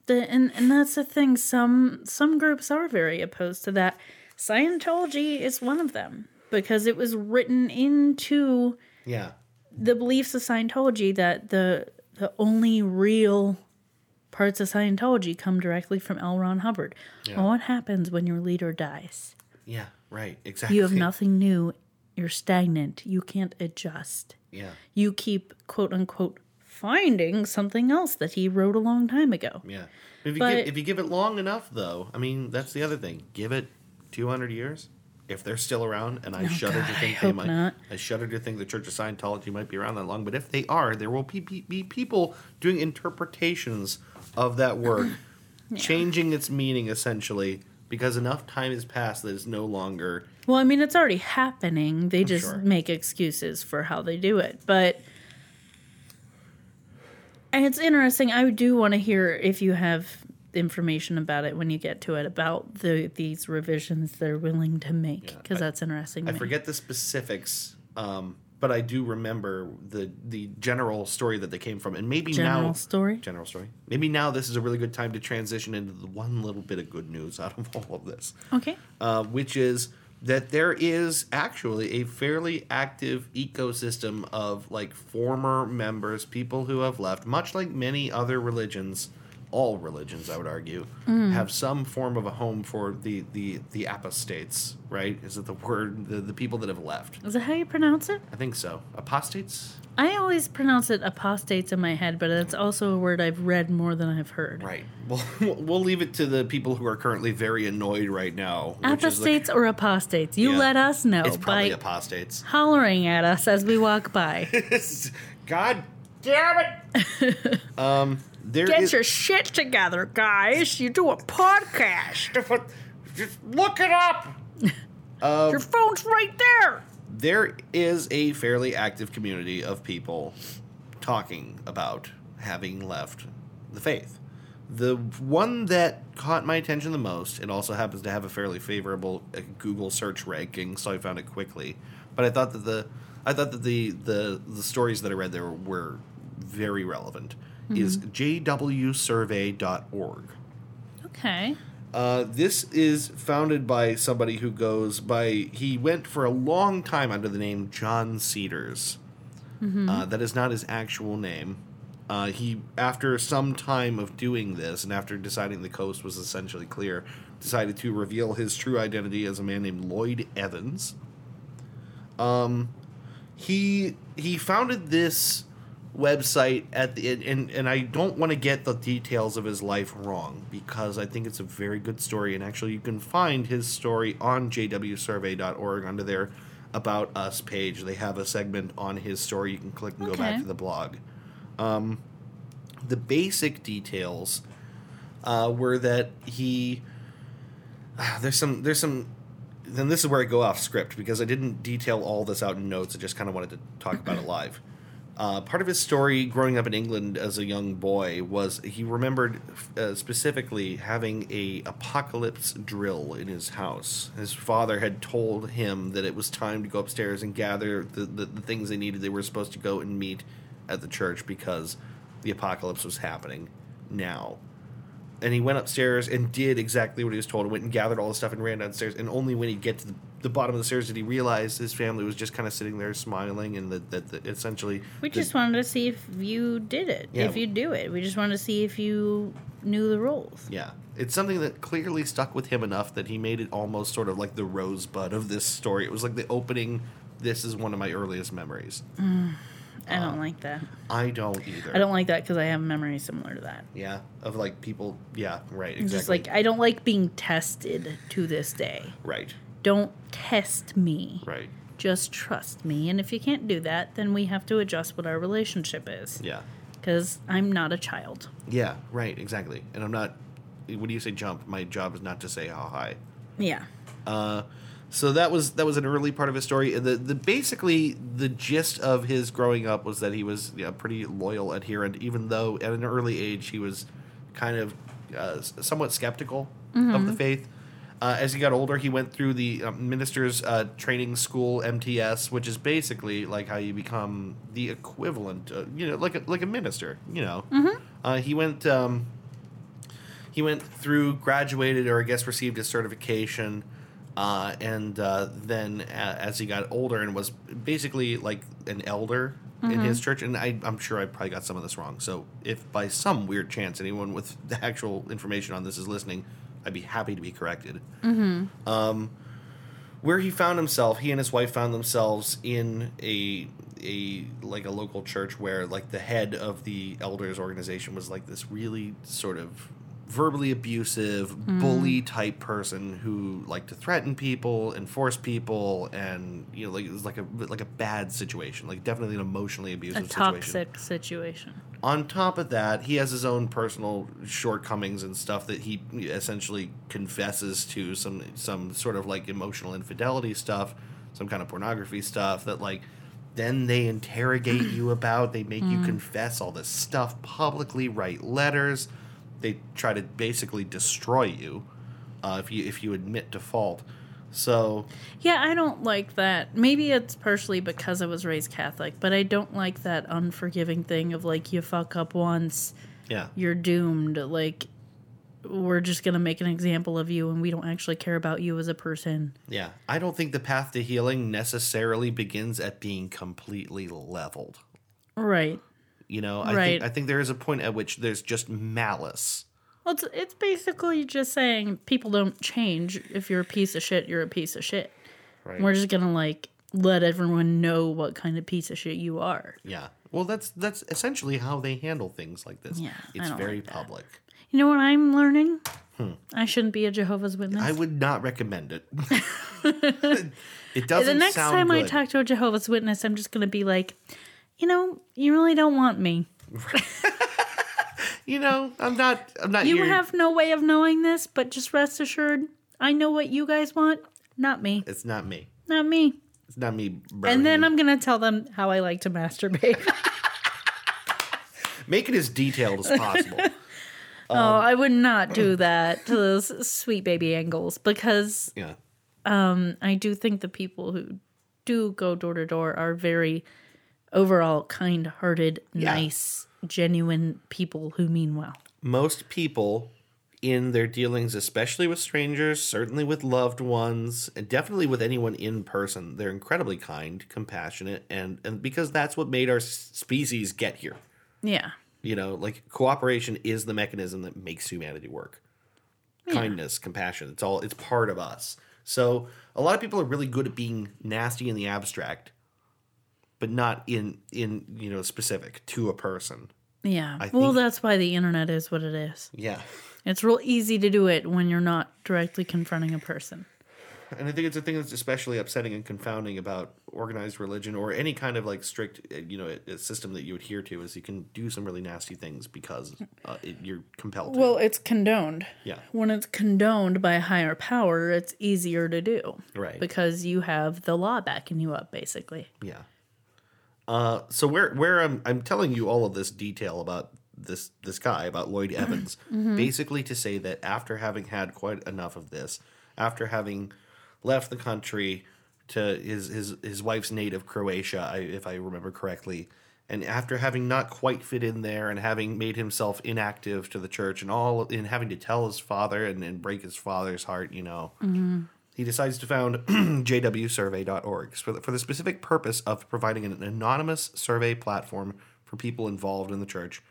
Speaker 1: The, and and that's the thing. Some some groups are very opposed to that. Scientology is one of them because it was written into
Speaker 2: Yeah.
Speaker 1: the beliefs of Scientology that the the only real parts of Scientology come directly from L. Ron Hubbard. Well, what happens when your leader dies?
Speaker 2: Yeah, right. Exactly.
Speaker 1: You have nothing new. You're stagnant. You can't adjust.
Speaker 2: Yeah.
Speaker 1: You keep quote unquote finding something else that he wrote a long time ago.
Speaker 2: Yeah. If you
Speaker 1: But-
Speaker 2: give, if you give it long enough, though, I mean, that's the other thing. Give it two hundred years, if they're still around, and I shudder
Speaker 1: God,
Speaker 2: to
Speaker 1: I
Speaker 2: think they
Speaker 1: hope
Speaker 2: might.
Speaker 1: not.
Speaker 2: I shudder to think the Church of Scientology might be around that long. But if they are, there will be, be, be people doing interpretations of that work, changing its meaning essentially, because enough time has passed that it's no longer.
Speaker 1: Well, I mean, it's already happening. They just
Speaker 2: sure.
Speaker 1: make excuses for how they do it. But and it's interesting. I do want to hear if you have information about it when you get to it about the these revisions they're willing to make because
Speaker 2: I-
Speaker 1: that's interesting.
Speaker 2: I forget the specifics, um, but I do remember the the general story that they came from, and maybe
Speaker 1: General
Speaker 2: now
Speaker 1: story?
Speaker 2: General story. Maybe now this is a really good time to transition into the one little bit of good news out of all of this,
Speaker 1: Okay.
Speaker 2: uh, which is that there is actually a fairly active ecosystem of like former members, people who have left, much like many other religions. All religions, I would argue,
Speaker 1: Mm.
Speaker 2: have some form of a home for the the the apostates. Right? Is it the word the, the people that have left?
Speaker 1: Is that how you pronounce it?
Speaker 2: I think so. Apostates.
Speaker 1: I always pronounce it apostates in my head, but it's also a word I've read more than I've heard.
Speaker 2: Right. Well, we'll leave it to the people who are currently very annoyed right now. which is the-
Speaker 1: Apostates or apostates? You
Speaker 2: Yeah.
Speaker 1: let us know
Speaker 2: It's probably apostates.
Speaker 1: hollering at us as we walk by.
Speaker 2: God damn it! um, there
Speaker 1: Get
Speaker 2: is-
Speaker 1: your shit together, guys. You do a podcast.
Speaker 2: Just look it up.
Speaker 1: Your phone's right there.
Speaker 2: There is a fairly active community of people talking about having left the faith. The one that caught my attention the most, it also happens to have a fairly favorable uh, Google search ranking, so I found it quickly. But I thought that the I thought that the the, the stories that I read there were very relevant. Is jwsurvey.org.
Speaker 1: Okay.
Speaker 2: Uh, this is founded by somebody who goes by. He went for a long time under the name John Cedars. Uh, that is not his actual name. Uh, he, after some time of doing this, and after deciding the coast was essentially clear, decided to reveal his true identity as a man named Lloyd Evans. Um, he he founded this website at the and and I don't want to get the details of his life wrong because I think it's a very good story and actually you can find his story on jwsurvey.org under their about us page they have a segment on his story you can click and go back to the blog um the basic details uh, were that he there's some there's some then this is where I go off script because I didn't detail all this out in notes. I just kind of wanted to talk about it live. Uh, part of his story growing up in England as a young boy was he remembered uh, specifically having a apocalypse drill in his house. His father had told him that it was time to go upstairs and gather the, the, the things they needed. They were supposed to go and meet at the church because the apocalypse was happening now and he went upstairs and did exactly what he was told. Went and gathered all the stuff and ran downstairs. And only when he'd get to the, the bottom of the stairs did he realize his family was just kind of sitting there smiling, and that that, that essentially
Speaker 1: We just wanted to see if you did it,
Speaker 2: Yeah.
Speaker 1: if you do it. We just wanted to see if you knew the rules.
Speaker 2: yeah, it's something that clearly stuck with him enough that he made it almost sort of like the rosebud of this story. It was like the opening. This is one of my earliest memories.
Speaker 1: I don't like that.
Speaker 2: I don't either.
Speaker 1: I don't like that because I have memories similar to that.
Speaker 2: Yeah, of like people. Yeah, right. Exactly.
Speaker 1: Just like I don't like being tested to this day.
Speaker 2: right,
Speaker 1: Don't test me.
Speaker 2: right.
Speaker 1: Just trust me. And if you can't do that, then we have to adjust what our relationship is.
Speaker 2: Yeah,
Speaker 1: Because I'm not a child.
Speaker 2: yeah, right. Exactly. And I'm not. What do you say jump, my job is not to say how high.
Speaker 1: Yeah.
Speaker 2: Uh, so that was that was an early part of his story. The the basically the gist of his growing up was that he was yeah, pretty loyal adherent, even though at an early age he was kind of uh, somewhat skeptical of the faith. Uh, as he got older, he went through the um, minister's uh, training school (MTS), which is basically like how you become the equivalent, uh, you know, like a, like a minister. You know, uh, he went. Um, he went through, graduated, or I guess received his certification, uh, and uh, then a as he got older and was basically like an elder in his church, and I, I'm sure I probably got some of this wrong. So if by some weird chance anyone with the actual information on this is listening, I'd be happy to be corrected. Um, where he found himself, he and his wife found themselves in a a like a local church where like the head of the elders organization was like this really sort of verbally abusive hmm. bully type person who liked to threaten people and force people and you know like it was like a like a bad situation like definitely an emotionally abusive situation.
Speaker 1: toxic situation.
Speaker 2: on top of that, he has his own personal shortcomings and stuff that he essentially confesses to some some sort of like emotional infidelity stuff, some kind of pornography stuff that like then they interrogate you about, they make you hmm. confess all this stuff publicly, write letters, they try to basically destroy you uh, if you if you admit to fault. So
Speaker 1: Yeah, I don't like that. Maybe it's partially because I was raised Catholic, but I don't like that unforgiving thing of like you fuck up once,
Speaker 2: yeah,
Speaker 1: you're doomed. Like we're just gonna make an example of you, and we don't actually care about you as a person.
Speaker 2: Yeah, I don't think the path to healing necessarily begins at being completely leveled.
Speaker 1: Right.
Speaker 2: You know, I
Speaker 1: Right.
Speaker 2: think I think there is a point at which there's just malice.
Speaker 1: Well, it's, it's basically just saying people don't change. If you're a piece of shit, you're a piece of shit.
Speaker 2: Right.
Speaker 1: We're just gonna like let everyone know what kind of piece of shit you are.
Speaker 2: yeah. Well, that's that's essentially how they handle things like this.
Speaker 1: Yeah,
Speaker 2: it's very
Speaker 1: like
Speaker 2: public.
Speaker 1: You know what I'm learning? I shouldn't be a Jehovah's Witness.
Speaker 2: Hmm. I would not recommend it. it doesn't
Speaker 1: the next time I talk to a Jehovah's Witness, I'm just gonna be like, you know, you really don't want me.
Speaker 2: You know, I'm not. I'm not.
Speaker 1: You
Speaker 2: here.
Speaker 1: have no way of knowing this, but just rest assured, I know what you guys want. Not me.
Speaker 2: It's not me.
Speaker 1: Not me.
Speaker 2: It's not me.
Speaker 1: And then. I'm gonna tell them how I like to masturbate.
Speaker 2: make it as detailed as possible.
Speaker 1: oh, I would not do that to those sweet baby angles because
Speaker 2: yeah.
Speaker 1: um, I do think the people who do go door to door are very overall kind hearted,
Speaker 2: Yeah.
Speaker 1: nice, genuine people who mean well.
Speaker 2: most people in their dealings, especially with strangers, certainly with loved ones, and definitely with anyone in person, they're incredibly kind, compassionate, and and because that's what made our species get here.
Speaker 1: Yeah.
Speaker 2: You know, like cooperation is the mechanism that makes humanity work. Kindness, compassion, it's all it's part of us. So a lot of people are really good at being nasty in the abstract, but not in in you know specific to a person.
Speaker 1: Yeah.
Speaker 2: I
Speaker 1: well,
Speaker 2: think-
Speaker 1: that's why the internet is what it is.
Speaker 2: Yeah.
Speaker 1: It's real easy to do it when you're not directly confronting a person.
Speaker 2: and I think it's a thing that's especially upsetting and confounding about organized religion or any kind of like strict, uh, you know, a, a system that you adhere to is you can do some really nasty things because uh, it, you're compelled to.
Speaker 1: Well, it's condoned.
Speaker 2: yeah,
Speaker 1: When it's condoned by a higher power, it's easier to do.
Speaker 2: Right.
Speaker 1: Because you have the law backing you up, basically.
Speaker 2: yeah. Uh, so where where I'm I'm telling you all of this detail about this this guy about Lloyd Evans, basically to say that after having had quite enough of this, after having left the country to his his his wife's native Croatia, I, if I remember correctly, and after having not quite fit in there and having made himself inactive to the church and all and having to tell his father and, and break his father's heart, you know, he decides to found jwsurvey.org for the, for the specific purpose of providing an anonymous survey platform for people involved in the church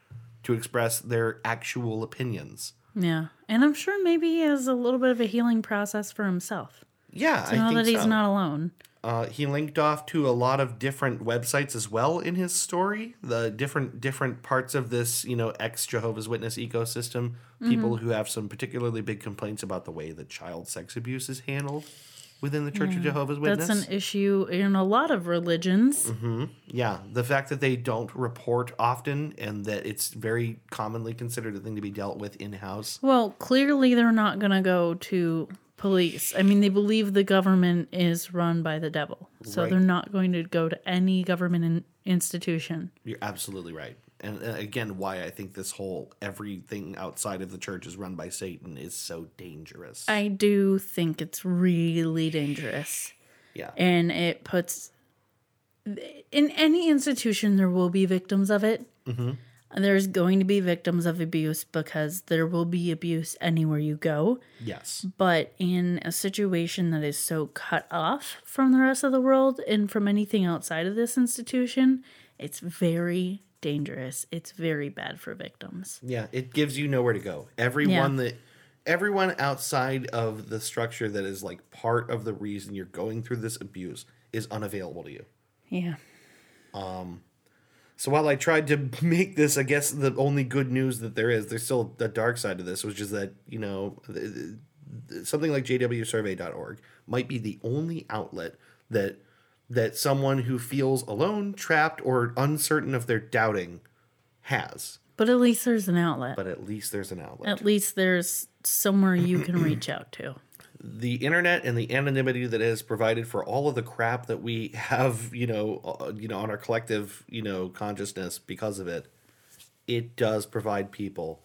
Speaker 2: to express their actual opinions.
Speaker 1: Yeah. And I'm sure maybe he has a little bit of a healing process for himself.
Speaker 2: Yeah,
Speaker 1: To
Speaker 2: I
Speaker 1: know
Speaker 2: think
Speaker 1: that he's
Speaker 2: so.
Speaker 1: not alone.
Speaker 2: Uh, he linked off to a lot of different websites as well in his story. The different different parts of this, you know, ex Jehovah's Witness ecosystem. People
Speaker 1: Mm-hmm.
Speaker 2: who have some particularly big complaints about the way that child sex abuse is handled within the Church of Jehovah's Witness.
Speaker 1: That's an issue in a lot of religions.
Speaker 2: Yeah, the fact that they don't report often and that it's very commonly considered a thing to be dealt with in house.
Speaker 1: Well, clearly they're not going to go to police. I mean, they believe the government is run by the devil. So
Speaker 2: Right.
Speaker 1: they're not going to go to any government in- institution.
Speaker 2: You're absolutely right. And uh, again, why I think this whole everything outside of the church is run by Satan is so dangerous.
Speaker 1: I do think it's really dangerous.
Speaker 2: yeah.
Speaker 1: And it puts. In any institution, there will be victims of it.
Speaker 2: Mm-hmm.
Speaker 1: There's going to be victims of abuse because there will be abuse anywhere you go.
Speaker 2: yes.
Speaker 1: But in a situation that is so cut off from the rest of the world and from anything outside of this institution, it's very dangerous. It's very bad for victims.
Speaker 2: Yeah, it gives you nowhere to go. Everyone that everyone outside of the structure that is like part of the reason you're going through this abuse is unavailable to you.
Speaker 1: Yeah.
Speaker 2: Um, So while I tried to make this, I guess the only good news that there is, there's still the dark side of this, which is that you know th- th- something like jwsurvey.org might be the only outlet that that someone who feels alone, trapped, or uncertain of their doubting has.
Speaker 1: But at least there's an outlet.
Speaker 2: But at least there's an outlet.
Speaker 1: at least there's somewhere you can reach out to.
Speaker 2: The internet and the anonymity that is provided for all of the crap that we have, you know, uh, you know, on our collective, you know, consciousness because of it, it does provide people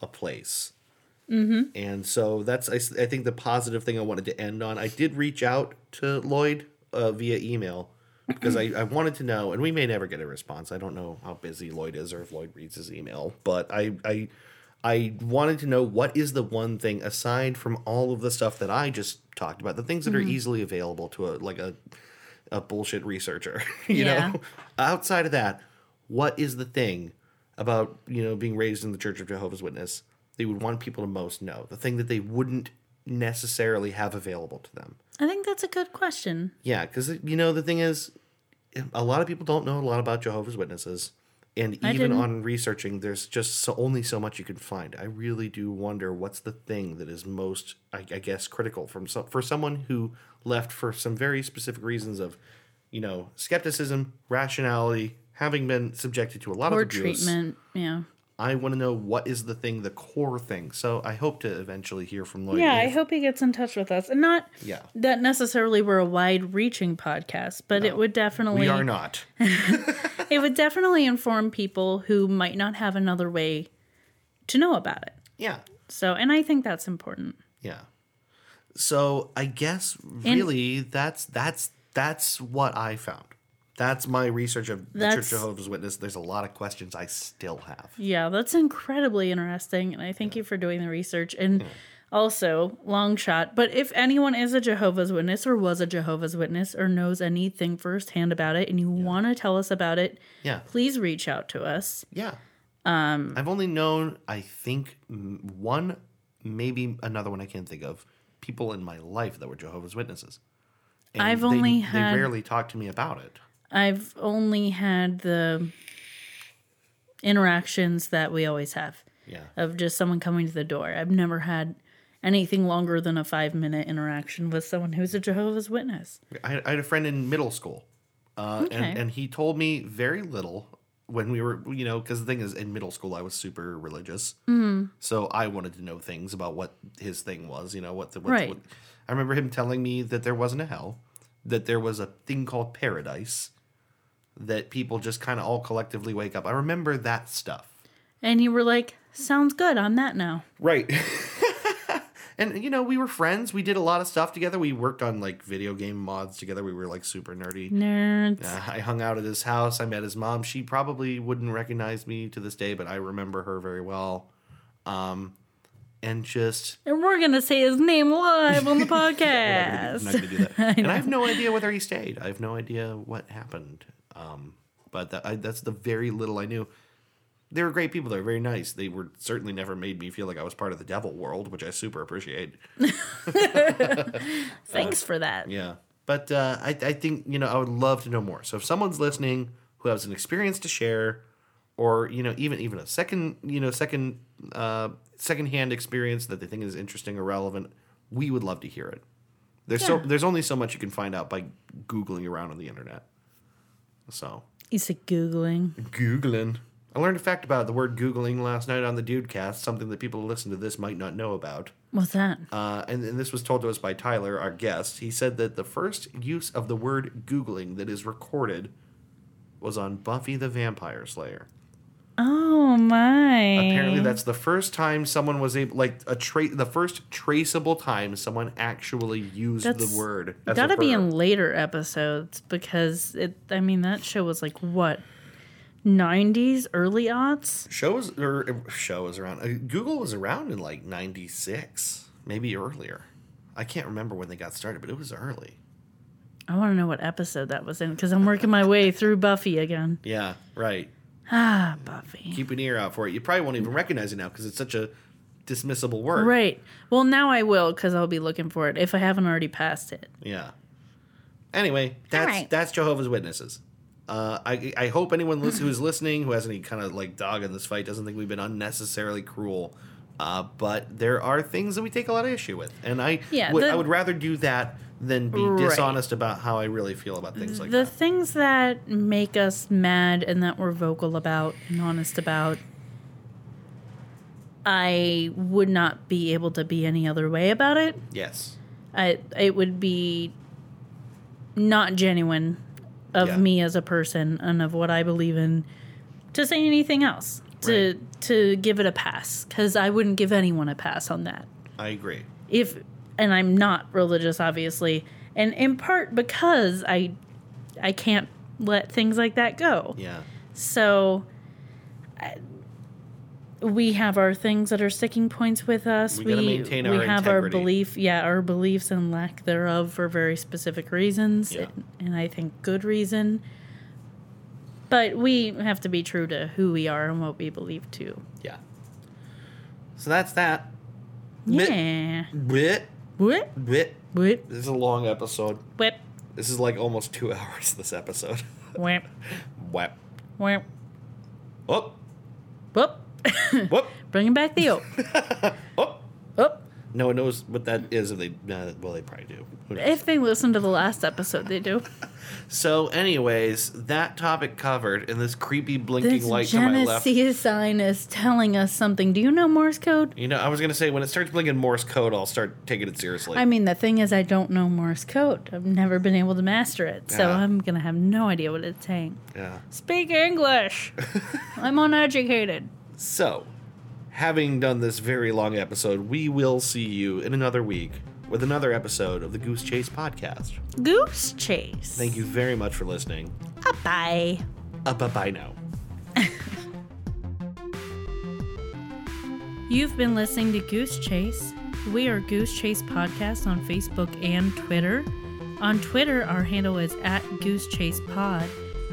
Speaker 2: a place. Mm-hmm. And so that's, I, I think, the positive thing I wanted to end on. I did reach out to Lloyd uh, via email because I, I wanted to know, and we may never get a response. I don't know how busy Lloyd is or if Lloyd reads his email, but I, I, I wanted to know what is the one thing aside from all of the stuff that I just talked about, the things that are mm-hmm. easily available to a like a a bullshit researcher, you
Speaker 1: Yeah.
Speaker 2: know. Outside of that, what is the thing about you know being raised in the Church of Jehovah's Witness they would want people to most know? The thing that they wouldn't necessarily have available to them.
Speaker 1: I think that's a good question.
Speaker 2: Yeah, because you know the thing is, a lot of people don't know a lot about Jehovah's Witnesses, and
Speaker 1: I
Speaker 2: even
Speaker 1: didn't.
Speaker 2: on researching, there's just so, only so much you can find. I really do wonder what's the thing that is most, I, I guess, critical from some, for someone who left for some very specific reasons of, you know, skepticism, rationality, having been subjected to a lot
Speaker 1: Or
Speaker 2: of abuse.
Speaker 1: treatment. Yeah.
Speaker 2: I want to know what is the thing, the core thing. So I hope to eventually hear from Lloyd.
Speaker 1: Yeah, I hope he gets in touch with us. And not
Speaker 2: Yeah.
Speaker 1: that necessarily we're a wide reaching podcast, but it would definitely
Speaker 2: we are not.
Speaker 1: it would definitely inform people who might not have another way to know about it.
Speaker 2: Yeah.
Speaker 1: So and I think that's important.
Speaker 2: Yeah. So I guess really that's that's that's what I found. That's my research of the Church
Speaker 1: That's-
Speaker 2: of Jehovah's Witness. There's a lot of questions I still have.
Speaker 1: Yeah, that's incredibly interesting, and I thank you for doing the research. And also, long shot, but if anyone is a Jehovah's Witness or was a Jehovah's Witness or knows anything firsthand about it, and you want to tell us about it,
Speaker 2: Yeah.
Speaker 1: please reach out to us.
Speaker 2: Yeah. Um, I've only known, I think, m- one, maybe another one I can't think of, people in my life that were Jehovah's Witnesses. And
Speaker 1: I've
Speaker 2: they-
Speaker 1: only
Speaker 2: they
Speaker 1: had-
Speaker 2: rarely talk to me about it.
Speaker 1: I've only had the interactions that we always have
Speaker 2: Yeah.
Speaker 1: of just someone coming to the door. I've never had anything longer than a five minute interaction with someone who's a Jehovah's Witness.
Speaker 2: I, I had a friend in middle school, uh,
Speaker 1: Okay.
Speaker 2: and, and he told me very little when we were, you know, because the thing is, in middle school, I was super religious. Mm-hmm. So I wanted to know things about what his thing was, you know, what the. What,
Speaker 1: Right.
Speaker 2: what- I remember him telling me that there wasn't a hell, that there was a thing called paradise, that people just kind of all collectively wake up. I remember that stuff.
Speaker 1: And you were like, sounds good. I'm that now.
Speaker 2: Right. and you know, we were friends. We did a lot of stuff together. We worked on like video game mods together. We were like super nerdy.
Speaker 1: Nerds.
Speaker 2: Uh, I hung out at his house. I met his mom. She probably wouldn't recognize me to this day, but I remember her very well. Um, and just
Speaker 1: And we're going to say his name live on the
Speaker 2: I'm not
Speaker 1: podcast.
Speaker 2: gonna do that. and I have no idea whether he stayed. I have no idea what happened. Um, but that, I, that's the very little I knew. They were great people. They were very nice. They were certainly never made me feel like I was part of the devil world, which I super appreciate.
Speaker 1: Thanks for that.
Speaker 2: Yeah. But uh, I, I think, you know, I would love to know more. So if someone's listening who has an experience to share, or, you know, even even a second, you know, second uh secondhand experience that they think is interesting or relevant, we would love to hear it. There's so there's only so much you can find out by Googling around on the internet. So
Speaker 1: You said Googling.
Speaker 2: Googling. I learned a fact about the word Googling last night on the Dudecast, something that people who listen to this might not know about.
Speaker 1: What's that?
Speaker 2: Uh, and, and this was told to us by Tyler, our guest. He said that the first use of the word Googling that is recorded was on Buffy the Vampire Slayer.
Speaker 1: Oh, my.
Speaker 2: Apparently, that's the first time someone was able, like, a tra- the first traceable time someone actually used
Speaker 1: That's
Speaker 2: the word.
Speaker 1: Gotta be in later episodes because it. I mean, that show was like what, nineties, early aughts.
Speaker 2: shows or show was around. Uh, Google was around in like '96, maybe earlier. I can't remember when they got started, but it was early.
Speaker 1: I want to know what episode that was in because I'm working my way through Buffy again.
Speaker 2: Yeah, right.
Speaker 1: Ah, Buffy.
Speaker 2: keep an ear out for it. You probably won't even recognize it now because it's such a dismissible word.
Speaker 1: Right. Well, now I will because I'll be looking for it if I haven't already passed it.
Speaker 2: Yeah. Anyway, that's
Speaker 3: right.
Speaker 2: that's Jehovah's Witnesses. Uh, I I hope anyone lis- who's listening who has any kind of like dog in this fight doesn't think we've been unnecessarily cruel. Uh, but there are things that we take a lot of issue with, and I
Speaker 1: Yeah,
Speaker 2: would
Speaker 1: the-
Speaker 2: I would rather do that than be
Speaker 1: Right.
Speaker 2: dishonest about how I really feel about things like
Speaker 1: the
Speaker 2: that.
Speaker 1: The things that make us mad and that we're vocal about and honest about i would not be able to be any other way about it
Speaker 2: Yes.
Speaker 1: I, it would be not genuine of
Speaker 2: Yeah.
Speaker 1: me as a person and of what i believe in to say anything else to
Speaker 2: Right.
Speaker 1: to give it a pass because i wouldn't give anyone a pass on that
Speaker 2: I agree.
Speaker 1: if and I'm not religious obviously and in part because I I can't let things like that go.
Speaker 2: Yeah.
Speaker 1: So I, we have our things that are sticking points with us.
Speaker 2: We gotta maintain
Speaker 1: we
Speaker 2: our
Speaker 1: have
Speaker 2: integrity.
Speaker 1: our belief, yeah, our beliefs and lack thereof for very specific reasons,
Speaker 2: Yeah.
Speaker 1: and, and I think good reason. But we have to be true to who we are and what we believe too.
Speaker 2: Yeah. So that's that.
Speaker 1: Yeah.
Speaker 2: Bit.
Speaker 1: Whip,
Speaker 2: Bit.
Speaker 1: whip,
Speaker 2: This is a long episode.
Speaker 1: whip,
Speaker 2: This is like almost two hours. This episode.
Speaker 1: whip,
Speaker 2: Whap.
Speaker 1: whip,
Speaker 2: Oh.
Speaker 1: whoop.
Speaker 2: Whoop.
Speaker 1: Bringing back the oop.
Speaker 2: Oh. No one knows what that is. If they, uh, well, they probably do.
Speaker 1: If they listen to the last episode, they do.
Speaker 2: So, anyways, that topic covered, and this creepy blinking
Speaker 1: This
Speaker 2: light to my left.
Speaker 1: Genesee sign is telling us something. Do you know Morse code?
Speaker 2: You know, I was gonna say when it starts blinking Morse code, I'll start taking it seriously.
Speaker 1: I mean, the thing is, I don't know Morse code. I've never been able to master it, so
Speaker 2: Yeah.
Speaker 1: I'm gonna have no idea what it's saying.
Speaker 2: yeah.
Speaker 1: Speak English. I'm uneducated.
Speaker 2: So, having done this very long episode, we will see you in another week with another episode of the Goose Chase podcast.
Speaker 1: Goose chase.
Speaker 2: Thank you very much for listening.
Speaker 1: Bye.
Speaker 2: Uh, bye bye now.
Speaker 1: You've been listening to Goose Chase. We are Goose Chase Podcast on Facebook and Twitter. On Twitter, our handle is at Goose Chase Pod,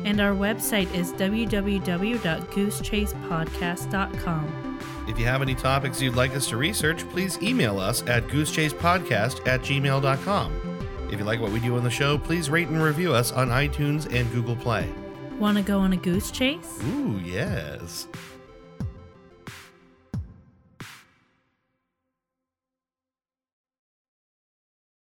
Speaker 1: and our website is www.goosechasepodcast.com.
Speaker 2: If you have any topics you'd like us to research, please email us at goosechasepodcast at gmail.com. If you like what we do on the show, please rate and review us on iTunes and Google Play.
Speaker 1: Want to go on a goose chase?
Speaker 2: Ooh, yes.